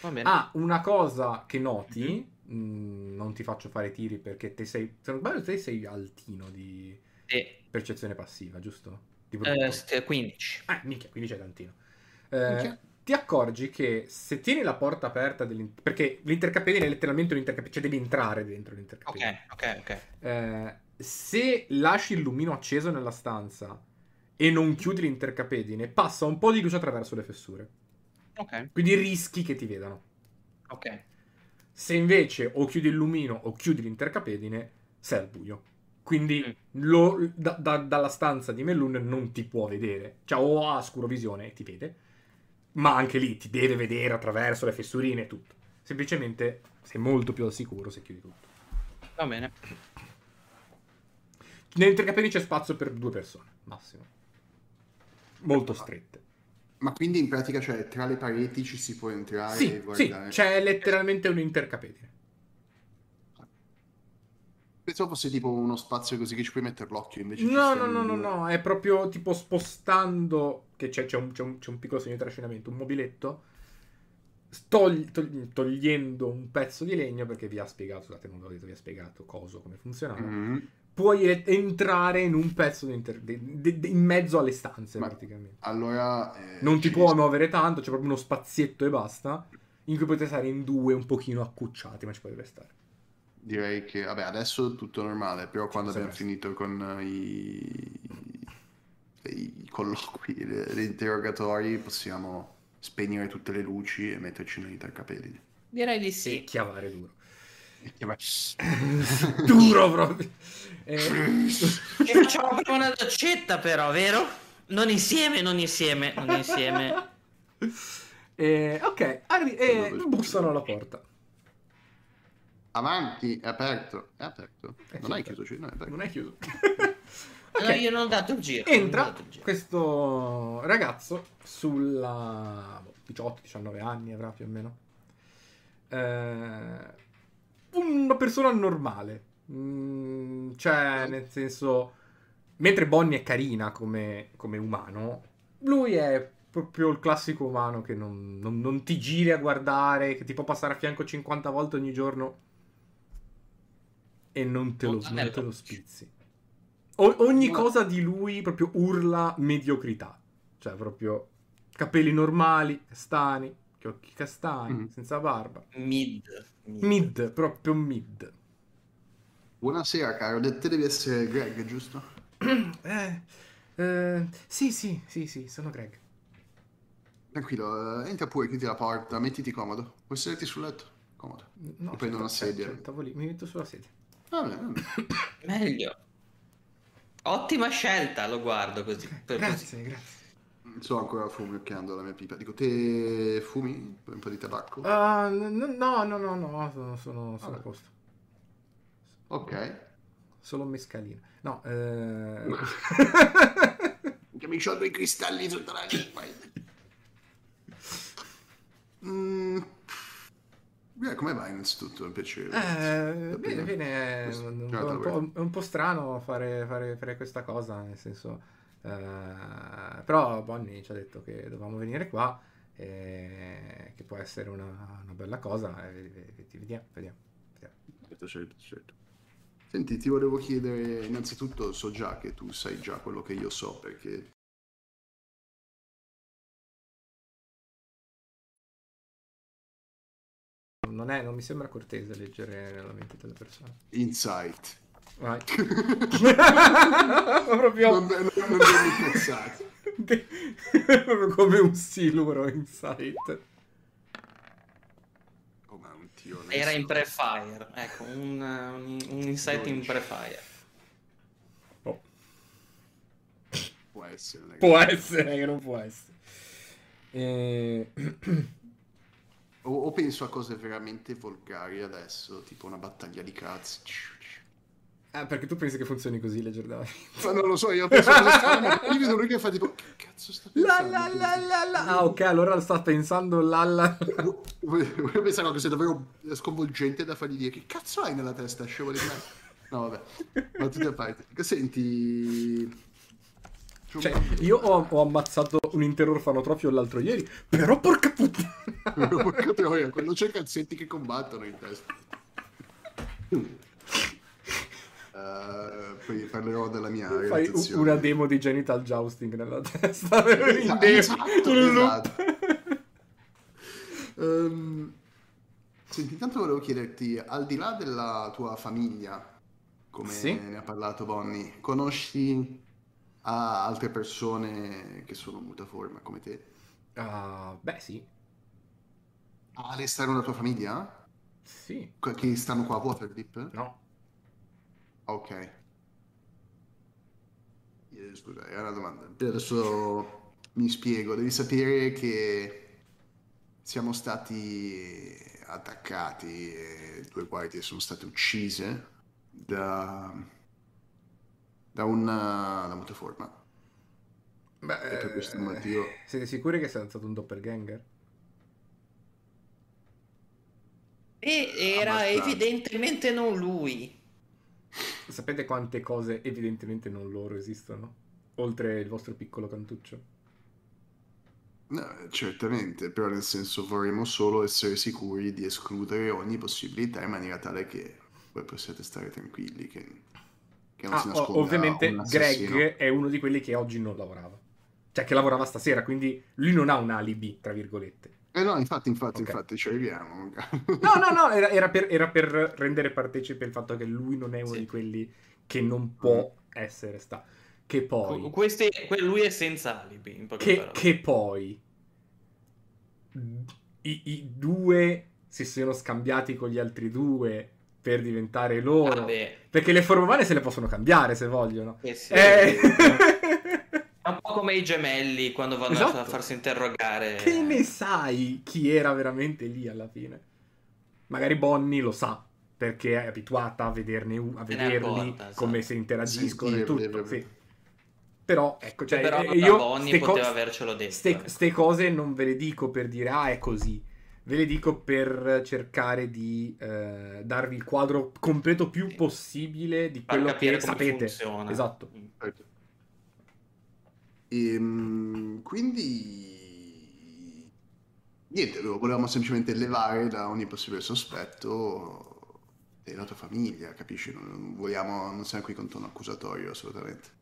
Va bene. Ah, una cosa che noti, mh, non ti faccio fare tiri perché te sei, se non sbaglio te sei altino di E, percezione passiva, giusto? Di eh, brutto. st- 15. Ah, minchia, quindi c'è tantino. Eh, ti accorgi che se tieni la porta aperta perché l'intercapedine è letteralmente un intercapedine, cioè devi entrare dentro Ok, l'intercapedine. ok, ok. Eh, se lasci il lumino acceso nella stanza e non chiudi l'intercapedine, passa un po' di luce attraverso le fessure. Ok, Quindi rischi che ti vedano. ok. Se invece o chiudi il lumino o chiudi l'intercapedine, sei al buio. Quindi Mm. lo- da- da- dalla stanza di Melun non ti può vedere. Cioè, o ha scurovisione e ti vede, ma anche lì ti deve vedere attraverso le fessurine e tutto. Semplicemente sei molto più al sicuro se chiudi tutto. Va bene. Nell'intercapedine c'è spazio per due persone, massimo. Molto strette. Ma quindi in pratica, cioè, tra le pareti ci si può entrare e Sì, sì, guardare? c'è letteralmente un intercapedine. Pensavo fosse tipo uno spazio così che ci puoi mettere l'occhio, invece No, no, no, no, no, è proprio tipo spostando, che c'è, c'è un, piccolo segno di trascinamento, un mobiletto, togli- togli- togliendo un pezzo di legno, perché vi ha spiegato, scusate, non l'ho detto, vi ha spiegato coso, come funzionava, Mhm. Puoi e- entrare in un pezzo di inter- di- di- in mezzo alle stanze, Ma- praticamente. Allora... eh, Non ti può muovere tanto, c'è proprio uno spazietto e basta, in cui potete stare in due un pochino accucciati, ma ci potete stare. Direi che, vabbè, adesso tutto normale, però quando Sì, abbiamo sì. finito con eh, i, i colloqui, le- gli interrogatori, possiamo spegnere tutte le luci e metterci nell'intercapedine. Direi di E sì. chiavare duro. E vai. duro proprio. Eh, Ci facciamo prima una doccetta però, vero? Non insieme, non insieme, non insieme. eh, ok, arri- eh, bussano alla porta. Avanti, è aperto, è aperto. È Non hai chiuso. chiuso, no, è aperto. Non è chiuso. No, Ok. io non ho dato il giro. Entra il giro. questo ragazzo sulla 18-19 anni avrà più o meno. Eh, una persona normale. Mm, cioè, nel senso, mentre Bonnie è carina come, come umano, lui è proprio il classico umano che non, non- non ti giri a guardare, che ti può passare a fianco 50 volte ogni giorno e non te lo, Montanello. non te lo spizzi. O- ogni cosa di lui proprio urla mediocrità. Cioè, proprio capelli normali, castani, occhi castani, Mm. senza barba. Mid. mid. Mid, proprio mid. Buonasera, caro. Te devi essere Greg, giusto? Eh, eh, sì, sì, sì, sì, sono Greg. Tranquillo, eh, entra pure, chiudi la porta, mettiti comodo. Puoi sederti sul letto? Comodo. No, prendo una sedia. c'è il tavolino, Mi metto sulla sedia. Va bene. Meglio. Ottima scelta, lo guardo così. per così. Grazie, grazie. Sto ancora fumicchiando la mia pipa. Dico, te fumi un po' di tabacco? N- no, no, no, no, sono, sono, sono a Vabbè. posto. Ok. Solo mescalina. No, eh... Che mi sciolgo i cristalli sotto la lingua. Mm. Beh, come va innanzitutto? È un piacere. Eh, bene, bene, è Questo- un, un po', un po'- è un po' strano fare, fare- fare questa cosa, nel senso, eh, però Bonnie ci ha detto che dovevamo venire qua, e che può essere una, una bella cosa, e vedi- vedi- vediamo, vediamo. vediamo. Certo, certo, certo. Senti, ti volevo chiedere, innanzitutto so già che tu sai già quello che io so, perché Non, è, non mi sembra cortese leggere la mente delle persone. Insight. Vai. proprio, Non, non, non proprio come un siluro in sight. Oh, ma un tio onesto. Era in pre-fire. Ecco, un, un, un insight in pre-fire. Oh. Può essere. ragazzi. Può essere che non può essere. Eh, O, o penso a cose veramente volgari adesso, tipo una battaglia di cazzi. Ah, perché tu pensi che funzioni così leggere da Ma non lo so, io penso a cose strane. Io vedo lui che fa tipo, che cazzo sta pensando? la la la la. Ah, ok, allora sta pensando la la. Io pensavo a cose davvero sconvolgente da fargli dire che cazzo hai nella testa, scemo di? No, vabbè, ma tutte a parte. Senti... Cioè, io ho, ho ammazzato un intero orfanotrofio l'altro ieri, però porca puttana. Porca troia, quello c'è cazzetti che combattono in testa. Eh, poi parlerò della mia Fai una demo di genital jousting nella testa. Esatto, esatto, esatto. Ehm, senti, intanto volevo chiederti, al di là della tua famiglia, come Sì. ne ha parlato Bonnie, conosci ah, altre persone che sono mutaforma come te? Ah, beh, sì. All'esterno della tua famiglia? Sì. Che stanno qua a Waterdeep? No. Ok. Scusa, è una domanda. Adesso mi spiego. Devi sapere che siamo stati attaccati e due guardie sono state uccise da, da una, da mutaforma. Beh, E per questo eh, motivo- Siete sicuri che sia stato un doppelganger? E era Abbastanza. evidentemente non lui. Sapete quante cose evidentemente non loro esistono? Oltre il vostro piccolo cantuccio? No, certamente, però nel senso vorremmo solo essere sicuri di escludere ogni possibilità in maniera tale che voi possiate stare tranquilli, che, che non Ah, si nasconda ovviamente. Greg è uno di quelli che oggi non lavorava. Cioè che lavorava stasera, quindi lui non ha un alibi, tra virgolette. Eh no, infatti, infatti, Ok. infatti, ci arriviamo. No, no, no, era, era per, era per rendere partecipe il fatto che lui non è uno Sì. di quelli che non può essere sta. Che poi... Qu- questi- que- lui è senza alibi, in poche Che, parole. che poi i, i due si sono scambiati con gli altri due per diventare loro. Vabbè, Perché le forme umane se le possono cambiare se vogliono. eh sì. Eh. È un po' come i gemelli quando vanno Esatto. a farsi interrogare. che ne sai chi era veramente lì alla fine? Magari Bonnie lo sa. Perché è abituata a, vederne, a vederli accorta, esatto. come se interagiscono e tutto. Sì. Però, ecco, cioè, Però eh, la io Bonnie ste co- poteva avercelo detto. Ste, eh. ste cose non ve le dico per dire ah è così, ve le dico per cercare di eh, darvi il quadro completo più possibile di Far quello che sapete. funziona. Esatto. Ehm, quindi niente, lo volevamo semplicemente levare da ogni possibile sospetto della tua famiglia, capisci? Non, vogliamo, non siamo qui con tono accusatorio assolutamente.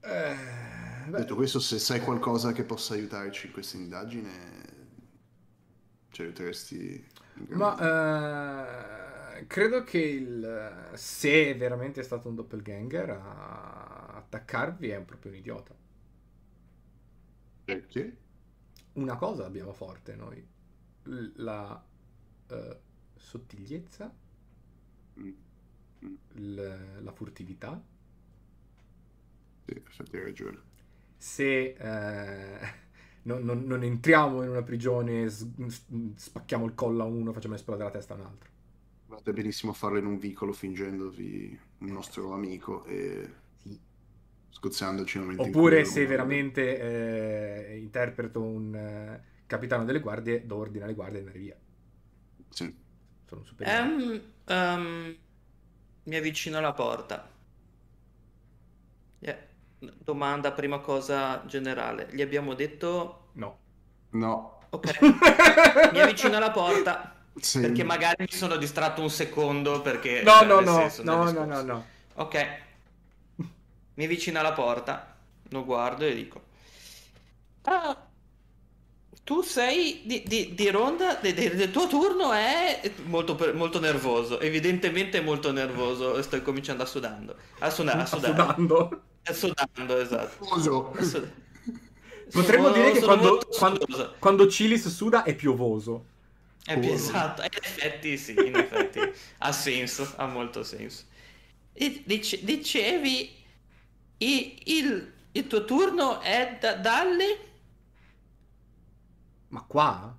Eh, Detto questo, se sai qualcosa che possa aiutarci in questa indagine, ci aiuteresti ma eh, credo che il, se è veramente stato un doppelganger a attaccarvi è proprio un idiota. Perché? Una cosa abbiamo forte noi, la eh, sottigliezza, Mm, mm, l- la furtività. Sì, hai ragione. se eh, non, non- non entriamo in una prigione, spacchiamo il collo a uno, facciamo esplodere la testa a un altro. Potete benissimo farlo in un vicolo fingendovi un nostro amico e. scozzandoci momento Oppure se veramente eh, interpreto un eh, capitano delle guardie, do ordine alle guardie di andare via. Sì. Sono un superiore. Ehm, ehm, mi avvicino alla porta. Eh, domanda, prima cosa generale. Gli abbiamo detto... No. No. Ok, mi avvicino alla porta. Sì. Perché magari mi sono distratto un secondo perché... No, cioè, no, no, no, no, no, no. Ok. Mi avvicino alla porta, lo guardo e dico: Ah, tu sei di, di- di ronda, de- de- del tuo turno è molto, molto nervoso, evidentemente molto nervoso, sto cominciando a sudando, a, suda- a sudare, sudando. a sudando, esatto. Sud- Potremmo Sono- dire che quando, quando, quando Cilis suda è piovoso. Più esatto, in effetti sì, in effetti ha senso, ha molto senso. E dice- dicevi, i- il, il tuo turno è da- dalle... Ma qua?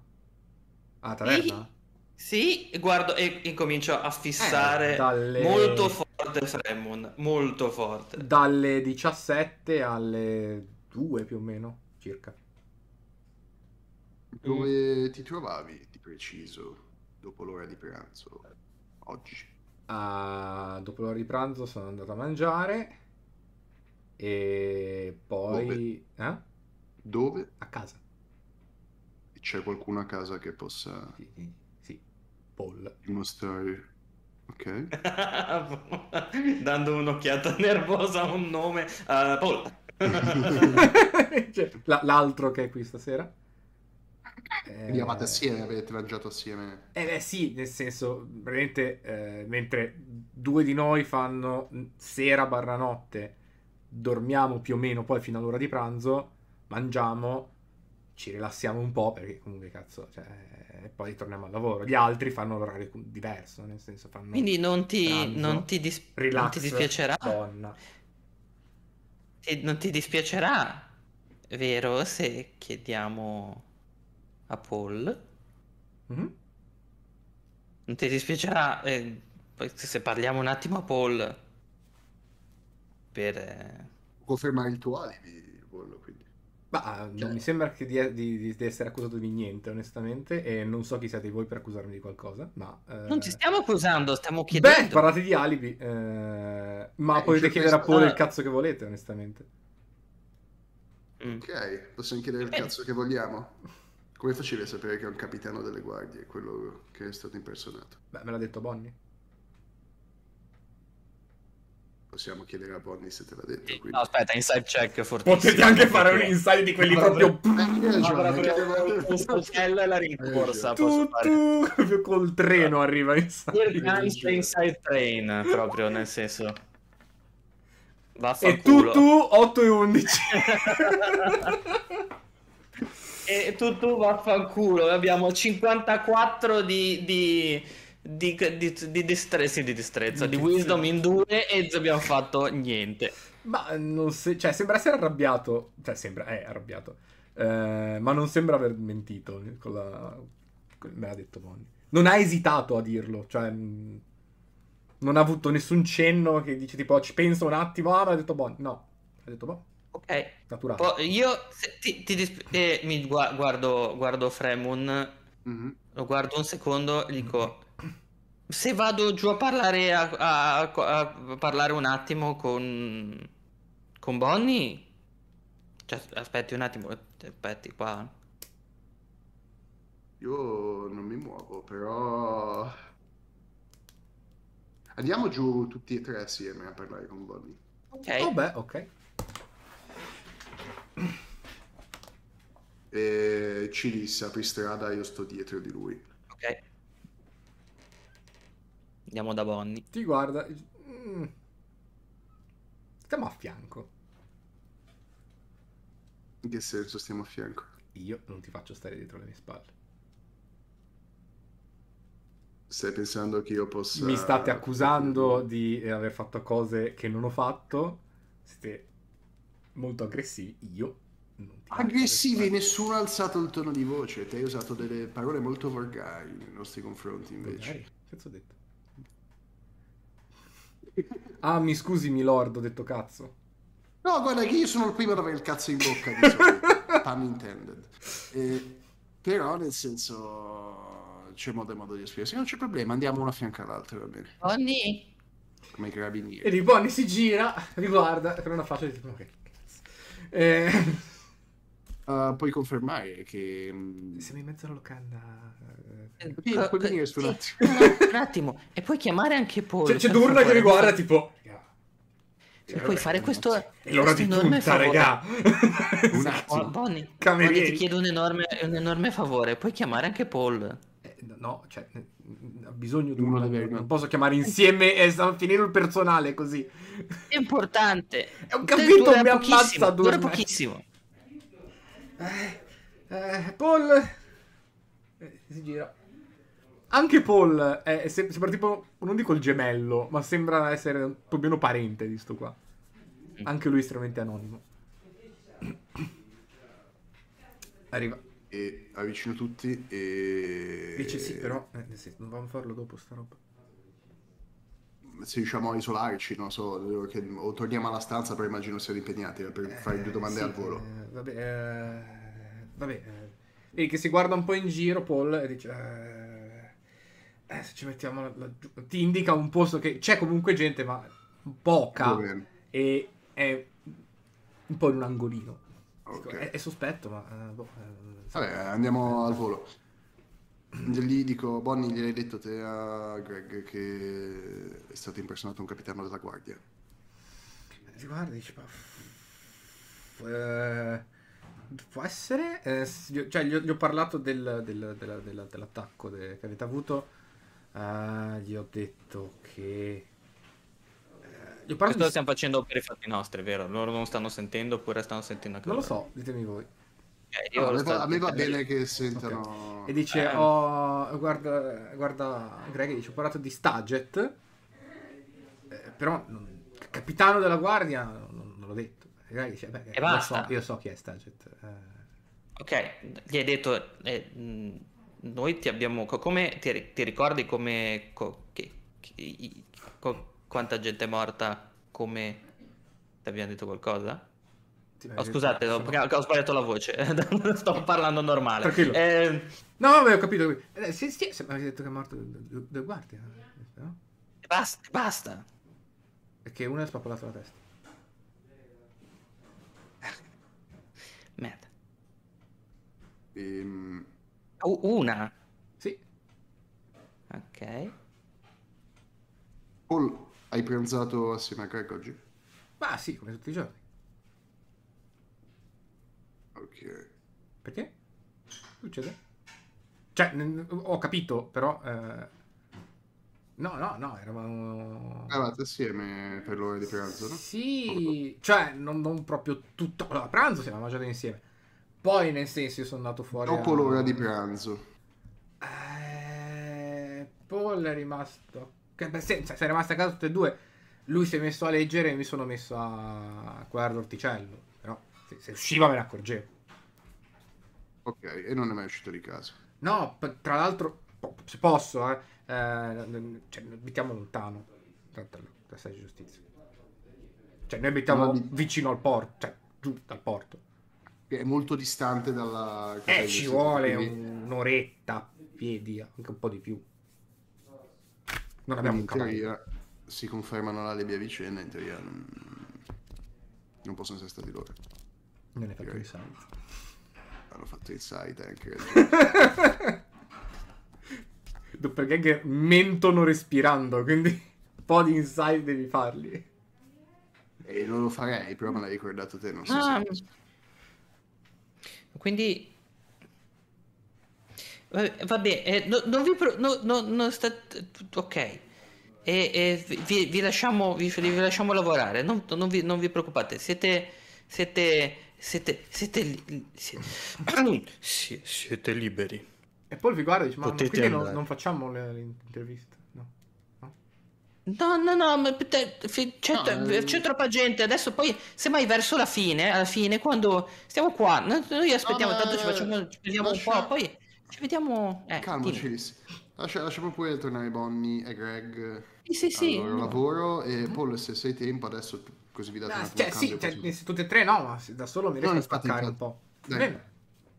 Ah, taverna? Sì, guardo e incomincio a fissare Eh, dalle- molto forte Fremon, molto forte. Dalle 17 alle 2 più o meno, circa. Dove ti trovavi di preciso dopo l'ora di pranzo oggi? Ah, dopo l'ora di pranzo sono andato a mangiare e poi... Eh? Dove? A casa. C'è qualcuno a casa che possa Sì, sì, sì. Paul. dimostrare... Ok. Dando un'occhiata nervosa a un nome. Uh, Paul. Cioè, la- l'altro che è qui stasera. Eh, Quindi eravate assieme, avete mangiato assieme. Eh beh sì, nel senso, veramente, eh, mentre due di noi fanno sera barra notte, dormiamo più o meno poi fino all'ora di pranzo, mangiamo, ci rilassiamo un po' perché comunque cazzo, cioè, e poi torniamo al lavoro. Gli altri fanno l'orario diverso, nel senso fanno Quindi non ti, pranzo, non ti, dis- non relax, ti dispiacerà. donna. Ti- non ti dispiacerà, vero, se chiediamo a Paul? Mhm. Non ti dispiacerà eh, se parliamo un attimo a Paul per... confermare il tuo alibi, bollo, quindi. Ma eh, non Cioè- mi sembra che di, di- di- di essere accusato di niente, onestamente, e non so chi siete voi per accusarmi di qualcosa, ma... eh, Non ti stiamo accusando, stiamo Beh, chiedendo. parlate di alibi, eh, ma Eh, potete cioè, chiedere a questo- Paul il ah. cazzo che volete, onestamente. Mm. Ok, possiamo chiedere il cazzo che vogliamo. Come facevi a sapere che è un capitano delle guardie, quello che è stato impersonato? Beh, me l'ha detto Bonnie. Possiamo chiedere a Bonnie se te l'ha detto. Quindi. No, aspetta, inside check fortissimo. Potete anche fare un inside di quelli proprio... Un coltello e la rincorsa. proprio col treno arriva inside. Inside train, proprio nel senso. E tu, Vaffanculo. tu, 8 e 11. E tu, tu vaffanculo. Abbiamo 54 di. di... Di, di, di, distre- sì, di destrezza, di wisdom in due e abbiamo fatto niente. ma non se... Cioè, sembra essere arrabbiato. Cioè, sembra... È arrabbiato. Eh, ma non sembra aver mentito. Con la... con- Me l'ha detto Bonnie. Non ha esitato a dirlo. Cioè... mh, Non ha avuto nessun cenno che dice tipo, ci penso un attimo. Ah, ma ha detto Bonnie. No. Ha detto, boh, Ok, naturale. Poi io se- ti, ti dis- eh, mi gua- guardo, guardo Fremun, Mhm. lo guardo un secondo, gli dico se vado giù a parlare, a, a- a parlare un attimo con, con Bonnie, cioè, aspetti un attimo, aspetti qua. Io non mi muovo, però... Andiamo giù tutti e tre assieme a parlare con Bonnie. Ok, Oh, beh, ok. E ci disse, apri strada, io sto dietro di lui. ok. Andiamo da Bonnie. Ti guarda. mm, Stiamo a fianco. In che senso stiamo a fianco? Io non ti faccio stare dietro le mie spalle. Stai pensando che io possa... Mi state accusando di eh, aver fatto cose che non ho fatto. Siete molto aggressivi. Io non ti faccio Aggressivi, nessuno ha alzato il tono di voce. Te hai usato delle parole molto volgari nei nostri confronti, invece. Magari, Cazzo ho detto? Ah, mi scusi, milord, ho detto cazzo. No, guarda che io sono il primo ad avere il cazzo in bocca di solito, pun intended. Eh, però, nel senso, c'è modo e modo di esprimersi. Non c'è problema, andiamo uno a fianco all'altro, va bene. Bonnie? Come i E carabinieri. di Bonnie si gira, riguarda, con una faccia di tipo, ok, cazzo. Eh, Uh, puoi confermare che... mm, siamo in mezzo alla locanda. eh. Sì, puoi venire su un attimo. un attimo. E puoi chiamare anche Paul. C'è, c'è Durna che mi guarda tipo... Se puoi fare questo... È l'ora di questo enorme punta, favore. regà. Un Oh, attimo. Bonnie, Camerieri. Bonnie, ti chiedo un enorme, un enorme favore. Puoi chiamare anche Paul. Eh, no, cioè, eh, ha bisogno di Uno deve- Non posso chiamare insieme e sta finire il personale così. È importante. È un capito, mi ammazza Dura pochissimo. Eh, eh, Paul eh, si gira. Anche Paul è, è sem- sembra tipo, non dico il gemello, ma sembra essere un po' meno parente di sto qua. Anche lui estremamente anonimo. Arriva. E avvicino tutti e... Dice sì, però eh, senso, non dobbiamo farlo dopo sta roba. Se riusciamo a isolarci, non so, che- o torniamo alla stanza, però immagino siano impegnati eh, per fare due domande sì, al volo. eh, vabbè, eh, vabbè. eh. Vedi che si guarda un po' in giro, Paul, e dice... eh, eh, se ci mettiamo la- laggiù... Ti indica un posto che c'è comunque gente, ma poca. E è un po' in un angolino. Ok. È, è sospetto, ma... eh, boh, eh, Vabbè, andiamo al volo. Gli dico, Bonnie, gliel'hai detto te a Greg che è stato impersonato un capitano della guardia. Si guarda e dice, ma... f- eh, può essere? Eh, gli cioè, gli ho, gli ho parlato del- del- della- della- dell'attacco de- che avete avuto. Eh, gli ho detto che... eh, gli ho parlato Questo lo di... stiamo facendo per i fatti nostri, vero? Loro non stanno sentendo oppure stanno sentendo anche Non lo loro? so, ditemi voi. Io No, a, me va, a me va bene che sentano... E dice, Eh. oh, guarda, guarda, Greg dice, ho parlato di Staget, eh, però non- capitano della guardia non, non l'ho detto. E Greg dice, beh, io basta. so, io so chi è Staget. eh. Ok, gli hai detto, eh, noi ti abbiamo, co- come ti, ti ricordi come, co- che- che- i- co- quanta gente è morta come Ti abbiamo detto qualcosa? Oh, scusate, ho, perché ho sbagliato la voce. Sto parlando normale. Eh, No, vabbè, ho capito. Eh, sì, sì, mi avete detto che è morto due, guardie, no? basta, basta. E che uno è spappolato la testa. Merda. Ehm, una. Sì. Ok. Paul, hai pranzato assieme a Greg oggi? Ma sì, come tutti i giorni. Ok. Perché? Succede? Cioè, ho capito, però... eh, No, no, no, eravamo... Eravate assieme per l'ora di pranzo, no? Sì, cioè, non, non proprio tutto... Allora, a pranzo siamo mangiati insieme. Poi, nel senso, io sono andato fuori Dopo a- l'ora di pranzo. Eh, Paul è rimasto... Che, beh, se, cioè, sei rimasto a casa tutte e due. Lui si è messo a leggere e mi sono messo a guardare l'orticello. Se, se usciva me ne accorgevo. Ok, e non è mai uscito di casa. No, tra l'altro, se posso, eh, eh, cioè, abitiamo lontano da- sede di giustizia. Cioè, noi abitiamo vi- vicino al porto, cioè giù dal porto. È molto distante dalla... Eh, casa di ci vuole quindi- un'oretta a piedi, anche un po' di più. Non abbiamo un in cavallo. teoria si confermano là le mie vicende, in teoria non, non possono essere stati loro. Non è fatto di sangue. Hanno fatto il site anche. Doppelganger mentono respirando, quindi un po' di insight devi farli. e non lo farei, però me l'hai ricordato te, non so Ah, se... Quindi... Vabbè, eh, no- non vi... pro- no- no- non sta... Ok. E, e vi, vi lasciamo, vi, vi lasciamo lavorare, non, non vi, non vi preoccupate, siete... Siete... Siete... Siete... li- si- si- siete liberi. E poi vi guarda e dice, ma, Potete quindi non, andare." non facciamo le, le interviste? No. No, no, no, ma te- c'è, No, eh. c'è troppa gente. Adesso poi, semmai verso la fine, alla fine, quando stiamo qua, no- noi aspettiamo, ma- tanto ci facciamo, ci vediamo un lascia- po', poi ci vediamo... Eh, Calmo, dimmi. Cilis. Lascia, lasciamo pure tornare Bonnie e Greg Sì, sì, sì. al loro no. lavoro e Paul se sei tempo adesso tu- così vi date Ah, attimo cioè, sì, cioè, tutte e tre no, ma da solo mi riesco No, a infatti, spaccare un po'. Dai. Bene.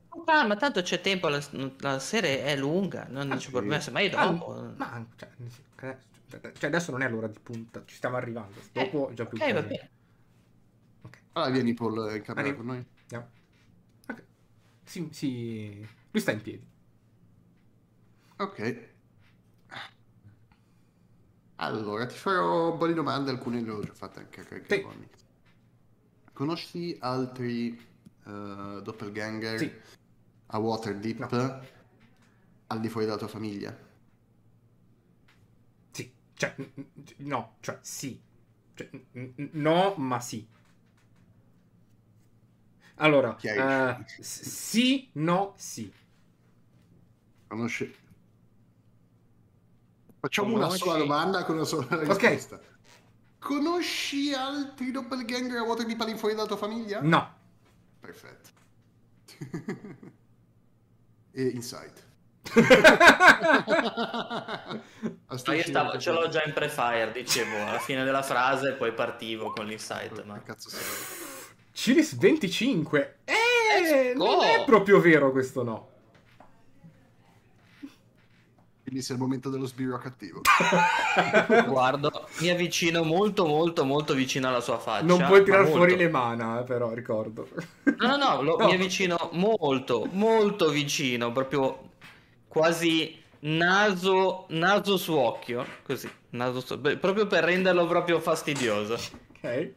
Con calma, tanto c'è tempo, la, la sera è lunga, non Ah, c'è sì. problema, semmai Ah, dopo. ma cioè, cioè, adesso non è l'ora di punta, ci stiamo arrivando. Dopo già più ok, va bene. Allora vieni Paul in camera Arrivo. con noi. Andiamo. Ok. Sì, sì, lui sta in piedi. Ok. Allora, ti farò un po' di domande, alcune le ho già fatte anche a. Bonnie. Conosci altri eh, doppelganger Sì. a Waterdeep No. al di fuori della tua famiglia? Sì, cioè, no, cioè, sì. Cioè, no, ma sì. Allora, s- sì, no, sì. Conosci... Facciamo una Conosci- sola domanda con una sola risposta. Conosci altri doppelganger a al di fuori della tua famiglia? No. Perfetto. e Insight. No, io stavo, ce l'ho già in pre-fire, dicevo, alla fine della frase poi partivo con l'insight, ma... Cazzo sei? Cilis 25. Eh, Let's go. non è proprio vero questo no. Quindi sei il momento dello sbirro cattivo. Guardo, mi avvicino molto molto molto vicino alla sua faccia. Non puoi ma tirar molto. fuori le mana, eh, però, ricordo. No, no, no, lo- No. mi avvicino molto, molto vicino, proprio quasi naso, naso su occhio, così, naso su, beh, proprio per renderlo proprio fastidioso. Ok.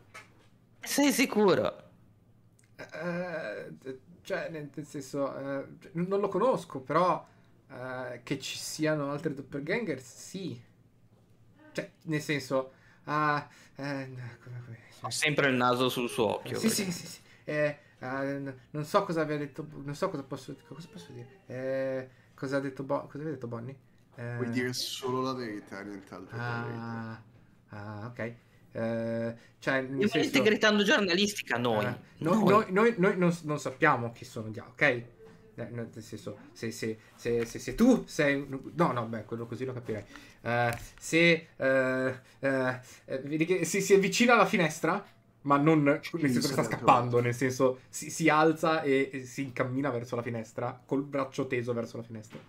Sei sicuro? Eh, cioè, nel senso, eh, non lo conosco, però eh, che ci siano altri doppelganger, sì. Cioè, nel senso, ah, eh, come, come, Ho sempre il naso sul suo occhio. Sì, sì, sì, sì. Eh, ah, n- non so cosa aveva detto, non so cosa posso, cosa posso dire. Eh, cosa ha detto, Bo- cosa aveva detto Bonnie? Eh, Puoi dire solo la verità, nient'altro. Ah, ah, ok. Eh, cioè, nel senso, gritando giornalistica noi. eh, no- Noi. noi, noi- noi non, non sappiamo chi sono gli altri, ok? Eh, Nel senso, se, se, se, se, tu sei... No, no, beh, quello così lo capirei. Eh, se... eh, eh, vedi che si, si avvicina alla finestra, Ma non nel senso che sta sarà scappando, nel senso si, si alza e, e si incammina verso la finestra, col braccio teso verso la finestra.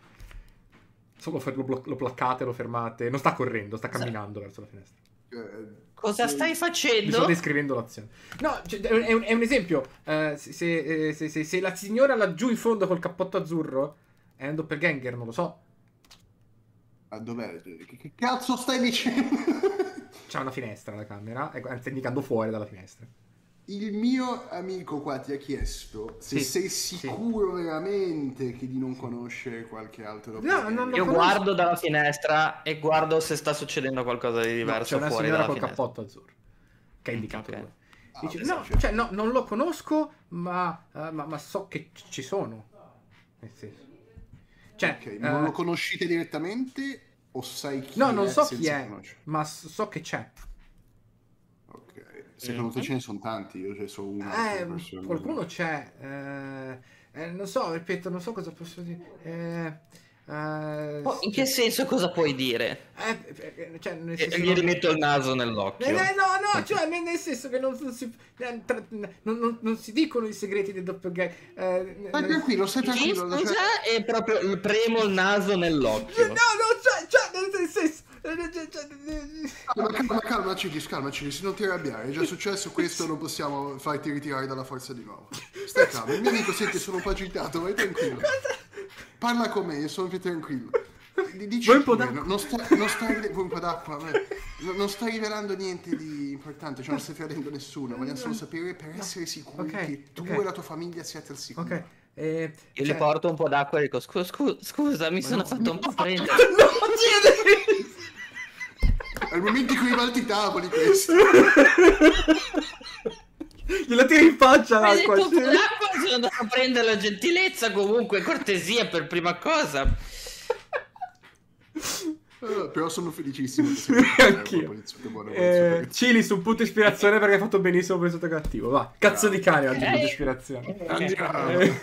Solo lo, blo- lo placcate, lo fermate. Non sta correndo, sta camminando verso la finestra. Eh, Cosa stai Vi sto facendo? descrivendo l'azione. No, cioè, è, un, è un- esempio. Eh, se, se- eh, se- se- se la signora laggiù in fondo col cappotto azzurro è un doppelganger, non lo so. Ah, dov'è? Che, che cazzo stai dicendo? C'è una finestra la camera, ecco, anzi, indicando fuori dalla finestra. Il mio amico qua ti ha chiesto se Sì, sei sì. sicuro veramente che di non conoscere qualche altro No, non lo Io conosco. guardo dalla finestra e guardo se sta succedendo qualcosa di No, diverso c'è una fuori signora dalla col finestra. cappotto azzurro che ha indicato Ok. lui. Ah, Dice, no, cioè- cioè, no, non lo conosco, ma, eh, ma, ma so che ci sono. Nel senso. Cioè, Ok, non eh, lo conoscete direttamente o sai chi no, è non so chi è, conoscere? ma so che c'è. Secondo te Mhm. ce ne sono tanti? Io c'è solo una. Eh, due persone. qualcuno c'è. eh, eh, non so, ripeto, non so cosa posso dire. Eh, eh, Oh, in che senso cosa puoi dire? eh, eh, cioè, nel E senso gli non- rimetto il naso Eh, nell'occhio. eh, no, no, cioè nel, senso che non, non si, eh, non- non- non si dicono i segreti del doppelganger. Eh, nel- tranquillo, stai tranquillo. scusa, cioè- e proprio il- premo il naso nell'occhio. No, no, cioè, cioè, nel senso. Calma, calma, calma, Cilis, calma, Cilis, non ti arrabbiare, è già successo questo, non possiamo farti ritirare dalla forza di nuovo. Stai calmo, il mio amico senti, sono un po' agitato, vai tranquillo. Parla con me, io sono più tranquillo. Di- Dici Vuoi un po' d'acqua? no- non sta, non stai, vuoi un po' d'acqua, non stai rivelando niente di importante, cioè non stai tradendo nessuno, vogliamo solo sapere per essere sicuri Ok, che tu ok. e la tua famiglia siete al sicuro. Ok. eh, Io cioè- gli porto un po' d'acqua e dico scusa, scusa, scusa mi sono no, fatto un po' prendere. No! È il momento in cui ribalti i tavoli questo. Gliela tiri in faccia Hai l'acqua. detto sì. d'acqua, sono andato a prendere la gentilezza comunque, cortesia per prima cosa. Eh, però sono felicissimo sei Anch'io. una poliziotto buono, Eh, Cili su un punto ispirazione perché hai fatto benissimo per sotto cattivo. Va, cazzo di cane oggi Eh. punto ispirazione. Andiamo. Eh,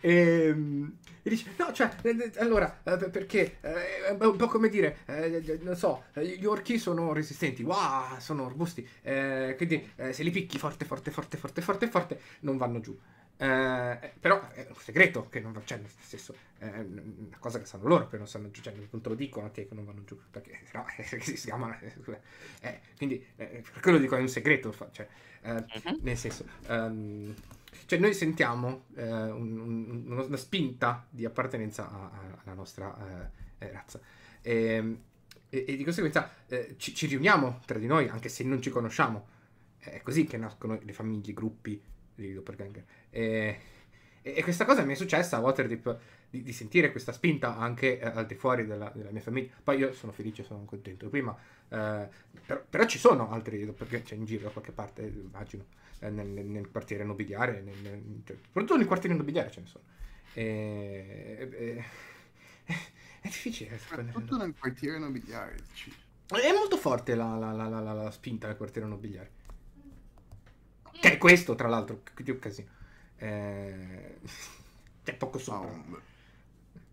ehm, e dice, no, cioè, eh, eh, allora, eh, perché eh, è un po' come dire, eh, non so, eh, gli orchi sono resistenti, wow, sono robusti, eh, quindi eh, se li picchi forte, forte, forte, forte, forte, forte, non vanno giù. Eh, però è un segreto che non va, cioè, nel senso, è una cosa che sanno loro, che non sanno giù, cioè, non te lo dicono a te che non vanno giù, perché no, si chiama, eh, quindi, eh, per quello dico, è un segreto, cioè, eh, Mhm. nel senso, ehm, cioè noi sentiamo eh, un- un- una spinta di appartenenza a- a- alla nostra eh, eh, razza. E, e- e di conseguenza eh, ci, ci riuniamo tra di noi, anche se non ci conosciamo. È così che nascono le famiglie, i gruppi di doppelganger. E, e- questa cosa mi è successa a Waterdeep di, di sentire questa spinta anche eh, al di fuori della, della mia famiglia. Poi io sono felice, sono contento. Prima, eh, però, però ci sono altri doppelganger c'è in giro da qualche parte, immagino, nel, nel- nel quartiere nobiliare, nel, nel- cioè, soprattutto nel quartiere nobiliare ce ne sono. E, e- e- è difficile. Soprattutto nel quartiere nobiliare. È molto forte la, la- la- la- la- la spinta del quartiere nobiliare. Che è questo, tra l'altro, che che casino. Eh, C'è poco Ah, sopra. un-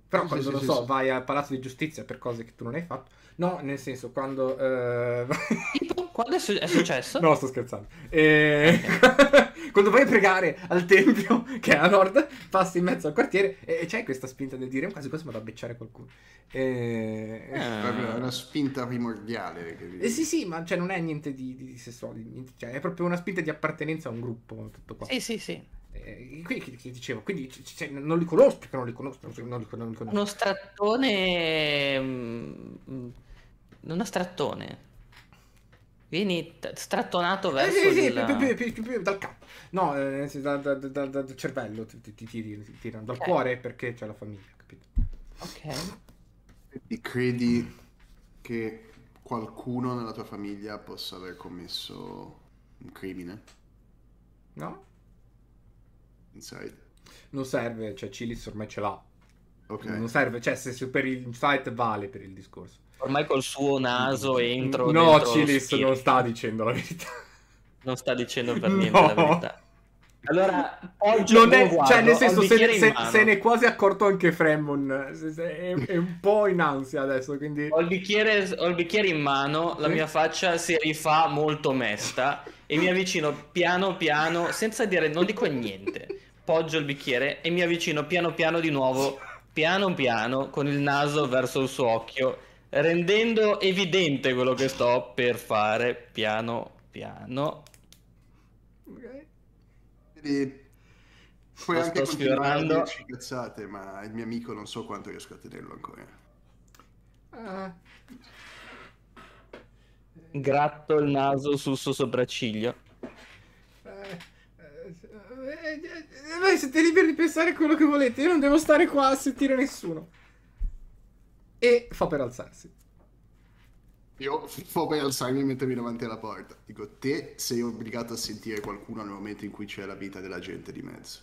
Però Sì, quando, sì, sì, so, sì. vai al palazzo di giustizia per cose che tu non hai fatto. No, nel senso, quando... eh, Tipo, quando è, su- è successo? no, sto scherzando. Eh, quando vai a pregare al tempio, che è a nord, passi in mezzo al quartiere e c'è questa spinta del dire quasi quasi vado a becciare qualcuno. Eh, Ah. Proprio una spinta primordiale. Che Eh sì, sì, ma cioè, non è niente di, di sessuale, niente- cioè, è proprio una spinta di appartenenza a un gruppo, tutto qua. Sì, sì, sì. Eh, quindi che, che dicevo, quindi c- c- cioè, non li conosco, perché non li conosco, non li, non li conosco. Uno strattone... mm, Uno strattone. Vieni t- strattonato Eh, verso sì, sì, il... più, più- più- più- più dal capo. No, eh, da- da- da- da- dal cervello ti, ti, ti ti tirano, dal Ok. cuore perché c'è la famiglia, capito? Ok. E credi che qualcuno nella tua famiglia possa aver commesso un crimine? No? Inside. Non serve, cioè Cilis ormai ce l'ha. Ok. Non serve, cioè se, se per il site vale per il discorso. Ormai col suo naso entro no, Cilis non sta dicendo la verità. Non sta dicendo per No. niente la verità. Allora, oggi Non è, guardo, cioè, nel senso, se, in se- se ne è quasi accorto anche Fremon. se- È, è un po' in ansia adesso, quindi. Ho il, bicchiere, ho il bicchiere in mano, la mia faccia si rifà molto mesta e mi avvicino piano piano, senza dire, non dico niente. Poggio il bicchiere e mi avvicino piano piano di nuovo, piano piano, con il naso verso il suo occhio, rendendo evidente quello che sto per fare, piano piano. Ok. Quindi puoi Lo anche continuare a dirci cazzate, ma il mio amico non so quanto riesco a tenerlo ancora. Ah, Gratto il naso sul suo sopracciglio. eh, eh, eh, eh, Voi siete liberi di pensare quello che volete. Io non devo stare qua a sentire nessuno. E fa per alzarsi. Io fo per alzarmi e mettermi davanti alla porta. Dico, te sei obbligato a sentire qualcuno nel momento in cui c'è la vita della gente di mezzo.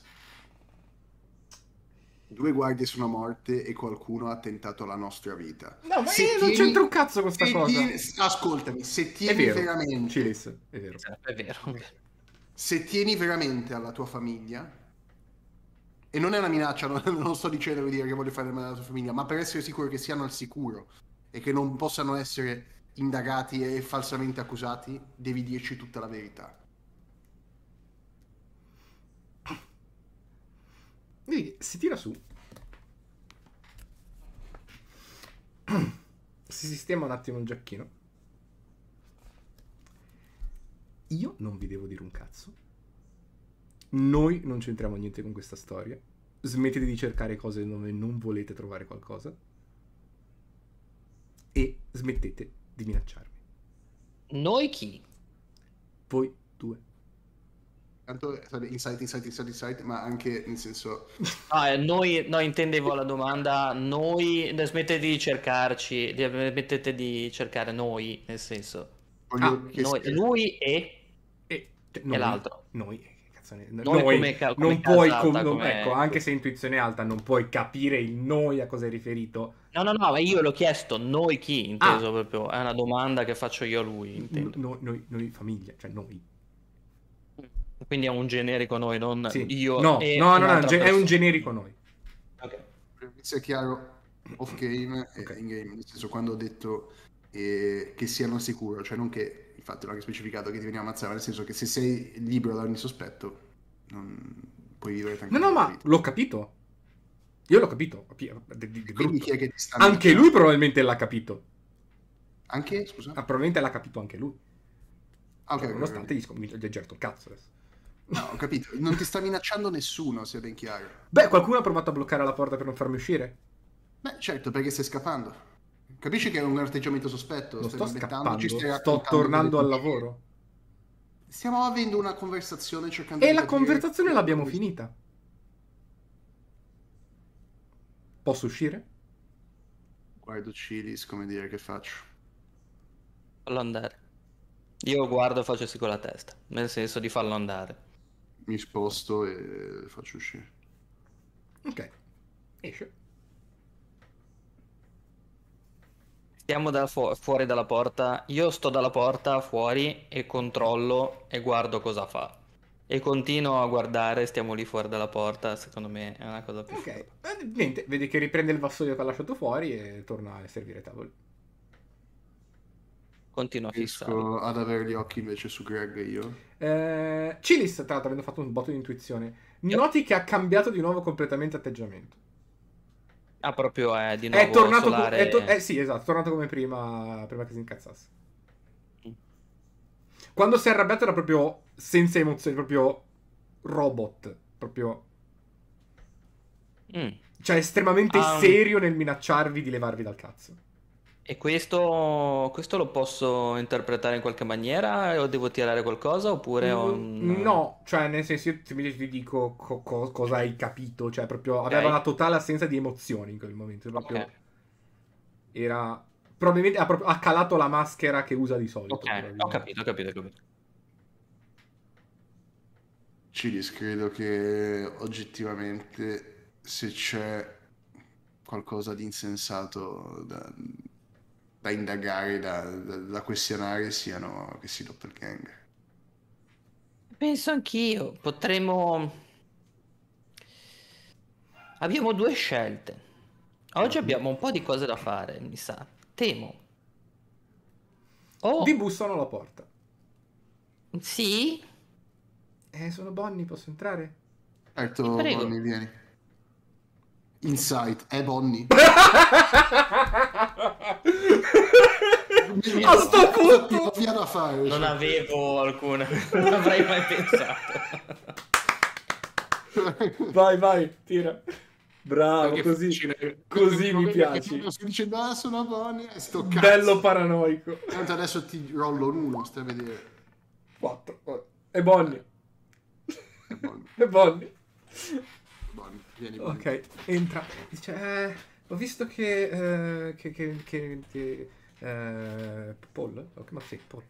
Due guardie sono morte e qualcuno ha tentato la nostra vita. No, ma Se io non tieni- c'entro un cazzo con sta se cosa. tieni- ascoltami, se È tieni vero. veramente Cilis, è vero. È vero. se tieni veramente alla tua famiglia, e non è una minaccia, non, non sto dicendo vuol dire che voglio fare male alla tua famiglia, ma per essere sicuro che siano al sicuro e che non possano essere indagati e falsamente accusati, devi dirci tutta la verità. Vedi, si tira su. Si sistema un attimo il giacchino. Io non vi devo dire un cazzo. Noi non c'entriamo niente con questa storia. Smettete di cercare cose dove non volete trovare qualcosa. E smettete di minacciarmi. Noi chi? Voi due. Tanto insight, insight, insight, insight, ma anche nel senso... Ah, eh, noi, no, intendevo la domanda, noi, smettete di cercarci, di- smettete di cercare noi, nel senso, Ah, noi, lui e, E, cioè, e l'altro. Noi, che cazzo ne- Noi noi, come ca- come non puoi, casata, com- non- ecco, anche se intuizione alta, non puoi capire il noi a cosa è riferito. No, no, no, ma io l'ho chiesto, noi chi, inteso Ah. proprio, è una domanda che faccio io a lui, intendo. Noi, noi, famiglia, cioè noi. Quindi è un generico noi, non Sì. io no, e no, no, no, ge- è un generico noi. Ok. per sia chiaro off game Ok. e in game, nel senso quando ho detto eh, che siano sicuro, cioè non che infatti non anche specificato che ti veniamo a ammazzare, nel senso che se sei libero da ogni sospetto non puoi vivere No, tranquillamente. no, la ma l'ho capito. Io l'ho capito. Di- di- di che ti sta Anche lui probabilmente l'ha capito. Anche, scusa? Ah, probabilmente l'ha capito anche lui. Ah, ok, Cioè, nonostante ok. gli, scom- gli è gerto il cazzo adesso. No, ho capito, non ti sta minacciando nessuno, sia ben chiaro. Beh, qualcuno ha provato a bloccare la porta per non farmi uscire? Beh, certo, perché stai scappando. Capisci che è un atteggiamento sospetto? Stai sto scappando, ci stai sto tornando al lavoro. Stiamo avendo una conversazione cercando E di la conversazione l'abbiamo finita. Posso uscire? Guardo Cilis come dire che faccio. Fallo andare. Io guardo e faccio sì con la testa, nel senso di farlo andare. Mi sposto e faccio uscire. Ok. Esce. Stiamo da fu- fuori dalla porta, io sto dalla porta fuori e controllo e guardo cosa fa. E continuo a guardare, stiamo lì fuori dalla porta, secondo me è una cosa più Ok. Eh, niente, vedi che riprende il vassoio che ha lasciato fuori e torna a servire i tavoli. Continuo a fissare. Riesco ad avere gli occhi invece su Greg e io. Eh, Cilis, tra l'altro, avendo fatto un botto di intuizione, noti che ha cambiato di nuovo completamente atteggiamento. Ah, proprio è di nuovo È tornato, solare. è to- eh, sì, esatto, è tornato come prima, prima che si incazzasse. Mm. Quando si è arrabbiato era proprio senza emozioni, proprio robot, proprio... Mm. Cioè, estremamente un- serio nel minacciarvi di levarvi dal cazzo. E questo, questo lo posso interpretare in qualche maniera o devo tirare qualcosa oppure ho un... Mm, No, cioè, nel senso, io semplicemente ti dico co- co- cosa hai capito. Cioè, proprio aveva Ok. una totale assenza di emozioni in quel momento. Proprio Ok, era. Probabilmente ha, proprio- ha calato la maschera che usa di solito. ok, probabilmente. ho capito, ho capito, ho capito. Cilis, credo che oggettivamente se c'è qualcosa di insensato da, da indagare, da, da, da questionare, siano questi doppelganger. Penso anch'io, potremmo... Abbiamo due scelte. Oggi abbiamo un po' di cose da fare, mi sa. Temo. O Vi bussano alla porta. Sì? Eh, sono Bonnie, posso entrare? Certo. Bonnie, vieni. Insight, è Bonnie. A sto punto! Via da fare. Non cioè. avevo alcuna, non avrei mai pensato. Vai, vai, tira. Bravo, Che così. facile. così mi tu Sto dicendo, ah, sono Bonnie. Sto cazzo. Bello paranoico. Tanto adesso ti rollo un uno, stai a vedere. 4. E Bonnie. È Bonnie. E Bonnie. Bonnie, vieni. Ok, entra. Dice, eh, ho visto che... eh, che... che... che... che eh, Paul? Ok, ma sì, Paul.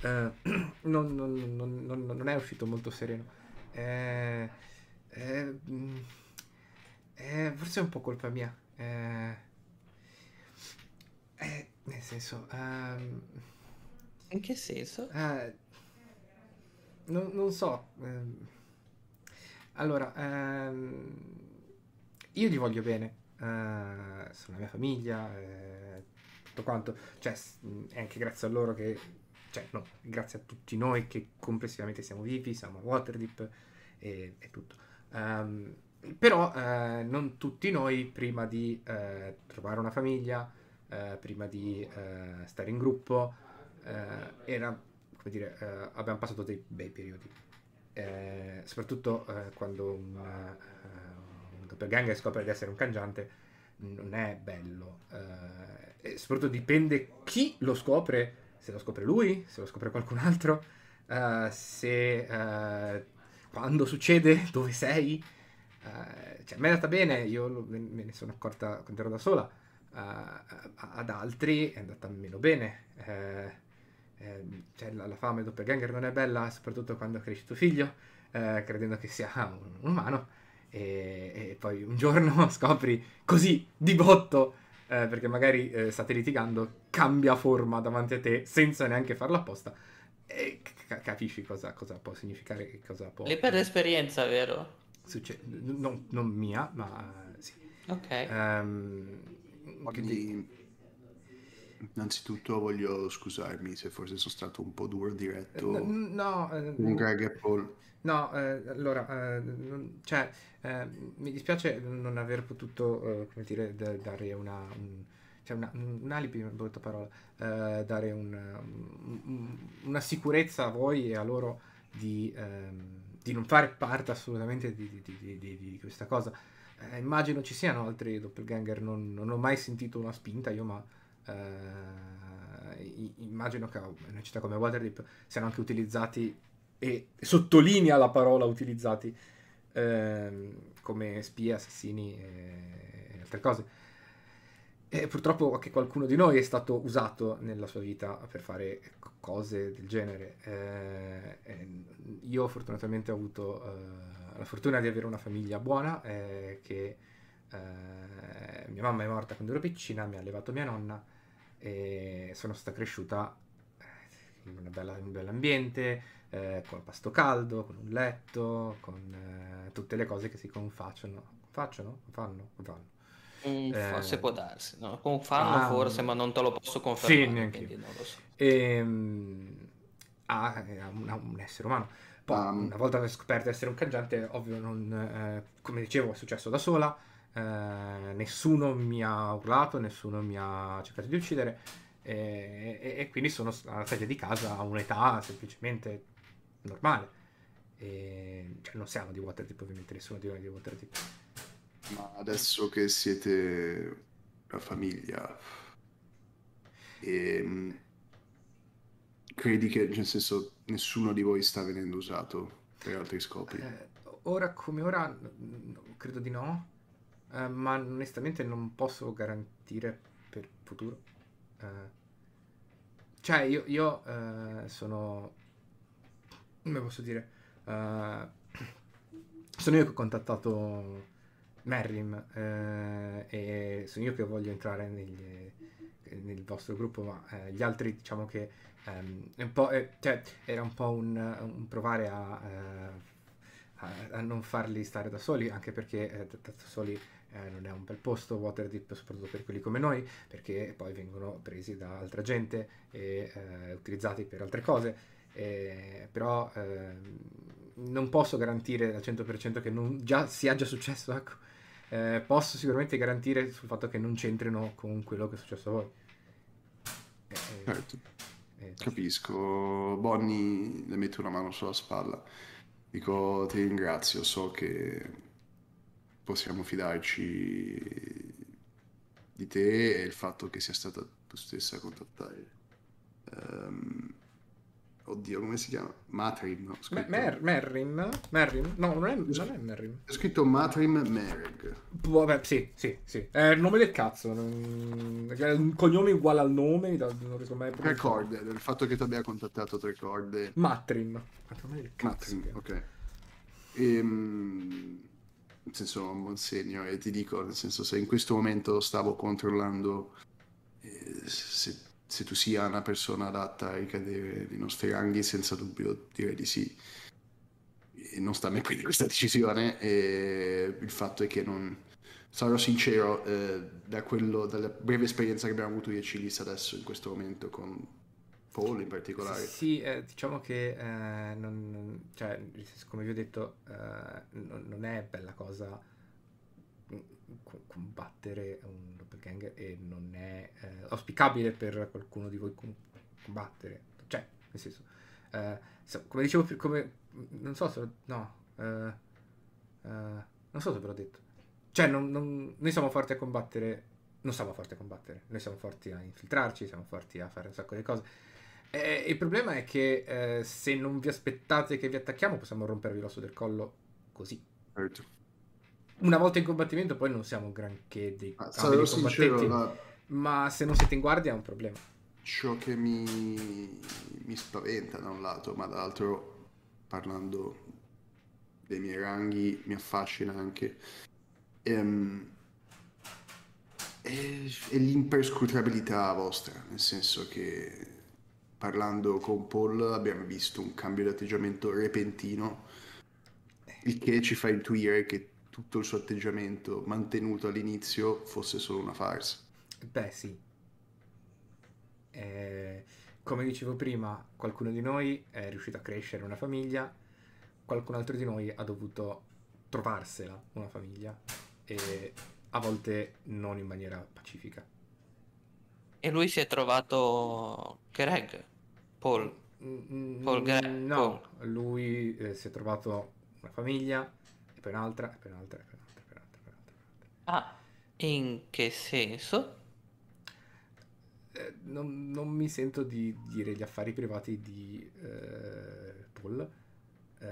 Eh, non, non- non- non- non è uscito molto sereno. Eh, eh, mm, eh, forse è un po' colpa mia. Eh, eh, nel senso... ehm, In che senso? eh, non, non so. ehm, allora, ehm, io gli voglio bene. eh, sono la mia famiglia, eh, tutto quanto. Cioè, è anche grazie a loro che. Cioè, no, grazie a tutti noi che complessivamente siamo vivi, siamo a Waterdeep e, e tutto. Ehm, però eh, non tutti noi, prima di eh, trovare una famiglia, prima di stare in gruppo, era, come dire, abbiamo passato dei bei periodi. Soprattutto quando un, un doppelganger scopre di essere un cangiante, non è bello. eh, e soprattutto dipende chi lo scopre, se lo scopre lui, se lo scopre qualcun altro, eh, se eh, quando succede, dove sei. Cioè, a me è andata bene, io lo- me ne sono accorta quando ero da sola. ad altri è andata meno bene. cioè, la, la fame doppelganger non è bella, soprattutto quando cresci tuo figlio, credendo che sia un, un umano. E, e poi un giorno scopri così di botto, eh, perché magari eh, state litigando, cambia forma davanti a te senza neanche farlo apposta. E ca- capisci cosa, cosa può significare, che cosa può Lì per l'esperienza, vero? succedere. Non, non mia, ma eh, sì. Ok. Quindi- Quindi, innanzitutto voglio scusarmi se forse sono stato un po' duro diretto N- no, eh, con Greg e Paul. no, eh, allora, eh, non- cioè, eh, mi dispiace non aver potuto, eh, come dire, da- dare una, un, cioè una, un alibi, una brutta parola, eh, dare un, un- un- una sicurezza a voi e a loro di, ehm, di non fare parte assolutamente di, di- di- questa cosa. Eh, immagino ci siano altri doppelganger, non, non ho mai sentito una spinta io, ma eh, immagino che in una città come Waterdeep siano anche utilizzati e sottolinea la parola utilizzati ehm, come spie, assassini e, altre cose. E purtroppo anche qualcuno di noi è stato usato nella sua vita per fare co- cose del genere. Eh, io fortunatamente ho avuto eh, la fortuna di avere una famiglia buona, eh, che eh, mia mamma è morta quando ero piccina, mi ha allevato mia nonna e sono stata cresciuta eh, in una bella- in un bell'ambiente, eh, con pasto caldo, con un letto, con eh, tutte le cose che si confacciano. Facciano? Fanno? Fanno. Mm, Eh, forse può darsi, no? Con fanno ah, forse, ma non te lo posso confermare. Sì, neanche quindi non lo so. Ehm, ha, ha un, essere umano. Poi, Ah. una volta scoperto essere un cangiante, ovvio, non, eh, come dicevo, è successo da sola. Eh, nessuno mi ha urlato, nessuno mi ha cercato di uccidere. E, e- e quindi sono alla sede di casa a un'età semplicemente normale. E, cioè, non siamo di Waterdeep, ovviamente, nessuno di noi è di Waterdeep. Ma adesso che siete una famiglia, ehm, credi che, nel senso, nessuno di voi sta venendo usato per altri scopi? Eh, ora come ora, credo di no, eh, ma onestamente non posso garantire per il futuro. Eh, cioè, io, io, eh, sono. Come posso dire? Sono io che ho contattato Merrim e sono io che voglio entrare negli- nel vostro gruppo, ma gli altri diciamo che è un eh, cioè, era un po' un, un provare a, a, a non farli stare da soli, anche perché da, da soli eh, non è un bel posto Waterdeep, soprattutto per quelli come noi, perché poi vengono presi da altra gente e eh, utilizzati per altre cose. Eh, però ehm, non posso garantire al 100% che non già, sia già successo, ecco. Eh, posso sicuramente garantire sul fatto che non c'entrino con quello che è successo a voi. Eh, Certo, eh, capisco. Bonnie le mette una mano sulla spalla. Dico, ti ringrazio, so che possiamo fidarci di te e il fatto che sia stata tu stessa a contattare. ehm, oddio, come si chiama? Matrim, no? Scritto, Mer- Merrin? Merrin? No, non è, non è Merrin. è scritto Matrim Mereg. Boh, Vabbè, sì, sì, sì. È il nome del cazzo. è un cognome uguale al nome. Non riesco mai a Tre corde, del fatto che tu abbia contattato tre corde. Matrim. Matrim, ok. Ehm, nel senso, è un buon segno e ti dico, nel senso, se in questo momento stavo controllando eh, se, se tu sia una persona adatta a ricadere nei nostri ranghi, senza dubbio direi di sì. E non sta a me prendere questa decisione e il fatto è che non... Sarò sincero, eh, da quello, dalla breve esperienza che abbiamo avuto io e Cilis adesso in questo momento con Paul in particolare, Sì, eh, diciamo che eh, non, cioè, come vi ho detto, eh, non, non è bella cosa mm, co- combattere un doppelganger e non è eh, auspicabile per qualcuno di voi com- combattere. Cioè, nel senso, eh, come dicevo, come, non so se, no, eh, non so se ve l'ho detto. Cioè, non- non- noi siamo forti a combattere, non siamo forti a combattere, noi siamo forti a infiltrarci, siamo forti a fare un sacco di cose. Eh, il problema è che eh, se non vi aspettate che vi attacchiamo, possiamo rompervi l'osso del collo così. certo. Una volta in combattimento, poi non siamo granché dei sincero, combattenti, la- ma se non siete in guardia è un problema. ciò che mi, mi spaventa da un lato, ma dall'altro, parlando dei miei ranghi, mi affascina anche, ehm, è l'imperscrutabilità vostra, nel senso che parlando con Paul abbiamo visto un cambio di atteggiamento repentino, il che ci fa intuire che tutto il suo atteggiamento mantenuto all'inizio fosse solo una farsa. Beh, sì. Eh, come dicevo prima, qualcuno di noi è riuscito a crescere una famiglia, qualcun altro di noi ha dovuto trovarsela una famiglia e a volte non in maniera pacifica. E lui si è trovato Greg, Paul. Mm, Paul Gre- no, lui eh, si è trovato una famiglia e poi un'altra, e poi un'altra, e poi un'altra, e poi un'altra, e poi un'altra. e poi un'altra. Ah, in che senso? Eh, non, non mi sento di dire gli affari privati di eh, Paul. Eh,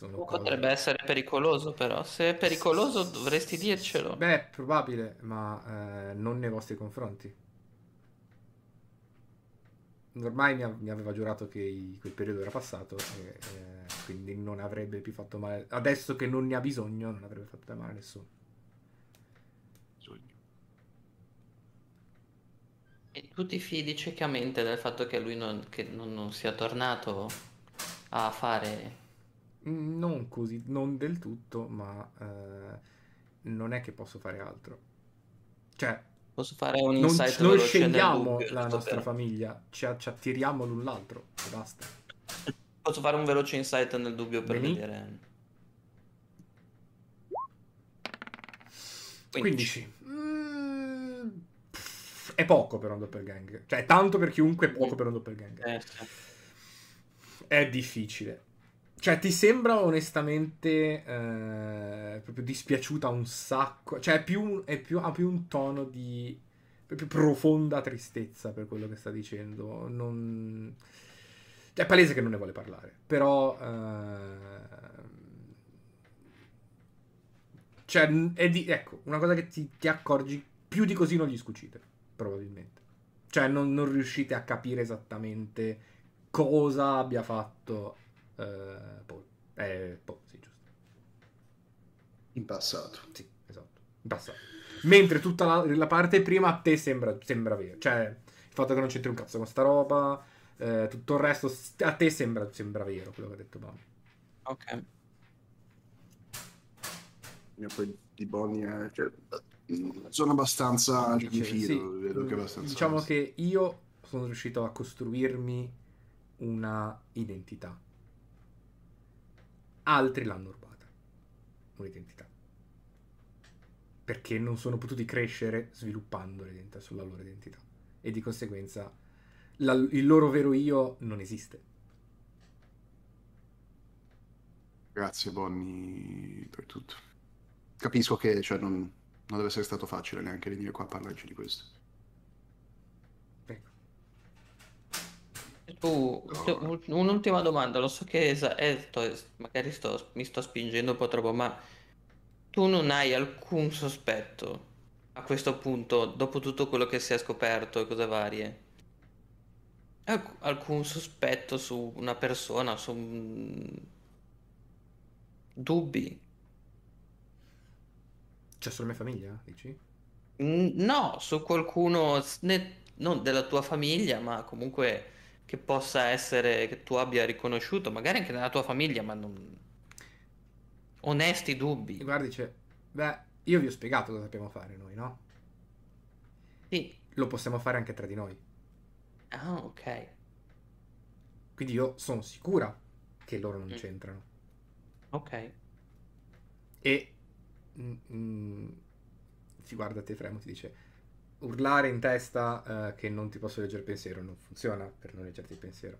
sono cose- Potrebbe essere pericoloso, però. Se è pericoloso dovresti dircelo. Beh, è probabile, ma eh, non nei vostri confronti. Ormai mi, a- mi aveva giurato che i- quel periodo era passato e eh, quindi non avrebbe più fatto male. Adesso che non ne ha bisogno, non avrebbe fatto male a nessuno. E tu ti fidi ciecamente del fatto che lui non, che non- non sia tornato a fare... Mm, Non così, non del tutto, ma eh, non è che posso fare altro. Cioè, Posso fare un non, insight non scegliamo la nostra per- famiglia, ci, ci attiriamo l'un l'altro e basta. Posso fare un veloce insight nel dubbio per Beni? vedere... 15. Mm, pff, è poco per un doppelganger. Cioè, è tanto per chiunque, è poco per un doppelganger. Eh, sì. È difficile. Cioè, ti sembra onestamente eh, proprio dispiaciuta un sacco. Cioè, è più, è più- ha più un tono di proprio profonda tristezza per quello che sta dicendo. Non... È palese che non ne vuole parlare. Però... ehm, Cioè, di... ecco, una cosa che ti, ti accorgi, più di così non gli scucite, probabilmente. Cioè, non, non riuscite a capire esattamente cosa abbia fatto eh, Paul. Eh, Paul, sì, giusto. In passato. Sì, esatto. In passato. Mentre tutta la, la parte prima a te sembra, sembra vero. Cioè, il fatto che non c'entri un cazzo con sta roba, eh, tutto il resto, a te sembra, sembra vero quello che ha detto Bob. Ok. Io poi di Bonnie eh, cioè, sono abbastanza mi fido, sì, vedo che abbastanza Diciamo che io sono riuscito a costruirmi una identità. Altri l'hanno rubata, un'identità. Perché non sono potuti crescere sviluppando l'identità sulla loro identità. E di conseguenza la- il loro vero io non esiste. Grazie Bonnie per tutto. Capisco che cioè, non, non deve essere stato facile neanche venire qua a parlarci di questo. Tu, un'ultima domanda, lo so che esa- eh, sto- magari sto- mi sto spingendo un po' troppo, ma tu non hai alcun sospetto a questo punto, dopo tutto quello che si è scoperto e cose varie? Alc- alcun sospetto su una persona, su un- dubbi? C'è solo mia famiglia, dici? No, su qualcuno, ne- non della tua famiglia, ma comunque che possa essere, che tu abbia riconosciuto, magari anche nella tua famiglia, ma non... Onesti dubbi. Guardi, dice, beh, io vi ho spiegato cosa sappiamo fare noi, no? Sì. Lo possiamo fare anche tra di noi. Ah, ok. Quindi io sono sicura che loro non Mm. c'entrano. Ok. E mm, mm, si guarda te Fremo ti dice urlare in testa eh, che non ti posso leggere il pensiero non funziona per non leggerti il pensiero.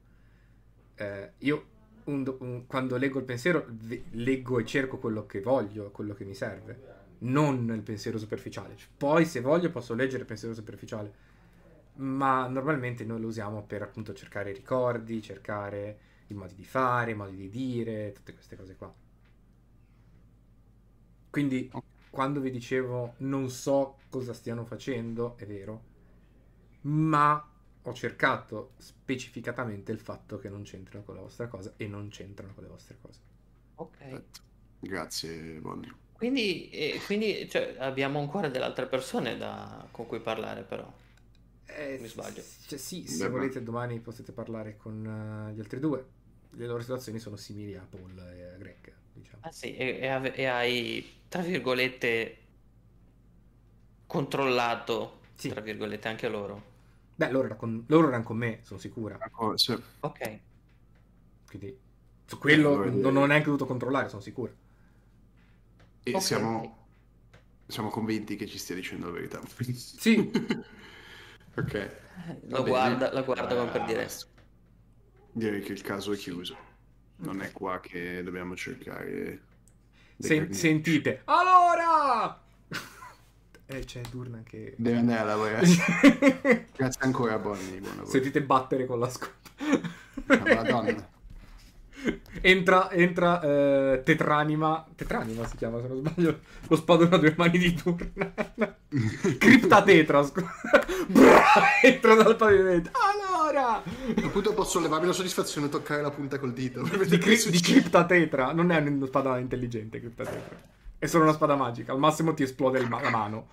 Eh, io un un- quando leggo il pensiero leggo e cerco quello che voglio, quello che mi serve, non il pensiero superficiale. Poi se voglio posso leggere il pensiero superficiale, ma normalmente noi lo usiamo per appunto cercare ricordi, cercare i modi di fare, i modi di dire, tutte queste cose qua. Quindi quando vi dicevo non so cosa stiano facendo, è vero, ma ho cercato specificatamente il fatto che non c'entrano con la vostra cosa e non c'entrano con le vostre cose. Ok. Perfetto. Grazie Bonnie. Quindi, eh, quindi cioè, abbiamo ancora delle altre persone da- con cui parlare, però. Eh, Mi sbaglio. cioè, sì, se Beh, volete domani potete parlare con eh, gli altri due. Le loro situazioni sono simili a Paul e a Greg, diciamo. Ah sì, e, e ave- e hai, tra virgolette, controllato, Sì. tra virgolette, anche loro. Beh, loro, era con, loro erano con me, sono sicura. Ecco, se- Ok. Quindi su quello allora direi- non ho neanche dovuto controllare, sono sicura. E Ok. siamo, siamo convinti che ci stia dicendo la verità. Sì, ok. Lo guarda, la guarda come per Ah, dire. Direi che il caso è chiuso. Non è qua che dobbiamo cercare. Sen- sentite. Allora! eh, c'è Durna che... Deve andare a lavorare. Grazie ancora, Bonnie. Buon lavoro. Sentite battere con la scopa. Ah, Madonna. entra entra eh, Tetranima. Tetranima si chiama, se non sbaglio. Lo spadone a due mani di Durna. Criptatetra, scusa. Bra! entra dal pavimento. Allora! A questo punto posso levarmi la soddisfazione e toccare la punta col dito. Di, cri- di succede. Criptatetra. Non è una spada intelligente, Criptatetra. È solo una spada magica. Al massimo ti esplode ma- la mano.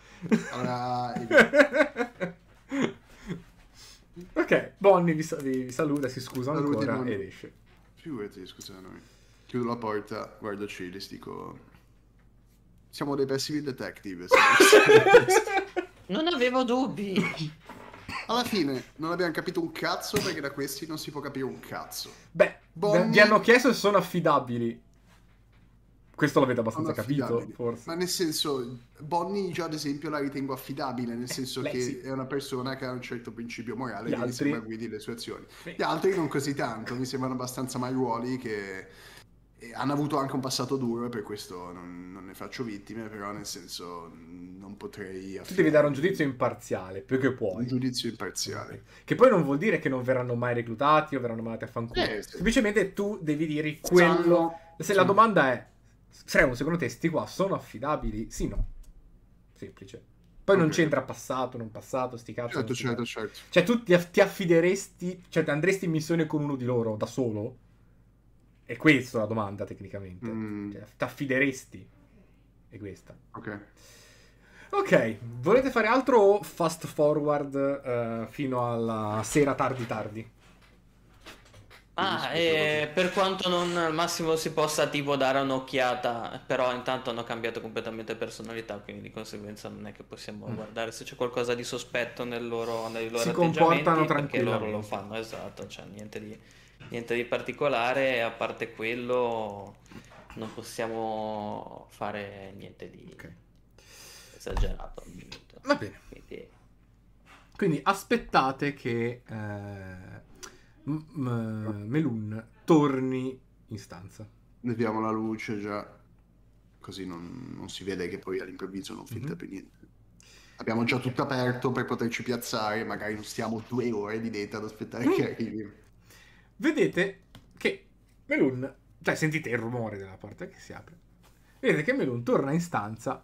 Allora, ok, Bonnie vi, sa- vi- saluta, si scusa Saluti, ancora Bonnie. ed esce. figurati, scusa noi. Chiudo la porta, guardo Cilis, dico... Siamo dei passive detective. Non avevo dubbi. Alla fine non abbiamo capito un cazzo perché da questi non si può capire un cazzo. Beh, Bonnie- vi hanno chiesto se sono affidabili. Questo l'avete abbastanza capito, forse. Ma nel senso, Bonnie già ad esempio la ritengo affidabile, nel senso lei che sì. è una persona che ha un certo principio morale Gli che mi altri? sembra guidi le sue azioni. Sì. Gli altri non così tanto, mi sembrano abbastanza maiuoli che eh, hanno avuto anche un passato duro e per questo non, non ne faccio vittime, però nel senso mh, non potrei Tu devi dare un giudizio imparziale, più che puoi. un giudizio imparziale. Che poi non vuol dire che non verranno mai reclutati o verranno mandati a fanculo. Eh, sì. Semplicemente tu devi dire quello. Sanno- Se la domanda è: Fremo, secondo te sti qua sono affidabili? Sì, no. Semplice. Poi non Ok. c'entra passato, non passato, sti cazzo. Certo, non certo, certo. Cioè, tu ti, aff- ti affideresti, cioè, ti andresti in missione con uno di loro da solo? È questa la domanda, tecnicamente. Mm. Cioè, ti affideresti? È questa. Ok. Ok, volete fare altro o fast forward eh, fino alla sera tardi tardi? Ah, e per quanto non al massimo si possa tipo dare un'occhiata, però intanto hanno cambiato completamente personalità, quindi di conseguenza non è che possiamo Mm. guardare se c'è qualcosa di sospetto nel loro, nei loro Si atteggiamenti, comportano perché loro lo fanno, esatto, cioè niente di, niente di particolare, a parte quello non possiamo fare niente di Ok. esagerato al minuto. Va bene. Quindi, Quindi aspettate che eh, M- M- Melun torni in stanza. Leviamo la luce già, così non, non si vede che poi all'improvviso non filtra Mhm. per niente. Abbiamo già tutto aperto per poterci piazzare, magari non stiamo due ore di detta ad aspettare Mm. che arrivi. Vedete che Melun, cioè sentite il rumore della porta che si apre. Vedete che Melun torna in stanza,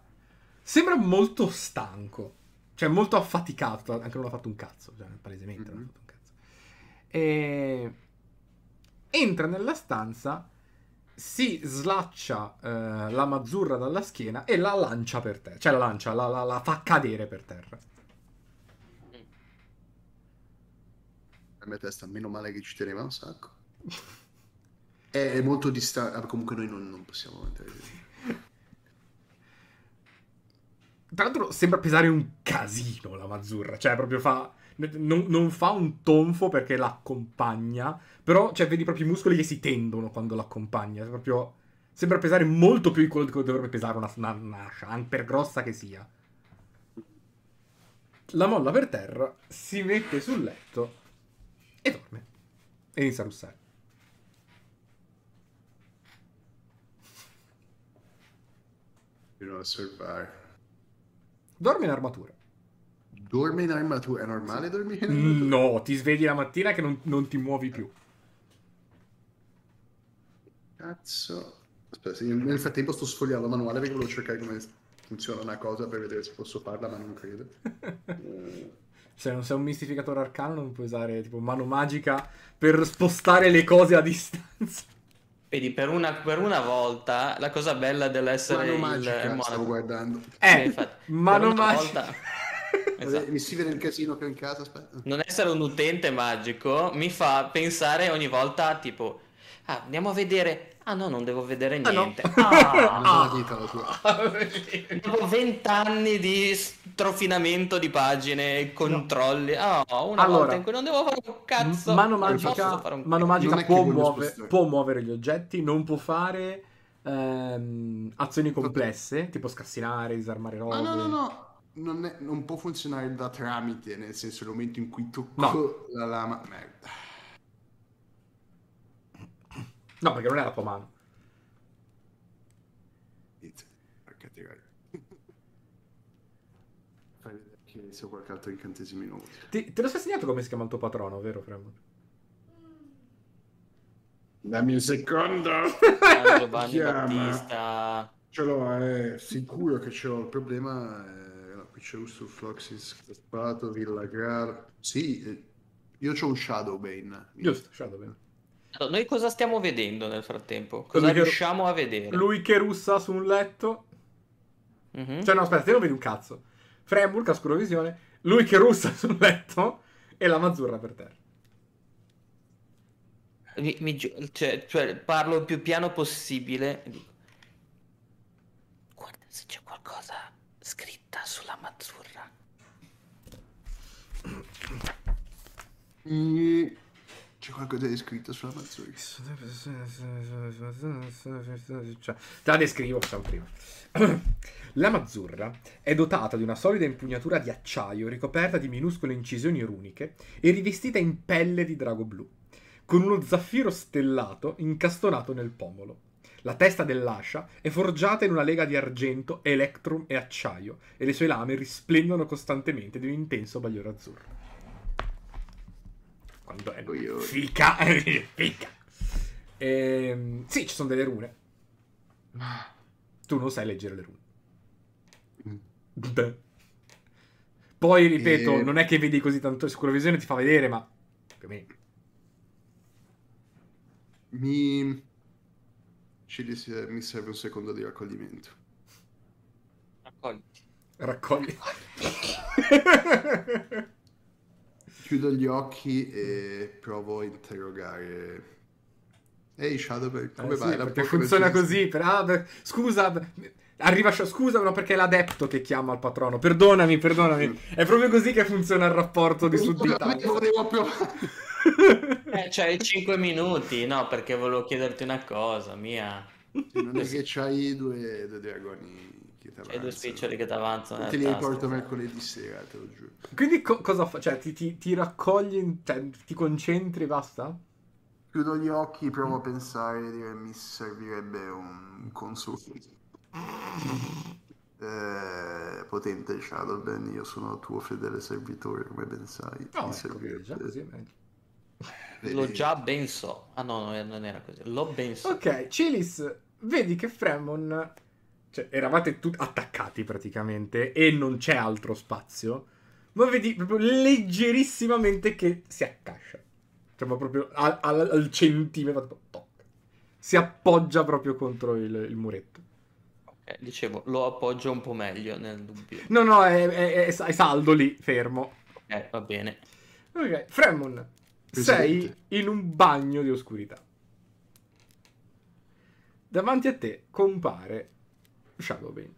sembra molto stanco, cioè molto affaticato, anche non ha fatto un cazzo, cioè palesemente non ha Mhm. fatto un cazzo. E entra nella stanza, si slaccia eh, la mazzurra dalla schiena e la lancia per terra, cioè la lancia, la, la- la fa cadere per terra. Mia testa, meno male che ci teneva un sacco. È, molto distante, comunque noi non, non possiamo entrare. Tra l'altro sembra pesare un casino la Mazzurra, cioè proprio fa... Non, non fa un tonfo perché l'accompagna, però cioè, vedi proprio i muscoli che si tendono quando l'accompagna, proprio... Sembra pesare molto più di quello che dovrebbe pesare una, una, una shan, per grossa che sia. La molla per terra, si mette sul letto e dorme. E inizia a russare. Dorme in armatura. Dorme in armatura, è normale dormire in armatura? No, ti svegli la mattina che non, non ti muovi più. Cazzo. Aspetta, sì, nel frattempo sto sfogliando il manuale perché volevo cercare come funziona una cosa per vedere se posso farla, ma non credo. Eh, Se non sei un mistificatore arcano, non puoi usare tipo mano magica per spostare le cose a distanza. vedi, per una, per una volta la cosa bella dell'essere Mano il magica, monaco- stavo guardando. Eh, infatti, mano magica. volta- Esatto. Eh, Mi si vede il casino che ho in casa, aspetta. non essere un utente magico mi fa pensare ogni volta tipo ah, andiamo a vedere ah no non devo vedere Ah, no. niente Ah, Non la dita la tua. dopo vent'anni di strofinamento di pagine controlli ah, una Allora, volta in cui non devo fare un cazzo mano magica, fare un mano magica può, muove- può muovere gli oggetti, non può fare ehm, azioni complesse, tipo scassinare, disarmare robe. No, no, no. Non, è- non può funzionare da tramite, nel senso, nel momento in cui tocco No. la lama. Merda. No, perché non è la tua mano. Porca tirare. Fai vedere che inizio qualche altro incantesimo inutile. Ti- te lo sei segnato come si chiama il tuo patrono, vero Fremont? Dammi un secondo. Giovanni Chiama. Battista Ce l'ho, è sicuro che ce l'ho. Il problema è... no, qui c'è Ustur Fluxis, Spato, Villa Grar. Sì, eh, io c'ho un Shadowbane. Giusto, Shadowbane. Allora, noi cosa stiamo vedendo nel frattempo? Cosa Lui che- riusciamo a vedere? Lui che russa su un letto. Mhm. Cioè, no, aspetta, te non vedi un cazzo. Fremburg ha scuro-visione, lui che russa sul letto e la mazzurra per terra. Mi- mi cioè, cioè, parlo il più piano possibile. Guarda se c'è qualcosa scritta sulla mazzurra. Mm, C'è qualcosa di scritto sulla mazzurra. Cioè, te la descrivo, facciamo prima. La mazzurra è dotata di una solida impugnatura di acciaio ricoperta di minuscole incisioni runiche e rivestita in pelle di drago blu, con uno zaffiro stellato incastonato nel pomolo. La testa dell'ascia è forgiata in una lega di argento, electrum e acciaio, e le sue lame risplendono costantemente di un intenso bagliore azzurro. Quando è oi. fica, fica. Ehm, sì, ci sono delle rune. Tu non sai leggere le rune. Mm. Poi, ripeto, E- non è che vedi così tanto visione ti fa vedere, ma più o meno. Mi... Scegli se mi serve un secondo di raccoglimento. Raccogliti. Raccogli. Chiudo gli occhi e provo a interrogare. Ehi Shadowbird, come Eh vai? sì, La perché porta funziona così. Per... ah, beh, scusa, beh, Arriva, scusa, no, perché è l'adepto che chiama il patrono. Perdonami, perdonami. È proprio così che funziona il rapporto di sudditanza. Volevo provare. Eh, c'hai 5 minuti, no, perché volevo chiederti una cosa, mia. Non è che c'hai due, due dragoni che ti C'hai due avanzano. spiccioli che ti avanzano. Te li riporto mercoledì sera, te lo giuro. Quindi co- cosa fa? Cioè, ti, ti- ti raccogli, in- cioè, ti concentri e basta? Chiudo gli occhi, provo a pensare, dire mi servirebbe un consulto. Eh, potente Shadowban, io sono tuo fedele servitore, come ben sai. No, ecco, vedi, già così è meglio. Lo già ben so. Ah no, no, non era così. L'ho ben so. Ok, Cilis, vedi che Fremon... Cioè, eravate tutti attaccati praticamente e non c'è altro spazio. Ma vedi proprio leggerissimamente che si accascia. Cioè, ma proprio al, al- al centimetro. toc. Si appoggia proprio contro il, il muretto. Ok, dicevo, lo appoggio un po' meglio nel dubbio. No, no, è, è- è- è saldo lì, fermo. Eh, va bene. Ok, Fremon, sei in un bagno di oscurità. Davanti a te compare Shadowbane.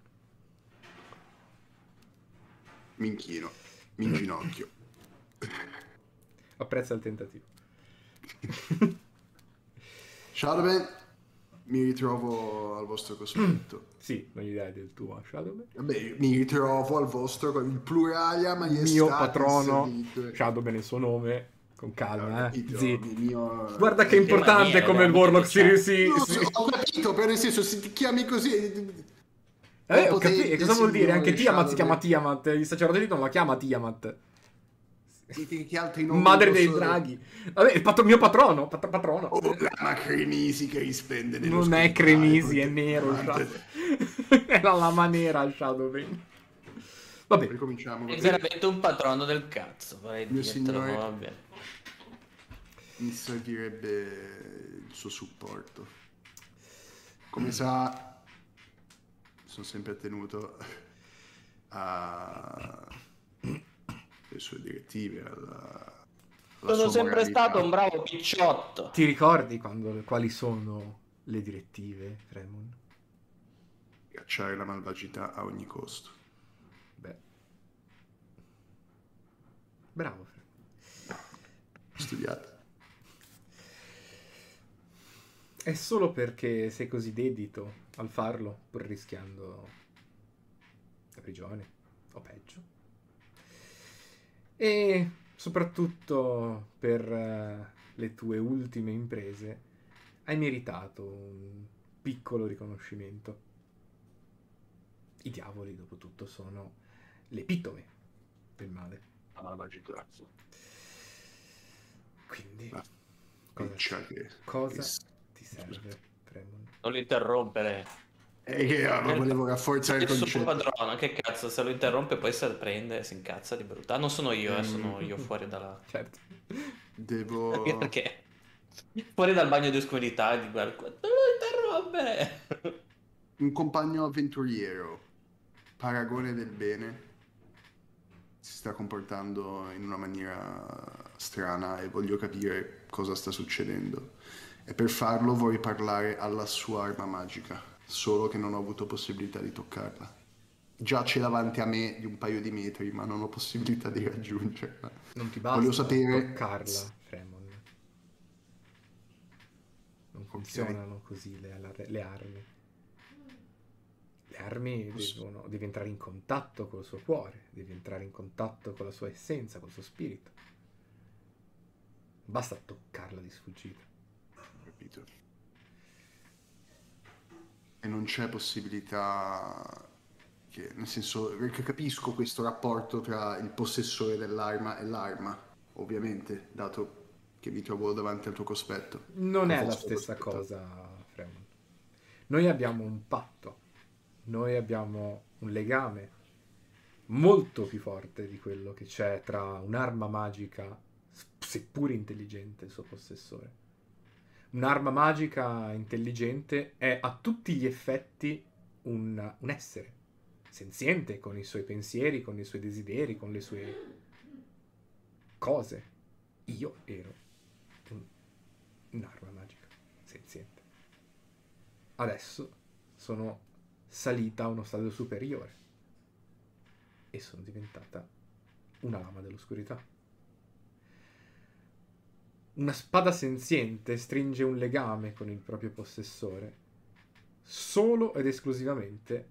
Mi inchino, mi inginocchio. Apprezza il tentativo. Shadowman, mi ritrovo al vostro cospetto. Sì, non gli dai del tuo Shadowbane. Vabbè, mi ritrovo al vostro, con il pluralia maestà. Mio patrono, servitore. Shadowbane è il suo nome. Con calma, eh. il mio- Guarda che è Il importante mio, come il Warlock si... cioè. si- No, si- ho capito, però nel senso, se ti chiami così... Eh, ho capito. Cosa vuol dire? Anche Tiamat si chiama. Tiamat. Il sacerdote non la chiama Tiamat. Che, che altri nomi Madre dei posso- draghi. Vabbè, il patro- mio patrono. pat- patrono. Oh, ma Cremisi che risplende nello Non è cremisi, è nero. la lama nera il Shadowbane. Vabbè, Ricominciamo. È veramente un patrono del cazzo, vorrei Mio signore. ma va bene. Mi servirebbe il suo supporto. Come sa, sono sempre tenuto a le sue direttive, alla, alla Sono sempre moralità. stato un bravo picciotto. ti ricordi quando, quali sono le direttive, Fremon? Cacciare la malvagità a ogni costo. Beh. Bravo, Fremon. Studiate. È solo perché sei così dedito al farlo, pur rischiando la prigione, o peggio. E soprattutto per eh, le tue ultime imprese hai meritato un piccolo riconoscimento. I diavoli, dopo tutto, sono l'epitome del male. La malvagità. Quindi, Ah, cosa, cosa che- ti serve? Non lo interrompere. Eh, che ah, volevo rafforzare il Il suo concetto. padrone, che cazzo, se lo interrompe poi se lo prende e si incazza di brutta. Ah, non sono io, eh, sono io fuori dalla... Certo. Devo... Perché? Fuori dal bagno di oscurità e di guarda, non lo interrompere! Un compagno avventuriero, paragone del bene, si sta comportando in una maniera strana e voglio capire cosa sta succedendo. E per farlo vorrei parlare alla sua arma magica, solo che non ho avuto possibilità di toccarla. Giace davanti a me di un paio di metri, ma non ho possibilità di raggiungerla. Non ti basta Voglio sapere- toccarla, Fremon. Non funzionano così le, le- armi. Le armi devono, devi entrare in contatto col suo cuore, devi entrare in contatto con la sua essenza, col suo spirito. Basta toccarla di sfuggita. Capito? E non c'è possibilità che, nel senso, capisco questo rapporto tra il possessore dell'arma e l'arma, ovviamente, dato che mi trovo davanti al tuo cospetto. Non è la stessa cospetto. cosa, Fremon. Noi abbiamo un patto, noi abbiamo un legame molto più forte di quello che c'è tra un'arma magica, seppur intelligente, e il suo possessore. Un'arma magica intelligente è a tutti gli effetti un, un essere senziente, con i suoi pensieri, con i suoi desideri, con le sue cose. Io ero un- un'arma magica senziente. Adesso sono salita a uno stadio superiore e sono diventata una lama dell'oscurità. Una spada senziente stringe un legame con il proprio possessore solo ed esclusivamente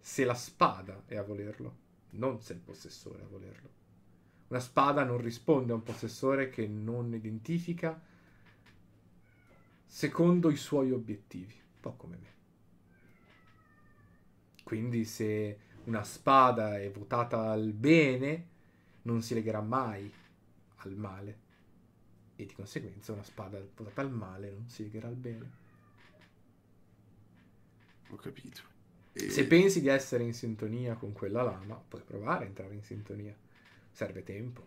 se la spada è a volerlo, non se il possessore è a volerlo. Una spada non risponde a un possessore che non identifica secondo i suoi obiettivi, un po' come me. Quindi se una spada è votata al bene, non si legherà mai al male. E di conseguenza una spada votata al male non si legherà al bene. Ho capito. E- Se pensi di essere in sintonia con quella lama, puoi provare a entrare in sintonia. Serve tempo.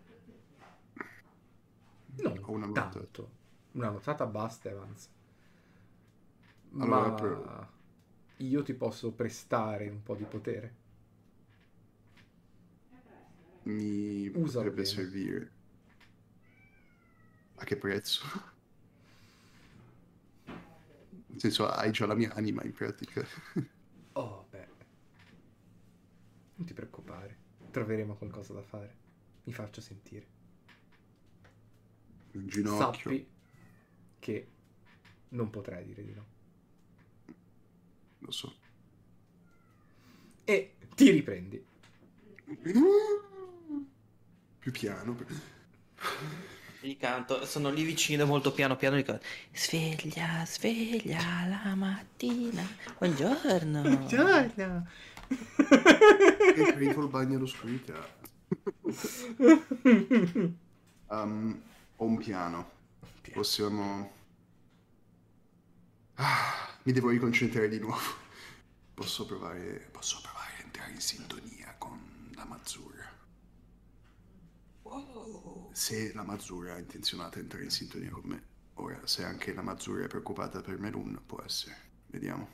Non Ho una nota. tanto. Una notata basta e avanza. Allora, Ma però- io ti posso prestare un po' di potere. mi Usalo potrebbe bene. servire. A che prezzo? Nel senso, hai già la mia anima in pratica. Oh, beh. Non ti preoccupare. Troveremo qualcosa da fare. Mi faccio sentire. In ginocchio. Sappi che non potrai dire di no. Lo so. E ti riprendi. Più piano. Gli canto, sono lì vicino, molto piano piano. Dico, sveglia, sveglia la mattina. Buongiorno. E prendo il bagno all'oscurità. Um, ho un piano. Possiamo... Ah, mi devo riconcentrare di nuovo. Posso provare... Posso provare a entrare in sintonia con la Mazzurra. Se la Mazzurra è intenzionata a entrare in sintonia con me. Ora, se anche la Mazzurra è preoccupata per Melun, può essere. Vediamo.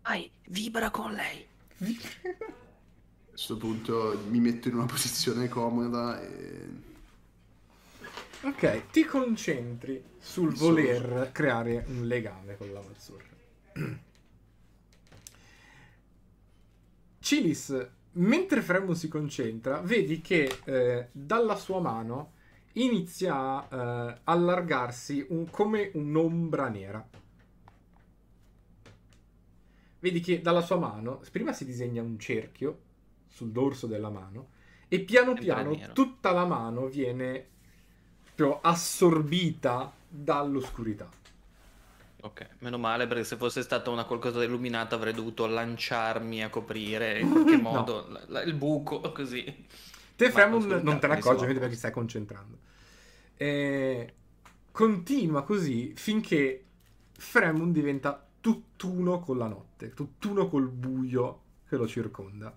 Vai, vibra con lei. A questo punto mi metto in una posizione comoda e... Ok, ti concentri sul voler creare un legame con la Mazzurra. Cilis, mentre Fremon si concentra, vedi che eh, dalla sua mano inizia a eh, allargarsi un- come un'ombra nera. Vedi che dalla sua mano prima si disegna un cerchio sul dorso della mano e piano piano tutta la mano viene proprio assorbita dall'oscurità. Ok, meno male perché se fosse stata una qualcosa illuminata avrei dovuto lanciarmi a coprire in qualche No. modo la- la- il buco così. Te, Fremon, non te ne quindi accorgi vedi perché stai concentrando. E continua così finché Fremon diventa tutt'uno con la notte, tutt'uno col buio che lo circonda.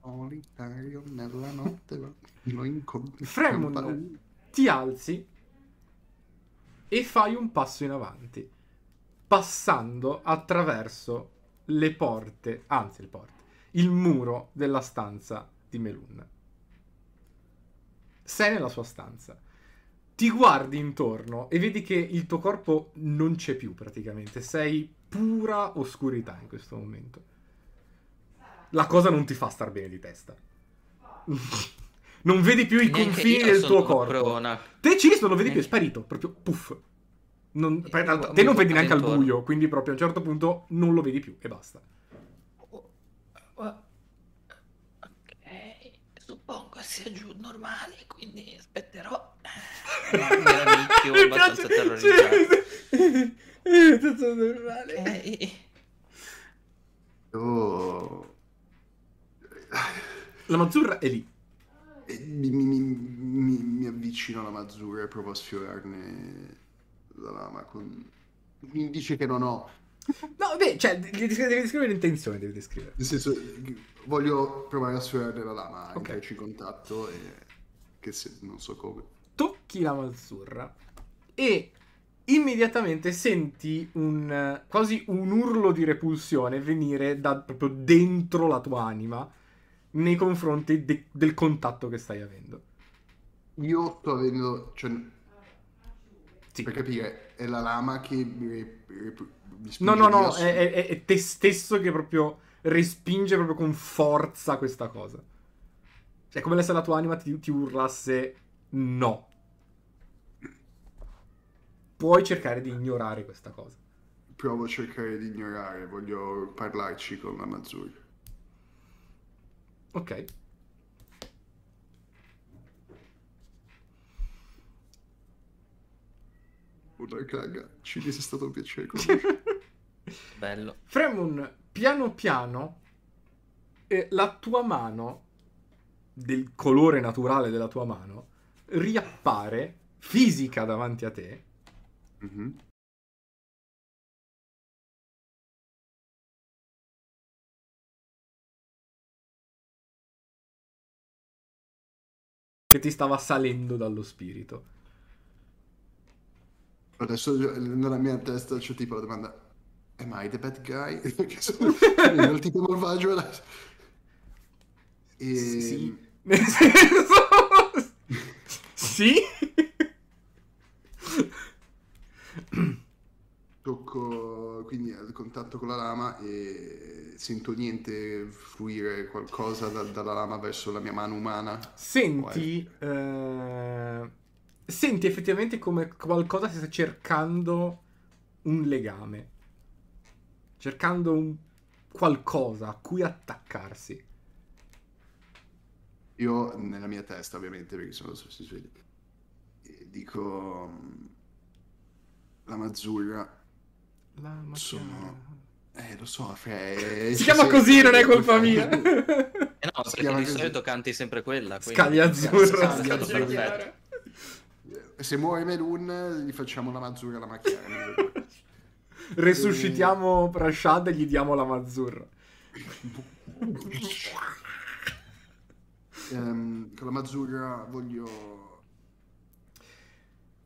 Solitario nella notte lo- lo incontri. Fremon, ti alzi e fai un passo in avanti, passando attraverso le porte, anzi le porte, il muro della stanza di Melun. Sei nella sua stanza. Ti guardi intorno e vedi che il tuo corpo non c'è più praticamente, sei pura oscurità in questo momento. La cosa non ti fa star bene di testa. non vedi più i Neanche confini del tuo corpo. prona. Te Cilis non lo vedi più, è sparito, proprio puff. Non- mi- te non vedi neanche al buio, quindi proprio a un certo punto non lo vedi più e basta. Suppongo sia giù normale, quindi aspetterò. Mi era nicchio abbastanza terrorizzato. È tutto normale. Eh, Io... La Mazzurra è lì. E Mi, mi- mi- mi- mi avvicino alla Mazzurra e provo a sfiorarne la lama con un indice che non ho. No, beh, cioè, devi descrivere, l'intenzione, devi descrivere. Nel senso, voglio provare a sfiorarne la lama, Ok. entrarci in contatto e... che se, non so come. Tocchi la Mazzurra e immediatamente senti un eh, quasi un urlo di repulsione venire da proprio dentro la tua anima nei confronti de- del contatto che stai avendo. Io sto avendo... Cioè, Sì. Per capire, è la lama che mi, mi- mi No, no, no, è, è- è te stesso che proprio respinge proprio con forza questa cosa. Cioè, è come se la tua anima ti, ti urlasse no. Puoi cercare di ignorare questa cosa. Provo a cercare di ignorare, voglio parlarci con la Mazzuri. Ok. Una caga, ci è stato un piacere. Bello. Fremun, piano piano, eh, la tua mano, del colore naturale della tua mano, riappare fisica davanti a te. Mhm. che ti stava salendo dallo spirito. Adesso nella mia testa c'è tipo la domanda Am I the bad guy? Perché sono il tipo malvagio adesso. E... Sì. Nel senso... sì? Tocco quindi al contatto con la lama e sento niente fluire qualcosa da- dalla lama verso la mia mano umana. Senti... eh, Senti effettivamente come qualcosa si sta cercando un legame. Cercando un qualcosa a cui attaccarsi. Io nella mia testa, ovviamente, perché sono si sveglia, e dico mm, la Mazzurra. La macchina... Sono- Eh, lo so, Fre- Si chiama così, non è colpa mia. Eh no, Si perché di così. solito canti sempre quella. quindi- Scaglia azzurra. Scaglia scaglia azzurra. Se muore Melun, gli facciamo la Mazzurra alla macchina. Resuscitiamo Prashad e gli diamo la mazzurra. Ehm, con la Mazzurra voglio...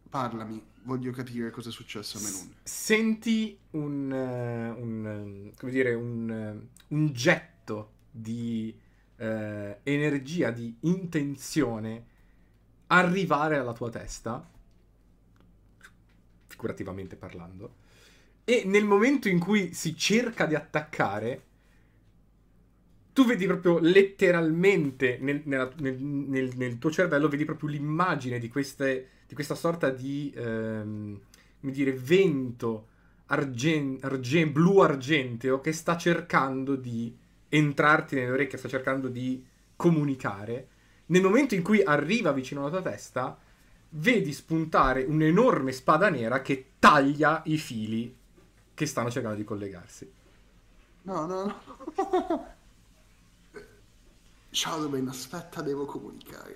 Parlami, voglio capire cosa è successo a Melun. Senti un, eh, un, come dire, un, eh, un getto di energia, di intenzione arrivare alla tua testa, figurativamente parlando, e nel momento in cui si cerca di attaccare, tu vedi proprio letteralmente nel, nella- nel- nel- nel tuo cervello, vedi proprio l'immagine di, queste, di questa sorta di, ehm, come dire, vento argen- argen- blu-argenteo che sta cercando di entrarti nelle orecchie, sta cercando di comunicare. Nel momento in cui arriva vicino alla tua testa, vedi spuntare un'enorme spada nera che taglia i fili che stanno cercando di collegarsi. No, no, no. Ciao Domain, aspetta, devo comunicare.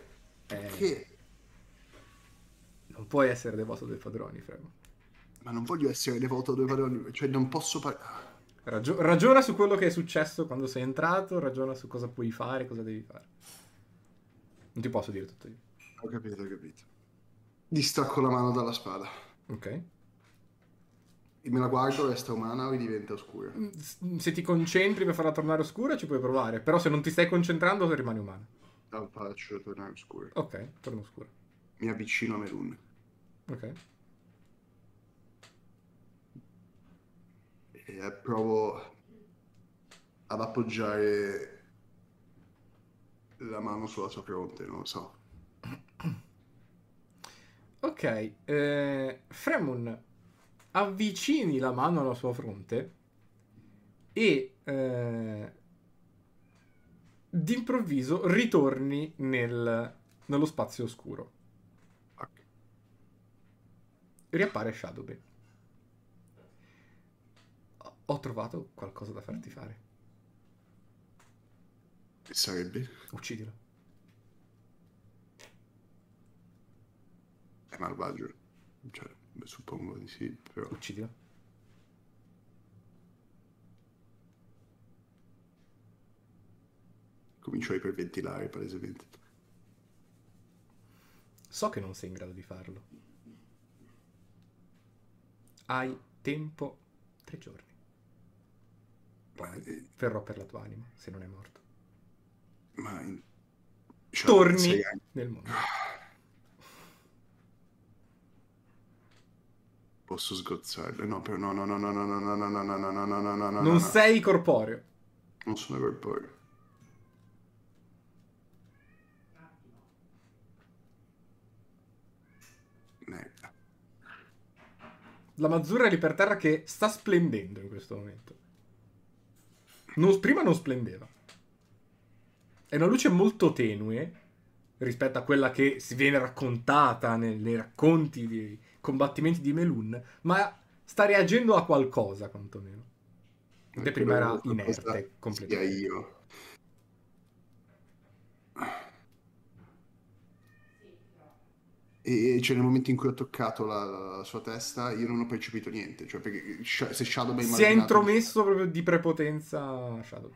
Eh. Perché? Non puoi essere devoto dei padroni, Fremo. Ma non voglio essere devoto due padroni, cioè non posso parlare. Ragio- ragiona su quello che è successo quando sei entrato, ragiona su cosa puoi fare, cosa devi fare. Non ti posso dire tutto io. Ho capito, ho capito. Distacco la mano dalla spada. Ok? Me la guardo, resta umana o diventa oscura? Mm, s- Se ti concentri per farla tornare oscura ci puoi provare, però se non ti stai concentrando rimane umana. La faccio tornare oscura. Ok, torna oscura. Mi avvicino a Melun. Ok. E provo ad appoggiare la mano sulla sua fronte, non lo so. Ok, eh, Fremun avvicini la mano alla sua fronte e eh, d'improvviso ritorni nel- nello spazio oscuro. Ok. Riappare Shadowbane. Ho trovato qualcosa da farti fare. Che sarebbe? Uccidilo. È malvagio. Cioè, suppongo di sì, però... Uccidilo. Comincio a iperventilare, palesemente. So che non sei in grado di farlo. Hai tempo tre giorni. Ma, eh, Verrò per la tua anima, se non è morto. Ma in... Shadow, Torni nel mondo. Posso sgozzarle? No, però no, no, no, no, no, no, no, no, no, no, no, no, no, no, no, no, Non no. sei corporeo. Non sono corporeo. Merda. La Mazzurra è lì per terra che sta splendendo in questo momento. Non- prima non splendeva. È una luce molto tenue rispetto a quella che si viene raccontata nei, racconti di combattimenti di Melun, ma sta reagendo a qualcosa quantomeno. Mentre prima era inerte Sia completamente. io. E cioè nel momento in cui ho toccato la, la sua testa io non ho percepito niente, cioè perché Sha- se Shadow Si è intromesso proprio di prepotenza Shadow.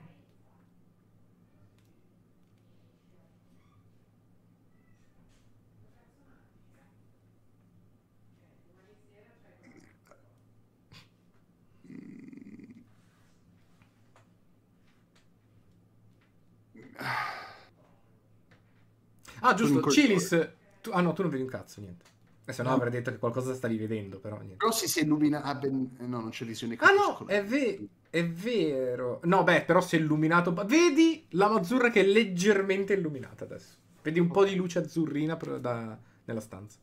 Ah, giusto, il Cilis. tu- ah no, tu non vedi un cazzo, niente. Eh, se no No. avrei detto che qualcosa stavi vedendo, però niente. Però si si illumina... Ah, ben- eh, no, non c'è visione Ah no, è, ve- è vero. No, beh, però si è illuminato. Vedi la Mazzurra che è leggermente illuminata adesso. Vedi un po' di luce azzurrina però da- nella stanza.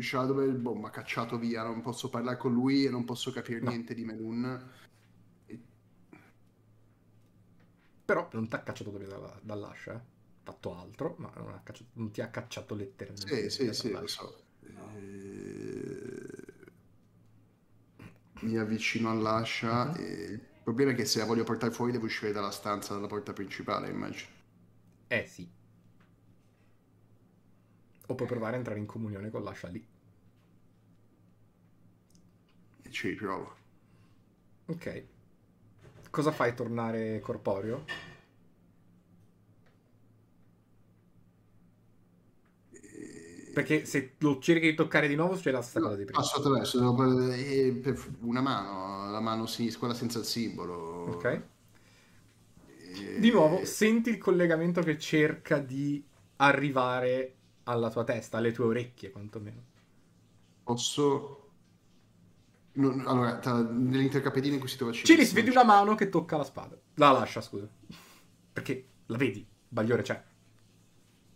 Shadow boh, mi ha cacciato via, non posso parlare con lui e non posso capire No. niente di Melun. E- Però non ti ha cacciato via dalla- dall'ascia, eh. Fatto altro, ma non, cacciato- non ti ha cacciato letteralmente. Sì, sì, sì, lo so. Eh, Mi avvicino all'ascia Mhm. e il problema è che se la voglio portare fuori devo uscire dalla stanza, dalla porta principale, immagino. Eh sì. O puoi provare a entrare in comunione con l'ascia lì. E ci riprovo. Ok. Cosa fai tornare corporeo? Perché se lo cerchi di toccare di nuovo succede la stessa cosa di prima. Passo attraverso, devo- e per una mano, la mano sinistra, quella senza il simbolo. Ok. E- Di nuovo, senti il collegamento che cerca di arrivare alla tua testa, alle tue orecchie quantomeno. Posso... non- allora, tra- nell'intercapedine in cui si trova Cilis, Cilis, vedi una mano che tocca la spada. La lascia, scusa. Perché la vedi, Bagliore c'è.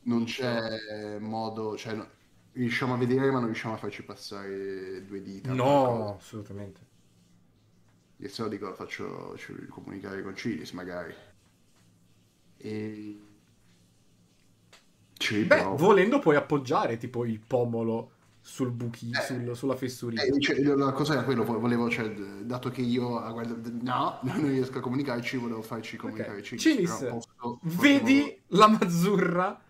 Non c'è modo, cioè, no- riusciamo a vedere ma non riusciamo a farci passare due dita. No, assolutamente. E se no dico, faccio ci- comunicare con Cilis magari. E... Ci Beh, volendo puoi appoggiare tipo il pomolo sul buchino, Eh. sul- sulla fessurina. Eh, cioè, la cosa era quello, vo- volevo, cioè, dato che io, ah, guarda, no, non riesco a comunicarci, volevo farci comunicare Ok. Cilis. Posso- vedi la Mazzurra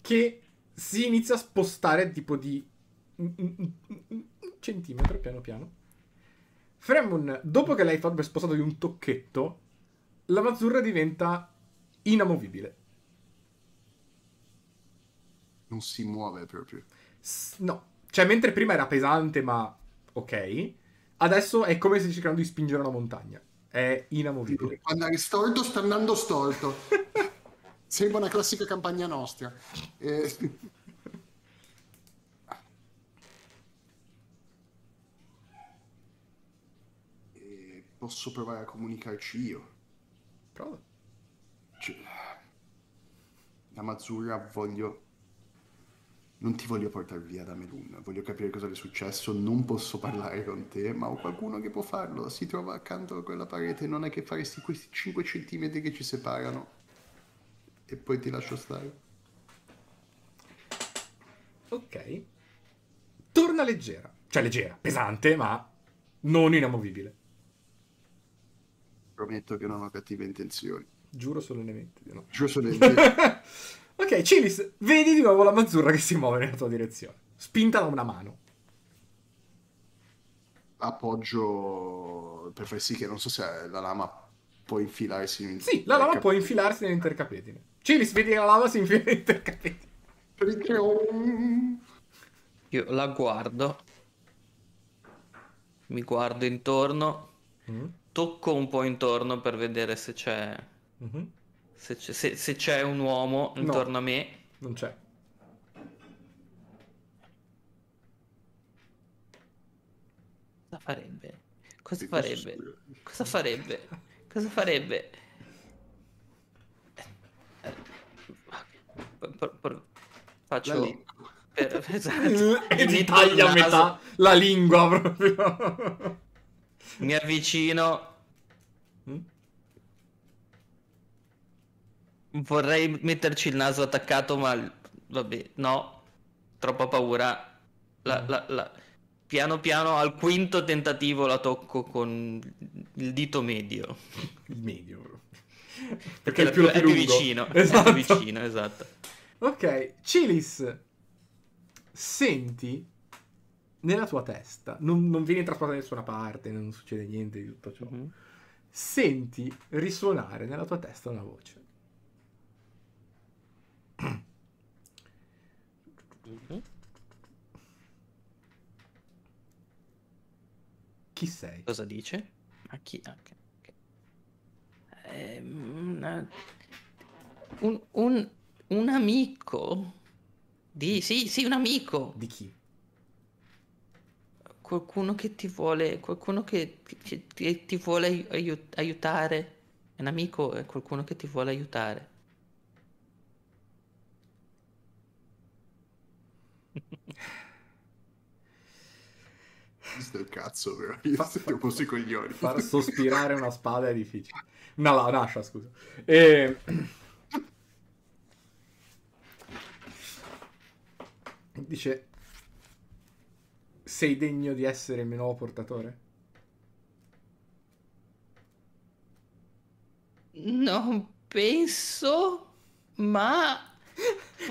che si inizia a spostare tipo di un centimetro piano piano. Fremun, dopo che l'hai fatto spostato di un tocchetto, la Mazzurra diventa inamovibile. Non si muove proprio. No, cioè mentre prima era pesante ma ok, adesso è come se cercando di spingere una montagna. È inamovibile. Può andare storto, sta andando storto. Sembra una classica campagna nostra. Eh, eh, posso provare a comunicarci io. Prova. Cioè, da Mazzurra voglio... Non ti voglio portare via da Melun, voglio capire cosa è successo, non posso parlare con te, ma ho qualcuno che può farlo, si trova accanto a quella parete, non è che faresti questi 5 centimetri che ci separano e poi ti lascio stare. Ok. Torna leggera. Cioè leggera, pesante, ma non inamovibile. Prometto che non ho cattive intenzioni. Giuro solennemente di no. Giuro solamente. ok, Cilis, vedi di nuovo la Mazzurra che si muove nella tua direzione. Spinta da una mano. appoggio per far sì che non so se la lama può infilarsi in... Sì, la lama può infilarsi nell'intercapedine. Cilis, vedi che la lama si infila nell'intercapedine. Perché ho un- Io la guardo, mi guardo intorno, Mm, tocco un po' intorno per vedere se c'è, mhm. Se c'è, se, se c'è un uomo intorno no, a me. Non c'è. Cosa farebbe? Cosa farebbe? Cosa farebbe? Cosa farebbe? Eh, eh, Faccio per, esatto, e ti taglia a metà la lingua proprio. Mi avvicino. Mm? Vorrei metterci il naso attaccato, ma vabbè, no, troppa paura. La- Mm. la- la- Piano piano al quinto tentativo la tocco con il dito medio. Il medio. Perché Perché è è il più, più, è più vicino. Esatto. È più vicino, esatto. Ok, Cilis, senti nella tua testa, non, non vieni trasportato da nessuna parte, non succede niente di tutto ciò. Mhm. Senti risuonare nella tua testa una voce. Chi sei? Cosa dice? A chi? ah, ok, ok. Ehm, una- un, un- un amico? Di, sì, sì, un amico. Di chi? Qualcuno che ti vuole, qualcuno che, che- che ti vuole ai- aiu- aiutare. Un amico è qualcuno che ti vuole aiutare. Questo è il cazzo, però. Io Fa- un po' sui coglioni. Far sospirare una spada è difficile. Una la- un'ascia, scusa. E... Dice... Sei degno di essere il mio nuovo portatore? Non penso, ma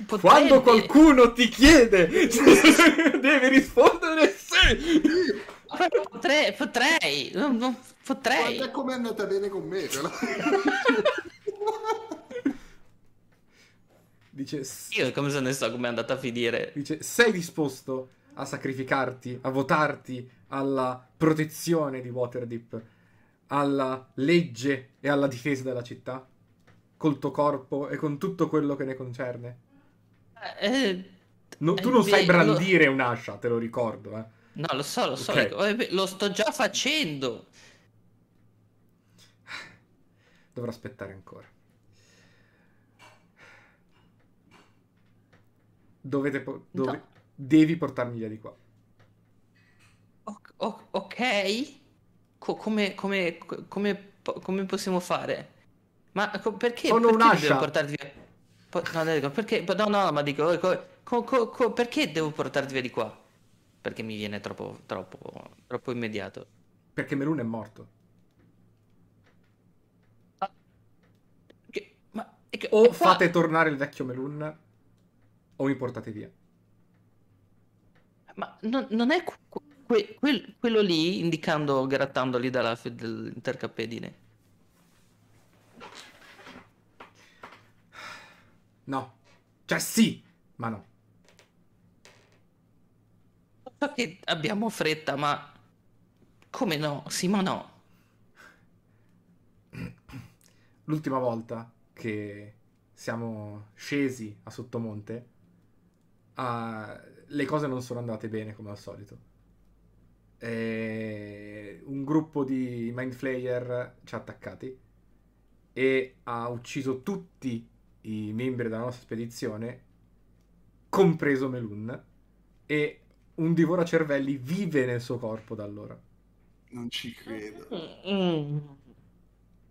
potrebbe. Quando qualcuno ti chiede, devi rispondere sì. Potrei, potrei, potrei. Guarda com'è andata bene con me, però. Dice, "S- Io come se ne so come è andata a finire. dice, sei disposto a sacrificarti, a votarti alla protezione di Waterdeep, alla legge e alla difesa della città? Col tuo corpo e con tutto quello che ne concerne? Eh, No, tu Eh, non sai beh, lo- brandire un'ascia, te lo ricordo, eh. no, lo so, lo so, Ok. dico, eh, lo sto già facendo. Dovrò aspettare ancora. Dovete po- dove- No. Devi portarmi via di qua. O- o- ok, Co- come, come, come, come possiamo fare? Ma co- perché, Sono perché un'ascia. devo portarti via? Po- no, dico, perché, no, no, ma dico, eh, co- co- co- perché devo portarti via di qua? Perché mi viene troppo, troppo, troppo immediato. Perché Melun è morto. Che- ma, che- O fate tornare il vecchio Melun, o mi portate via. Ma non, non è que- que- quel- quello lì, indicando, grattandoli dalla f- No. Cioè sì, ma no. So che abbiamo fretta, ma... Come no? Sì, ma no. L'ultima volta che siamo scesi a Sottomonte, ah, le cose non sono andate bene come al solito. E un gruppo di Mind Flayer ci ha attaccati e ha ucciso tutti i membri della nostra spedizione, compreso Melun, e un divoracervelli vive nel suo corpo da allora. Non ci credo. Mm.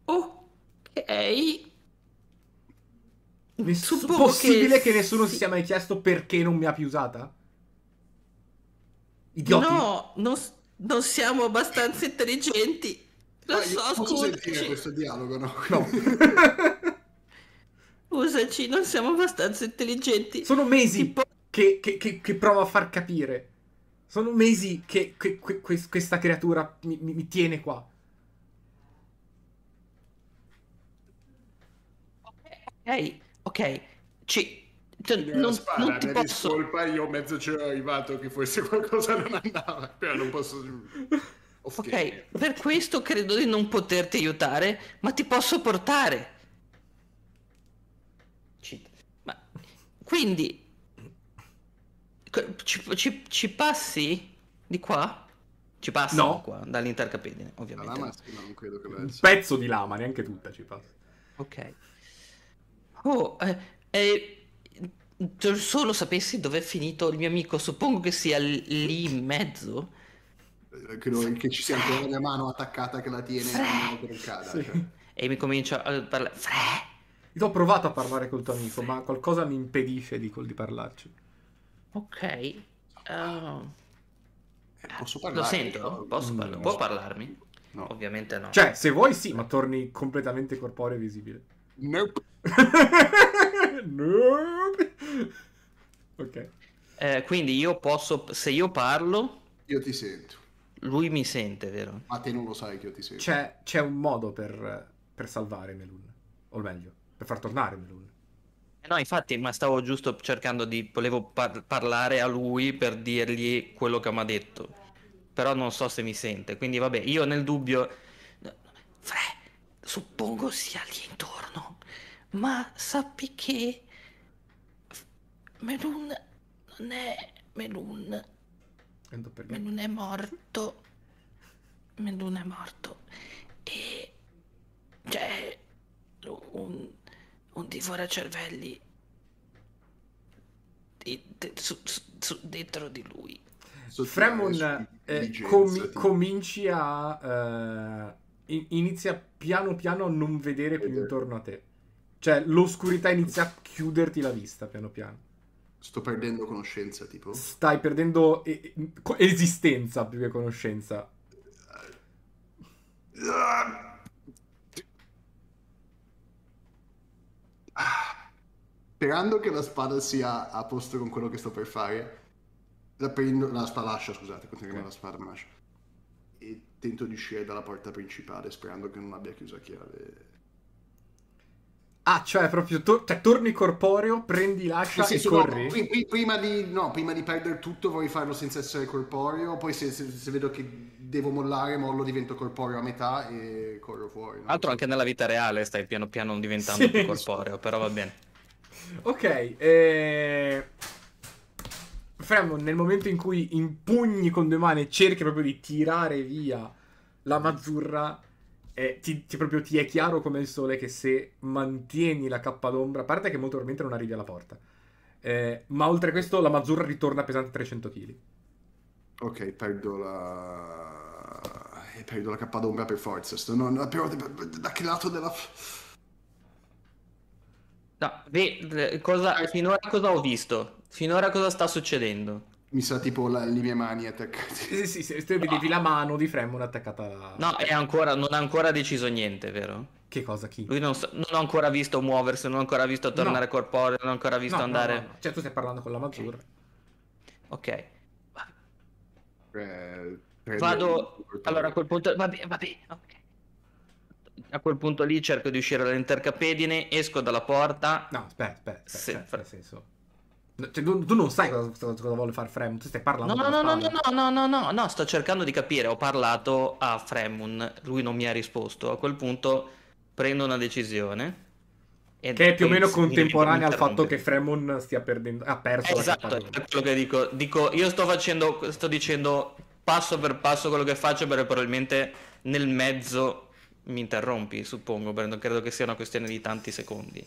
Ok. Ness- Suppongo possibile che, nessuno si sia mai chiesto perché non mi ha più usata? Idioti. No, non, non siamo abbastanza intelligenti. Lo Ah, io so, posso sentire scusaci. questo dialogo, no? No. Scusaci, non siamo abbastanza intelligenti. Sono mesi Tipo- che, che, che, che provo a far capire. Sono mesi che, che- que- que- questa creatura mi, mi- mi tiene qua. Ok, ok. Ci... cioè, Non, non, spara, non ti posso... discolpa, io mezzo c'ero arrivato che forse qualcosa non andava, però non posso... Ok, per questo credo di non poterti aiutare, ma ti posso portare. Ci- Ma quindi ci, ci- ci passi di qua? Ci passano No. qua, dall'intercapedine, La ovviamente. lama sì, ma non credo che lo Un pezzo di lama, neanche tutta ci passa. Ok. Oh, eh, eh, solo sapessi dove è finito il mio amico, suppongo che sia lì in mezzo. Eh, Credo che ci sia ancora la mano attaccata che la tiene cada. Sì. cioè. E mi comincia a parlare. Fre! Io ho provato a parlare col tuo amico, ma qualcosa mi impedisce di, di parlarci. Ok. Eh, Posso lo parlare? sento? No, Posso Mm, parla- no. Può parlarmi? No. Ovviamente no. Cioè, se vuoi sì, ma torni completamente corporeo e visibile. Nope. Nope. ok. Eh, quindi io posso. Se io parlo, Io ti sento. lui mi sente, vero? Ma te non lo sai che io ti sento. C'è, c'è un modo per, per salvare Melun. O meglio, per far tornare Melun. Eh, No, infatti, ma stavo giusto cercando di. Volevo par- parlare a lui per dirgli quello che mi ha detto. Però non so se mi sente. Quindi, vabbè, io nel dubbio. Fre, suppongo sia lì intorno. Ma sappi che. Melun non è. Melun. Melun è morto. Melun è morto. E. C'è. Un. Un divoracervelli. di- de- su- su- su- dentro di lui. La eh, tipo. cominci a... eh, in- inizia piano piano a non vedere più intorno a te. Cioè, l'oscurità inizia a chiuderti la vista piano piano. Sto perdendo conoscenza, tipo. Stai perdendo e- esistenza più che conoscenza. Sperando che la spada sia a posto con quello che sto per fare, la prendo, la spada lascia, scusate, continuiamo Ok. la spada, ma lascia. E tento di uscire dalla porta principale, sperando che non abbia chiuso a chiave. Ah, cioè proprio tor- cioè, torni corporeo, prendi l'ascia Nel e no, corri? pri- pri- prima, di, no, prima di perdere tutto vorrei farlo senza essere corporeo, poi se, se- se vedo che devo mollare, mollo, divento corporeo a metà e corro fuori. no? Tra l'altro, anche nella vita reale stai piano piano diventando Sì. più corporeo, però va bene. Ok, eh... Fremon, nel momento in cui impugni con due mani e cerchi proprio di tirare via la mazzurra, eh, ti, ti- proprio ti è chiaro come il sole che se mantieni la cappa d'ombra, a parte che molto probabilmente non arrivi alla porta, eh, ma oltre a questo la mazzurra ritorna pesante 300 kg. Ok, perdo la... eh, Perdo la cappa d'ombra per forza. Sto, no, no, però da che lato della... No, ve- cosa, finora cosa ho visto? Finora cosa sta succedendo? Mi sa tipo la- le mie mani attaccate. Sì, sì, sì, te vedevi la mano di Fremon attaccata alla... No, è ancora, non ha ancora deciso niente, vero? Che cosa, chi? Lui non, sa- non ha ancora visto muoversi, non ha ancora visto tornare No. corporeo, non ha ancora visto No, no, andare... no, no. Cioè tu stai parlando con la mazzurra. Ok. Eh, prendo Vado... Allora a quel punto... Vabbè, vabbè, ok. A quel punto lì cerco di uscire dall'intercapedine, esco dalla porta... No, aspetta, aspetta, aspetta, Sì, cioè, nel senso... Cioè, tu, tu non sai cosa, cosa- vuole fare Fremon, tu stai parlando No, no, no, no, no, no, no, no, no, sto cercando di capire. Ho parlato a Fremun, lui non mi ha risposto. A quel punto prendo una decisione. Che è più o meno contemporanea al fatto che Fremon stia perdendo... ha perso la Esatto, è quello che dico. Dico, io sto facendo, sto dicendo passo per passo quello che faccio, però probabilmente nel mezzo mi interrompi, suppongo, perché non credo che sia una questione di tanti secondi.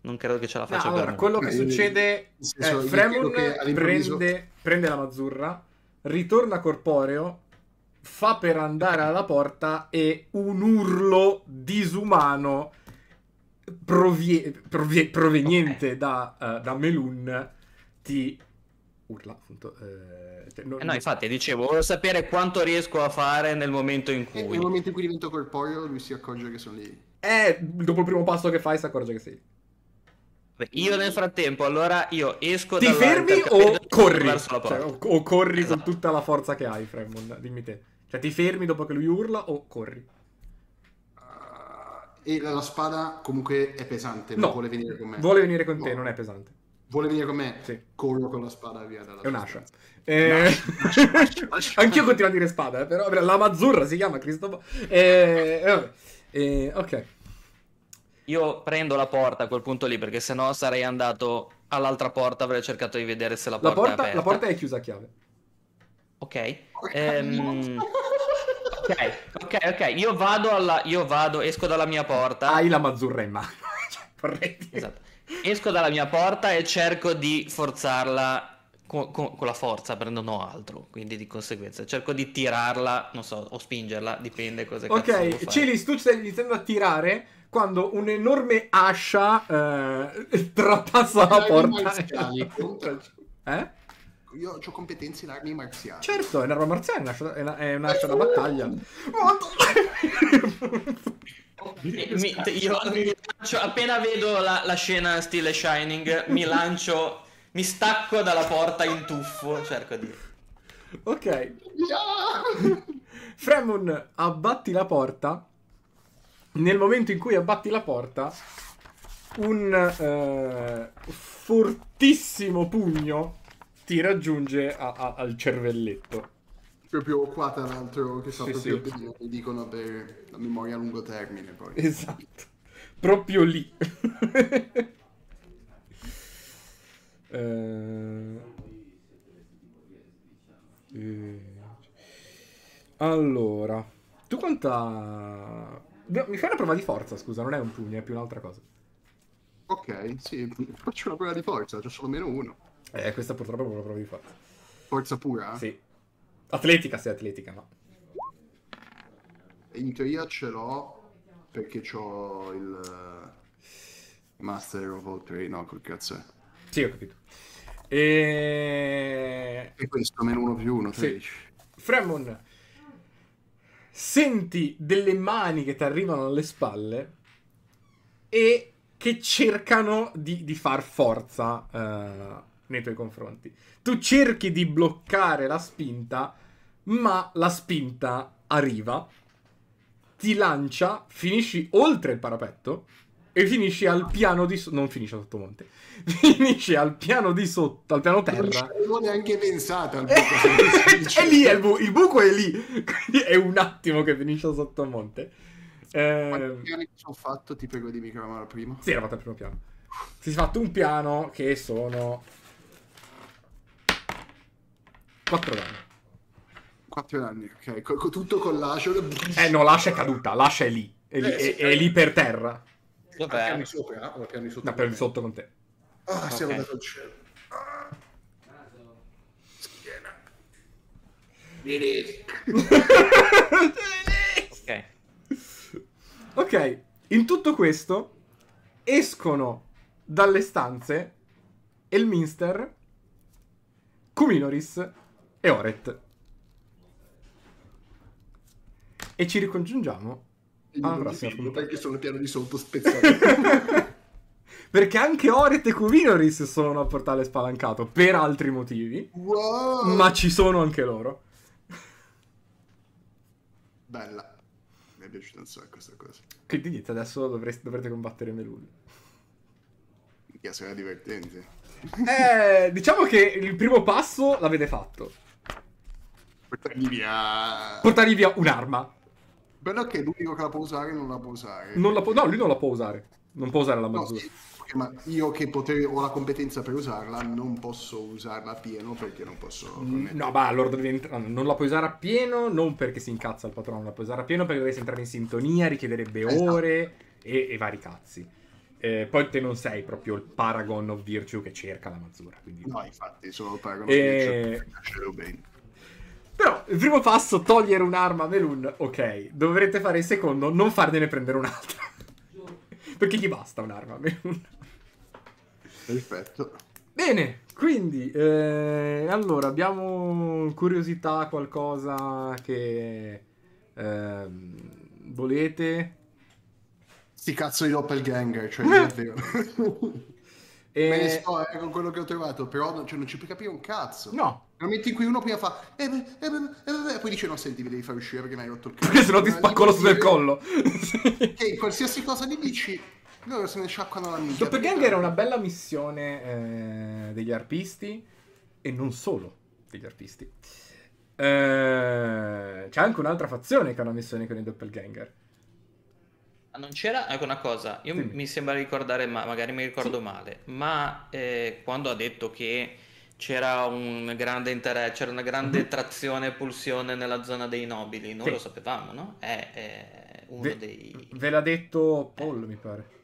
Non credo che ce la No, faccia allora, per quello che Eh, succede è io Fremon prende, prende la mazzurra, ritorna corporeo, fa per andare alla porta e un urlo disumano provie- provie- proveniente Ok. da, eh, da Melun ti urla appunto. eh, cioè, non- Eh no, infatti, dicevo, volevo sapere quanto riesco a fare nel momento in E cui... nel momento in cui divento corporeo, lui si accorge che sono lì. Eh, dopo il primo passo che fai si accorge che sei. Beh, Io nel frattempo, allora, io esco Ti dalla fermi o corri? verso la Cioè, o, o corri Esatto. con tutta la forza che hai, Fremon? Dimmi te. Cioè, ti fermi dopo che lui urla o corri? Ah, e la, la spada comunque è pesante, No, vuole venire con me. Vuole venire con te, No. non è pesante. Vuole venire con me? Sì. Corro con la spada via dalla È un'ascia. stanza. Eh... Anch'io continuo a dire spada, eh, però la mazzurra si chiama Cristoforo. Eh... vabbè. Eh, ok. Io prendo la porta a quel punto lì, perché sennò sarei andato all'altra porta, avrei cercato di vedere se la La porta, è porta, aperta. la porta è chiusa a chiave. Ok. Ehm, ok, ok, ok. Io vado alla. Io vado, esco dalla mia porta. Hai la mazzurra in mano. Cioè. Esatto. Esco dalla mia porta e cerco di forzarla con, con- con la forza, ho altro. Quindi di conseguenza cerco di tirarla, non so, o spingerla, dipende cosa Ok. Cilis, tu stai iniziando a tirare quando un'enorme ascia eh, trapassa la porta. marziali, Eh? Io ho competenze in armi marziali. Certo, è un'arma marziale, è un'ascia- è una- è un'ascia da battaglia. Mi- mi- io mi lancio- appena vedo la, la scena stile Shining, mi lancio, mi stacco dalla porta in tuffo, cerco di... ok. Fremon, abbatti la porta. Nel momento in cui abbatti la porta, un eh, fortissimo pugno ti raggiunge a- a- al cervelletto. Proprio qua tra l'altro che fa Sì, proprio sì. mi dicono per la memoria a lungo termine poi. Esatto. Proprio lì. Eh, eh, Allora, tu quanta... Mi fai una prova di forza, scusa, non è un pugno, è più un'altra cosa. Ok, sì, faccio una prova di forza, c'ho solo meno uno. Eh, questa purtroppo è una prova di forza. Forza pura? Sì. Atletica, sì, atletica, no. In teoria ce l'ho perché c'ho il eh, Master of All Trade, no, col cazzo è. Sì, ho capito. E... E questo, meno uno più uno, Sì. 13. Fremon, senti delle mani che ti arrivano alle spalle e che cercano di, di far forza eh, nei tuoi confronti. Tu cerchi di bloccare la spinta, ma la spinta arriva, ti lancia, finisci oltre il parapetto e finisci al piano di sotto. Non finisci a sottomonte, finisci al piano di sotto, al piano Non terra. ci avevo neanche pensato al buco, non è lì, è il, bu- il buco è lì. Quindi è un attimo che finisce sotto monte. Eh, Quanti piani che sono fatto, ti prego di microfono prima. sì, era fatto al primo piano. Si è fatto un piano che sono 4 danni. 4 anni, ok. Co- tutto con l'ascio. Eh no, l'ascia è caduta, l'ascia è lì. È lì, Eh, sì. è- è lì per terra. Dov'è? piani sopra o piani sotto? No, il sotto con te. Ah, siamo Ok. dato al cielo. Ah. Schiena. Ok. Ok, in tutto questo escono dalle stanze Elminster, Kuminoris e Oret. E ci ricongiungiamo alla non prossima ti fido puntata. perché sono piano di sotto spezzato. Perché anche Oret e Kuminoris sono a portale spalancato per altri motivi, wow! ma ci sono anche loro. Bella. Mi è piaciuta un sacco questa cosa. Quindi niente, adesso dovreste- dovrete combattere Melul. Minchia, sarà divertente. Eh, diciamo che il primo passo l'avete fatto. Portargli via. Portargli via un'arma. Bello che l'unico che la può usare non la può usare. Non la può- no, lui non la può usare. Non può usare la No, mazzura. sì, ma io che potrei, ho la competenza per usarla, non posso usarla a pieno perché non posso. Mm, connettere. No, ma allora no, non la puoi usare a pieno, non perché si incazza il patrono, la puoi usare a pieno perché dovresti entrare in sintonia, richiederebbe Esatto. ore e, e vari cazzi. Eh, poi te non sei proprio il Paragon of Virtue che cerca la mazzura. Quindi... No, infatti, sono paragono E- e... bene. Però il primo passo, togliere un'arma a Melun, ok. Dovrete fare il secondo, non fargliene prendere un'altra. perché gli basta un'arma a Melun. Perfetto. Bene, quindi, eh, allora, abbiamo curiosità, qualcosa che ehm, volete? Sti cazzo di doppelganger, cioè è vero. E- Me ne sto eh, con quello che ho trovato, però non, cioè, non ci puoi capire un cazzo. No, Nel momento in cui uno prima fa, eh, eh, beh, eh, beh, e poi dice no, senti, mi devi far uscire perché mi hai rotto il cazzo. perché sennò ti Ma spacco l'osso del collo. Che in qualsiasi cosa gli dici, loro se ne sciacquano la minchia. Doppelganger era una bella missione eh, degli arpisti e non solo degli arpisti. Eh, c'è anche un'altra fazione che ha una missione con i doppelganger. Ah, Non c'era ecco una cosa, io Dimmi. mi sembra ricordare, ma magari mi ricordo male, ma eh, quando ha detto che c'era un grande interesse, c'era una grande Mhm. trazione e pulsione nella zona dei nobili, noi Sì. lo sapevamo, no? È, è uno Ve, dei... ve l'ha detto Paul, mi pare.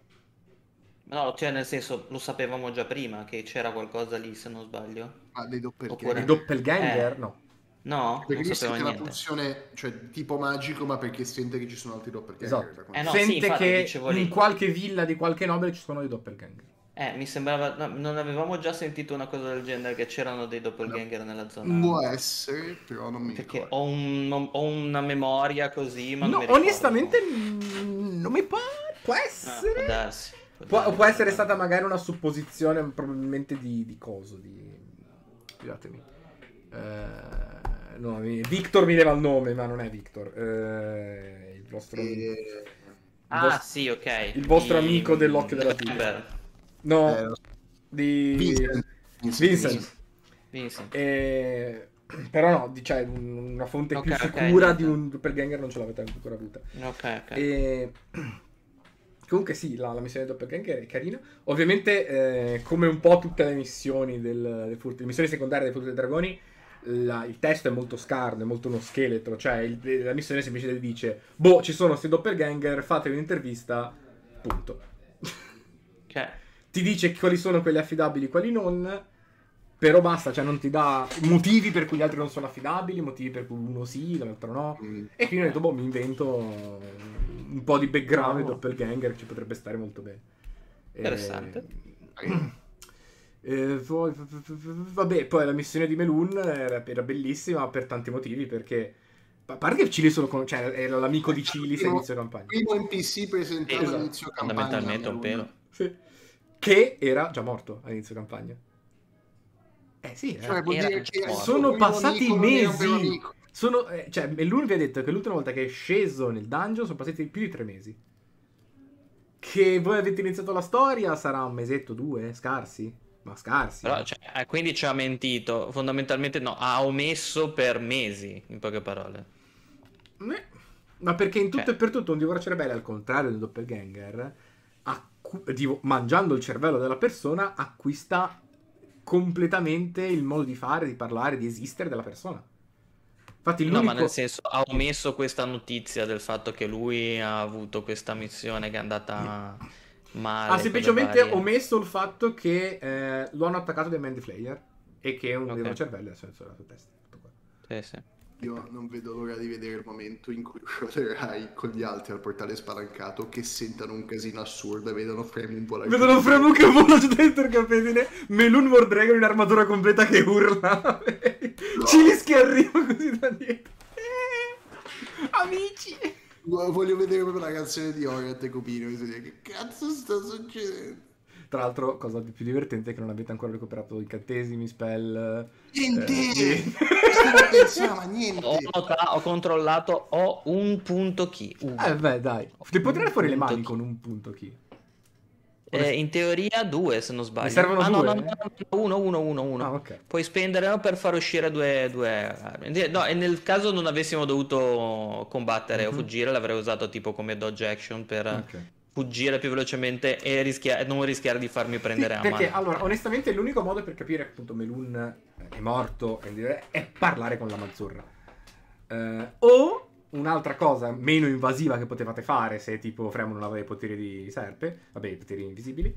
No, cioè nel senso lo sapevamo già prima che c'era qualcosa lì, se non sbaglio. Ma dei doppelganger. Oppure- Il doppelganger? Eh. No. No, Perché non sapevo niente. pulsione, cioè tipo magico, ma perché sente che ci sono altri doppelganger. Esatto. Eh no, sì, Sente infatti, che in lì. qualche villa di qualche nobile ci sono dei doppelganger. Eh, mi sembrava... no, non avevamo già sentito una cosa del genere, che c'erano dei doppelganger nella zona... Può essere, però non mi Perché ricordo. ho, un- ho una memoria così, ma non No, ricordo. onestamente non mi pare. Può Ah, può essere. darsi. Può, darsi. può essere stata magari una supposizione probabilmente di, di coso, di... Scusatemi. Eh, no, mi- Victor mi leva il nome, ma non è Victor. Eh, il vostro... E- Ah, vos- sì, ok. il vostro Di- amico dell'occhio della tigre. No, eh, di... Vincent. Vincent. Vincent. Eh, però no, cioè, un- una fonte più Ok, ok, sicura niente. di un doppelganger non ce l'avete ancora avuta. Ok, ok. E... Comunque sì, la, la missione doppelganger è carina. Ovviamente, eh, come un po' tutte le missioni del, del furto- le missioni secondarie del Furto dei Dragoni, la- il testo è molto scarno, è molto uno scheletro. Cioè, il- la missione semplicemente dice: Boh, ci sono questi doppelganger, fatevi un'intervista. Punto. Ok. Ti dice quali sono quelli affidabili, quali non. Però basta, cioè non ti dà motivi per cui gli altri non sono affidabili, motivi per cui uno sì, l'altro no. Mm. E quindi ho detto, boh, mi invento un po' di background No. doppelganger, ci potrebbe stare molto bene. E- Interessante. Eh, poi- vabbè, poi la missione di Melun era, era bellissima per tanti motivi, perché a parte che Cili solo con, cioè, era l'amico di Cili se inizio campagna. Primo NPC presentato Esatto. all'inizio campagna. Fondamentalmente un Melun. pelo. Sì. Che era già morto all'inizio campagna. Eh sì, eh. Cioè, morto. Sono passati amico mesi. Sono, eh, cioè, Melun vi ha detto che l'ultima volta che è sceso nel dungeon sono passati più di tre mesi. Che voi avete iniziato la storia sarà un mesetto, due, scarsi. Ma scarsi. Però, cioè, eh, quindi ci ha mentito. Fondamentalmente no, ha omesso per mesi, in poche parole. Eh, Ma perché in tutto Eh. e per tutto un divoro cerebelle, al contrario del doppelganger, acqu- divo- mangiando il cervello della persona, acquista completamente il modo di fare, di parlare, di esistere della persona. Infatti No, l'unico... ma nel senso, ha omesso questa notizia del fatto che lui ha avuto questa missione che è andata male. Ha semplicemente omesso il fatto che eh, lo hanno attaccato dei Mandy Flayer e che un Ok. divoro cervello è senso della sua testa. Tutto qua. Sì, sì. Io non vedo l'ora di vedere il momento in cui uscirai con gli altri al portale spalancato che sentano un casino assurdo e vedono Fremon volare. Vedono Fremu che vola dentro il capedine, Melun Mordragon in armatura completa che urla. Cilis che arriva così da dietro. Eh, amici. Voglio vedere proprio la canzone di Oriat e Copino che cazzo sta succedendo. Tra l'altro, cosa di più divertente è che non avete ancora recuperato incantesimi, spell. Niente! Eh. Stavo pensando, ma niente! Ho, nota- ho controllato, ho un punto key. uno. Eh beh, dai. Ti puoi tirare fuori le mani key. con un punto key. Eh, in teoria due, se non sbaglio. Ne servono ah, no, due? no, no, no, uno, uno, uno, uno. Ah, ok. Puoi spendere per far uscire due, due armi. No, e nel caso non avessimo dovuto combattere o Mhm. fuggire, l'avrei usato tipo come dodge action per Ok. Fuggire più velocemente e rischia- e non rischiare di farmi prendere Sì, a perché mano. allora, onestamente, l'unico modo per capire appunto Melun è morto e è parlare con la Mazzurra. Eh, o un'altra cosa meno invasiva che potevate fare se tipo Fremo non aveva i poteri di serpe, vabbè, i poteri invisibili,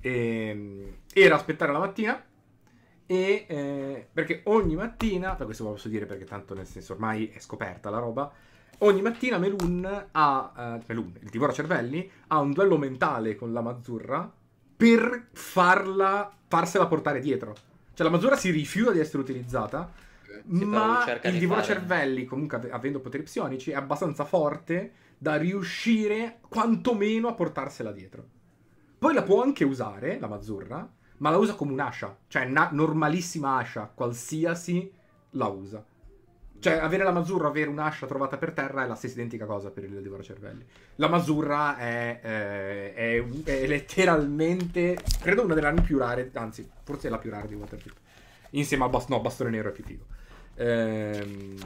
ehm, era aspettare la mattina. E eh, perché ogni mattina, per questo lo posso dire perché tanto nel senso ormai è scoperta la roba. Ogni mattina Melun ha, eh, Melun, il divoro cervelli, ha un duello mentale con la Mazzurra per farla, farsela portare dietro. Cioè la Mazzurra si rifiuta di essere utilizzata, però ma il di divoro fare. cervelli, comunque ave- avendo poteri psionici, è abbastanza forte da riuscire quantomeno a portarsela dietro. Poi la può anche usare, la Mazzurra, ma la usa come un'ascia. Cioè una normalissima ascia, qualsiasi la usa. Cioè, avere la Mazzurra, avere un'ascia trovata per terra è la stessa identica cosa per il divoro cervelli. La Mazzurra è, eh, è, è letteralmente, credo, una delle armi più rare, anzi, forse è la più rara di Waterdeep. Insieme al bastone, no, bastone nero è più figo. Ehm,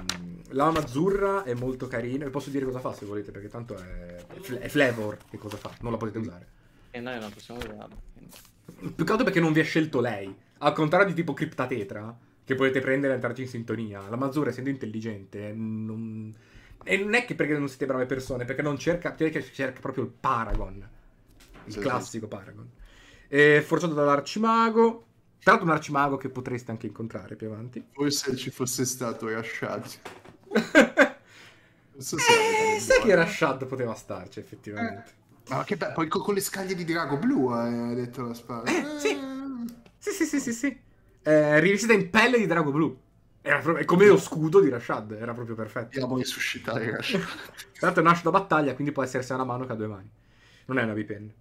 la Mazzurra è molto carina. Vi posso dire cosa fa se volete, perché tanto è, è fl- è flavor che cosa fa, non la potete usare. E noi non possiamo quindi. Più che altro perché non vi ha scelto lei. Al contrario di tipo Cryptatetra, che potete prendere e entrarci in sintonia. La Mazurra, essendo intelligente, non... E non è che perché non siete brave persone, perché non cerca, cerca proprio il Paragon. Il Sì, classico Paragon. E forgiato dall'Arcimago. Tra l'altro un Arcimago che potreste anche incontrare più avanti. Forse ci fosse stato Rashad. Non so se Eh, era sai che. Rashad poteva starci, effettivamente. Ma che bello, poi co- con le scaglie di drago blu hai detto la spada. Eh, sì. Sì, sì, sì, sì, sì. Eh, rivestita in pelle di drago blu. Era è come lo scudo di Rashad, era proprio perfetto. Andiamo a risuscitare Rashad. Tra l'altro nasce da battaglia, quindi può essere sia una mano che a due mani. Non è una bipenna.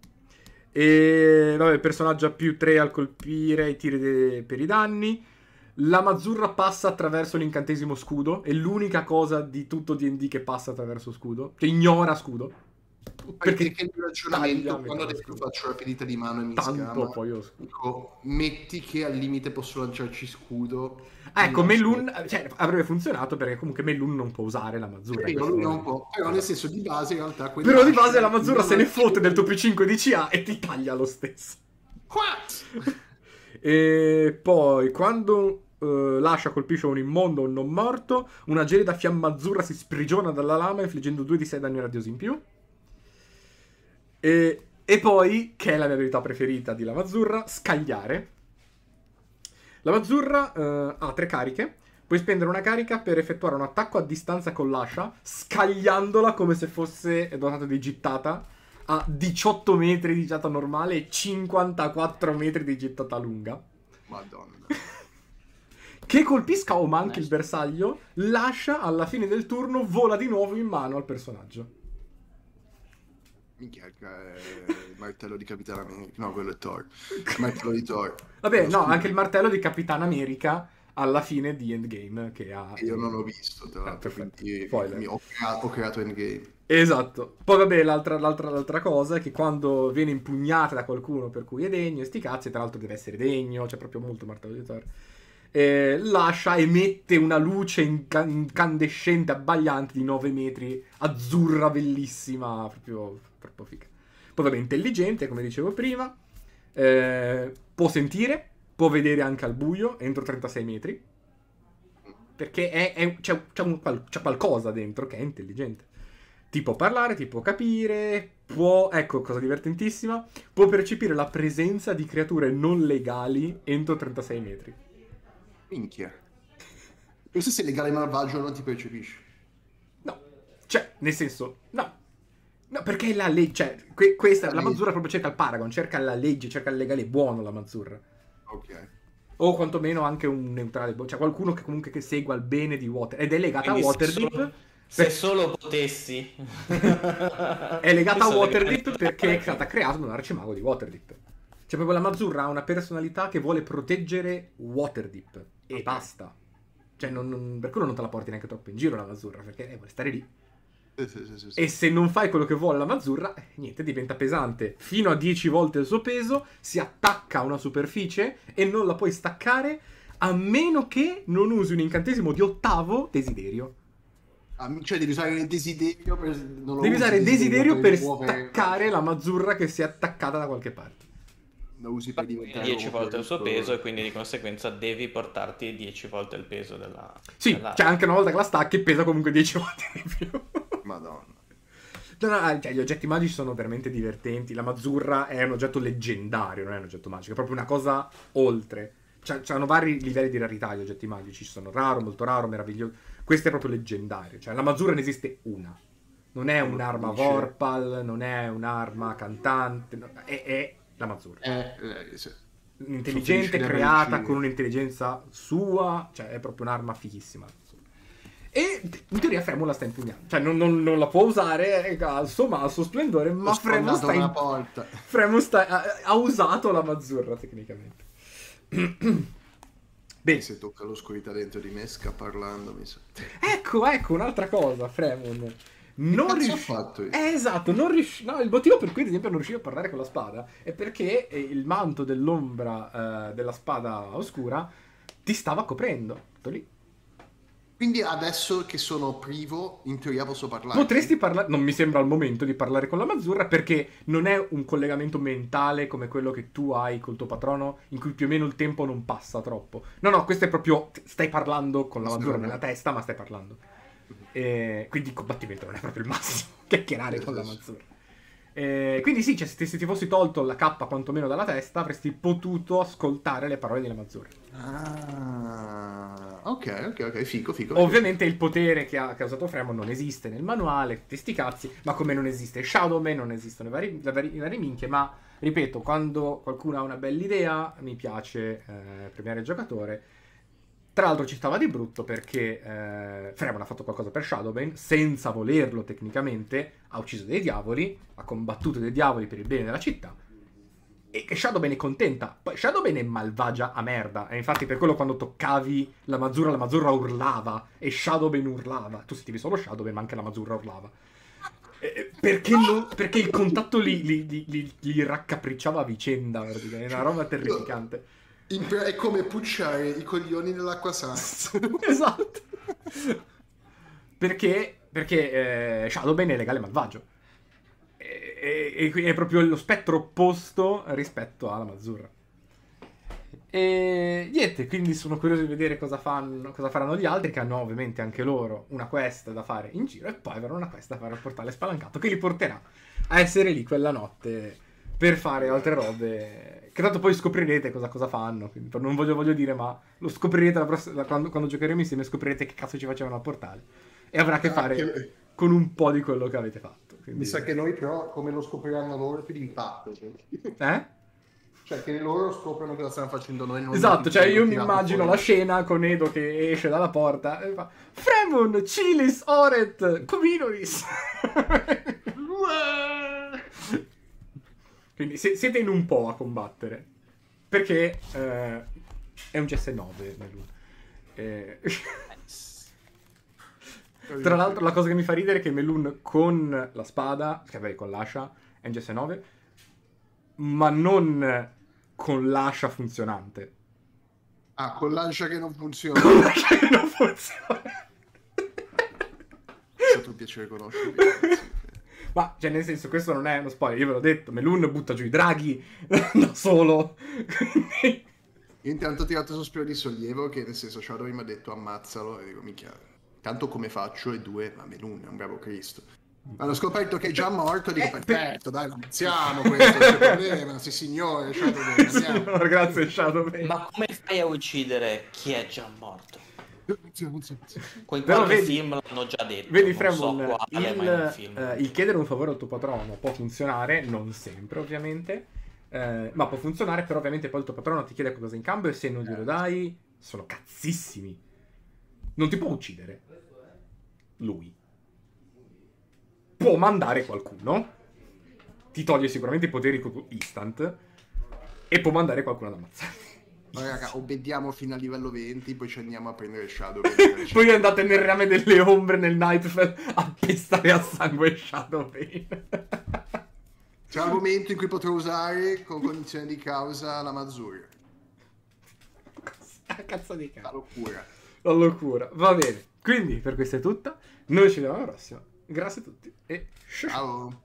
E vabbè, il personaggio ha più 3 al colpire i tiri de- per i danni. La Mazzurra passa attraverso l'incantesimo scudo. È l'unica cosa di tutto DD che passa attraverso scudo. Che ignora scudo. Perché Perché il ragionamento, taglia a quando adesso faccio la ferita di mano e mi tanto sgama, poi io dico, metti che al limite posso lanciarci scudo. Ah, ecco, Melun cioè, avrebbe funzionato perché comunque Melun non può usare la questo lui non può. Però nel senso di base in realtà Però di base la Mazzurra se ne fotte del tuo P5 di CA e ti taglia lo stesso. What? E poi quando eh, lascia colpisce un immondo o un non morto, una gelida fiamma azzurra si sprigiona dalla lama infliggendo 2 di 6 danni radiosi in più. E, e poi, che è la mia abilità preferita di Lama Azzurra, scagliare. La Mazzurra eh, ha tre cariche. Puoi spendere una carica per effettuare un attacco a distanza con l'ascia, scagliandola come se fosse dotata di gittata a 18 metri di gittata normale e 54 metri di gittata lunga. Madonna. Che colpisca o manchi Nice. il bersaglio, lascia alla fine del turno, vola di nuovo in mano al personaggio. Minchia, il martello di Capitano America. No, quello è Thor. Il martello di Thor. Vabbè, no, anche il martello di Capitan America alla fine di Endgame che ha... Io non ho visto, tra Ah, l'altro, perfetto. quindi mi- ho, creato, ho creato Endgame. Esatto. Poi vabbè, l'altra, l'altra, l'altra cosa è che quando viene impugnata da qualcuno per cui è degno, e sti cazzi, tra l'altro deve essere degno, c'è proprio molto martello di Thor. eh, lascia, emette una luce inca- incandescente, abbagliante di 9 metri, azzurra, bellissima, proprio, proprio figa. Poi vabbè, intelligente, come dicevo prima, eh, può sentire, può vedere anche al buio, entro 36 metri, perché è- è- c'è, c'è un c'è qualcosa dentro che è intelligente. Ti può parlare, ti può capire, può, ecco, cosa divertentissima, può percepire la presenza di creature non legali entro 36 metri. Minchia. Questo se legale malvagio non ti percepisci. No, cioè, nel senso, no. No, perché la legge, cioè, que- questa, La. Mazzurra proprio cerca il Paragon, cerca la legge, cerca il legale buono la Mazzurra. Ok. O quantomeno anche un neutrale, cioè qualcuno che comunque che segua il bene di Water. Ed è legata Quindi a se Waterdeep. solo- Se solo potessi. è legata a Questo è Waterdeep legato- perché è stata creata da un arcimago di Waterdeep. Cioè proprio la Mazzurra ha una personalità che vuole proteggere Waterdeep. E Ok. basta. Cioè, non, non- per quello non te la porti neanche troppo in giro la Mazzurra, perché eh, vuole stare lì. Sì, sì, sì. E se non fai quello che vuole la Mazzurra, eh, niente, diventa pesante. Fino a 10 volte il suo peso, si attacca a una superficie e non la puoi staccare a meno che non usi un incantesimo di ottavo desiderio. Ah, cioè devi usare il desiderio per... non lo Devi usare il desiderio per muovere- staccare la Mazzurra che si è attaccata da qualche parte. Lo usi per diventare 10 uomo volte il suo peso e quindi di conseguenza devi portarti 10 volte il peso della... Sì, della- cioè anche una volta che la stacchi pesa comunque 10 volte di più. Madonna. No, no, cioè, gli oggetti magici sono veramente divertenti. La Mazzurra è un oggetto leggendario, non è un oggetto magico, è proprio una cosa oltre. C'hanno vari livelli di rarità gli oggetti magici. Ci sono raro, molto raro, meraviglioso. Questo è proprio leggendario. Cioè, la Mazzurra ne esiste una. Non è un'arma Vorpal, non è un'arma cantante, no, è, è la Mazzurra. Eh, sì. Intelligente, creata con un'intelligenza sua, cioè è proprio un'arma fighissima. E in teoria Fremon la sta impugnando, cioè non, non- non la può usare al suo, ma al suo splendore, ma sfondato sta, una in- porta. Fremon sta- ha, ha usato la Mazzurra tecnicamente. Bene, Se tocca l'oscurità dentro di me, parlando, mi sa. ecco, ecco un'altra cosa, Fremon. Non cazzo ho riusci- fatto io? Eh, esatto, non riusci- no, il motivo per cui ad esempio non riuscivi a parlare con la spada è perché eh, il manto dell'ombra eh, della spada oscura ti stava coprendo. Tutto lì. Quindi adesso che sono privo, in teoria posso parlare. Potresti parlare, non mi sembra al momento di parlare con la Mazzurra perché non è un collegamento mentale come quello che tu hai col tuo patrono in cui più o meno il tempo non passa troppo. No, no, questo è proprio, stai parlando con la Mazzurra nella testa ma stai parlando. E quindi il combattimento non è proprio il massimo, chiacchierare con la Mazzurra. Eh, quindi sì, cioè, se, ti, se ti fossi tolto la K quantomeno dalla testa avresti potuto ascoltare le parole della Mazzurra. Ah, ok, ok, ok, fico, fico. Ovviamente il potere che ha, che ha usato Fremon non esiste nel manuale, tutti sti cazzi, ma come non esiste Shadowman, non esistono i vari, le vari- vari minchie, ma ripeto, quando qualcuno ha una bella idea, mi piace eh, premiare il giocatore. Tra l'altro ci stava di brutto perché eh, Fremon ha fatto qualcosa per Shadowman, senza volerlo tecnicamente, ha ucciso dei diavoli, ha combattuto dei diavoli per il bene della città, e che Shadowban è contenta. Poi Shadowban è malvagia a merda. E infatti per quello quando toccavi la Mazzurra, la Mazzurra urlava. E Shadowban urlava. Tu sentivi solo Shadowban, ma anche la Mazzurra urlava. Eh, Perché, non- perché il contatto li, li- li- li- raccapricciava a vicenda. È una roba terrificante. Pre- è come pucciare i coglioni nell'acqua sana. esatto. Perché, perché eh, Shadowban è legale malvagio. E, e- e quindi è proprio lo spettro opposto rispetto alla Mazzurra. E niente, quindi sono curioso di vedere cosa, fanno, cosa faranno gli altri, che hanno ovviamente anche loro una quest da fare in giro, e poi avranno una quest da fare al portale spalancato, che li porterà a essere lì quella notte per fare altre robe. Che tanto poi scoprirete cosa, cosa fanno. Quindi non voglio, voglio dire, ma lo scoprirete la pross- la- quando, quando giocheremo insieme. Scoprirete che cazzo ci facevano al portale. E avrà a che fare Anche- con un po' di quello che avete fatto. Quindi- Mi sa che noi però, come lo scopriranno loro, è più di impatto. Eh? Cioè che loro scoprono cosa stanno facendo noi. non Esatto, cioè io mi immagino fuori. la scena con Edo che esce dalla porta e fa Fremon, Cilis, Oret, Cominoris. Quindi se- siete in un po' a combattere. Perché eh, è un CS9 Melun. Eh, Tra l'altro la cosa che mi fa ridere è che Melun con la spada, che vabbè con l'ascia, è un CS9, ma non con l'ascia funzionante. Ah, con l'ascia che non funziona. Con l'ascia che non funziona. È stato un piacere conoscervi. Ma, cioè, nel senso, questo non è uno spoiler, io ve l'ho detto, Melun butta giù i draghi da solo. Quindi- Io intanto ho tirato un sospiro di sollievo che nel senso Shadow mi ha detto ammazzalo e dico minchia, tanto come faccio e due, ma Melun è un bravo Cristo. Hanno scoperto che è già morto, dico Eh, per- perfetto, dai, lo ammazziamo questo, non c'è problema, sì signore, Shadow andiamo. Signor, grazie Shadow. Ma come fai a uccidere chi è già morto? Con Però vedi- film l'hanno già detto. Vedi, Fremon, so il, eh, il chiedere un favore al tuo patrono può funzionare, non sempre ovviamente, eh, ma può funzionare, però ovviamente poi il tuo patrono ti chiede qualcosa in cambio e se non glielo dai, sono cazzissimi. Non ti può uccidere. Lui. Può mandare qualcuno, ti toglie sicuramente i poteri instant, e può mandare qualcuno ad ammazzarti. Ma raga, obbediamo fino a livello 20, poi ci andiamo a prendere Shadow. Poi andate nel rame delle ombre nel Nightfell a pestare a sangue Shadowbane. C'è il momento in cui potrò usare con condizione di causa la Mazzurra. Ah, Cazzo di La cazzo. locura. La locura. Va bene. Quindi per questo è tutto. Noi ci vediamo alla prossima. Grazie a tutti e ciao. Ciao.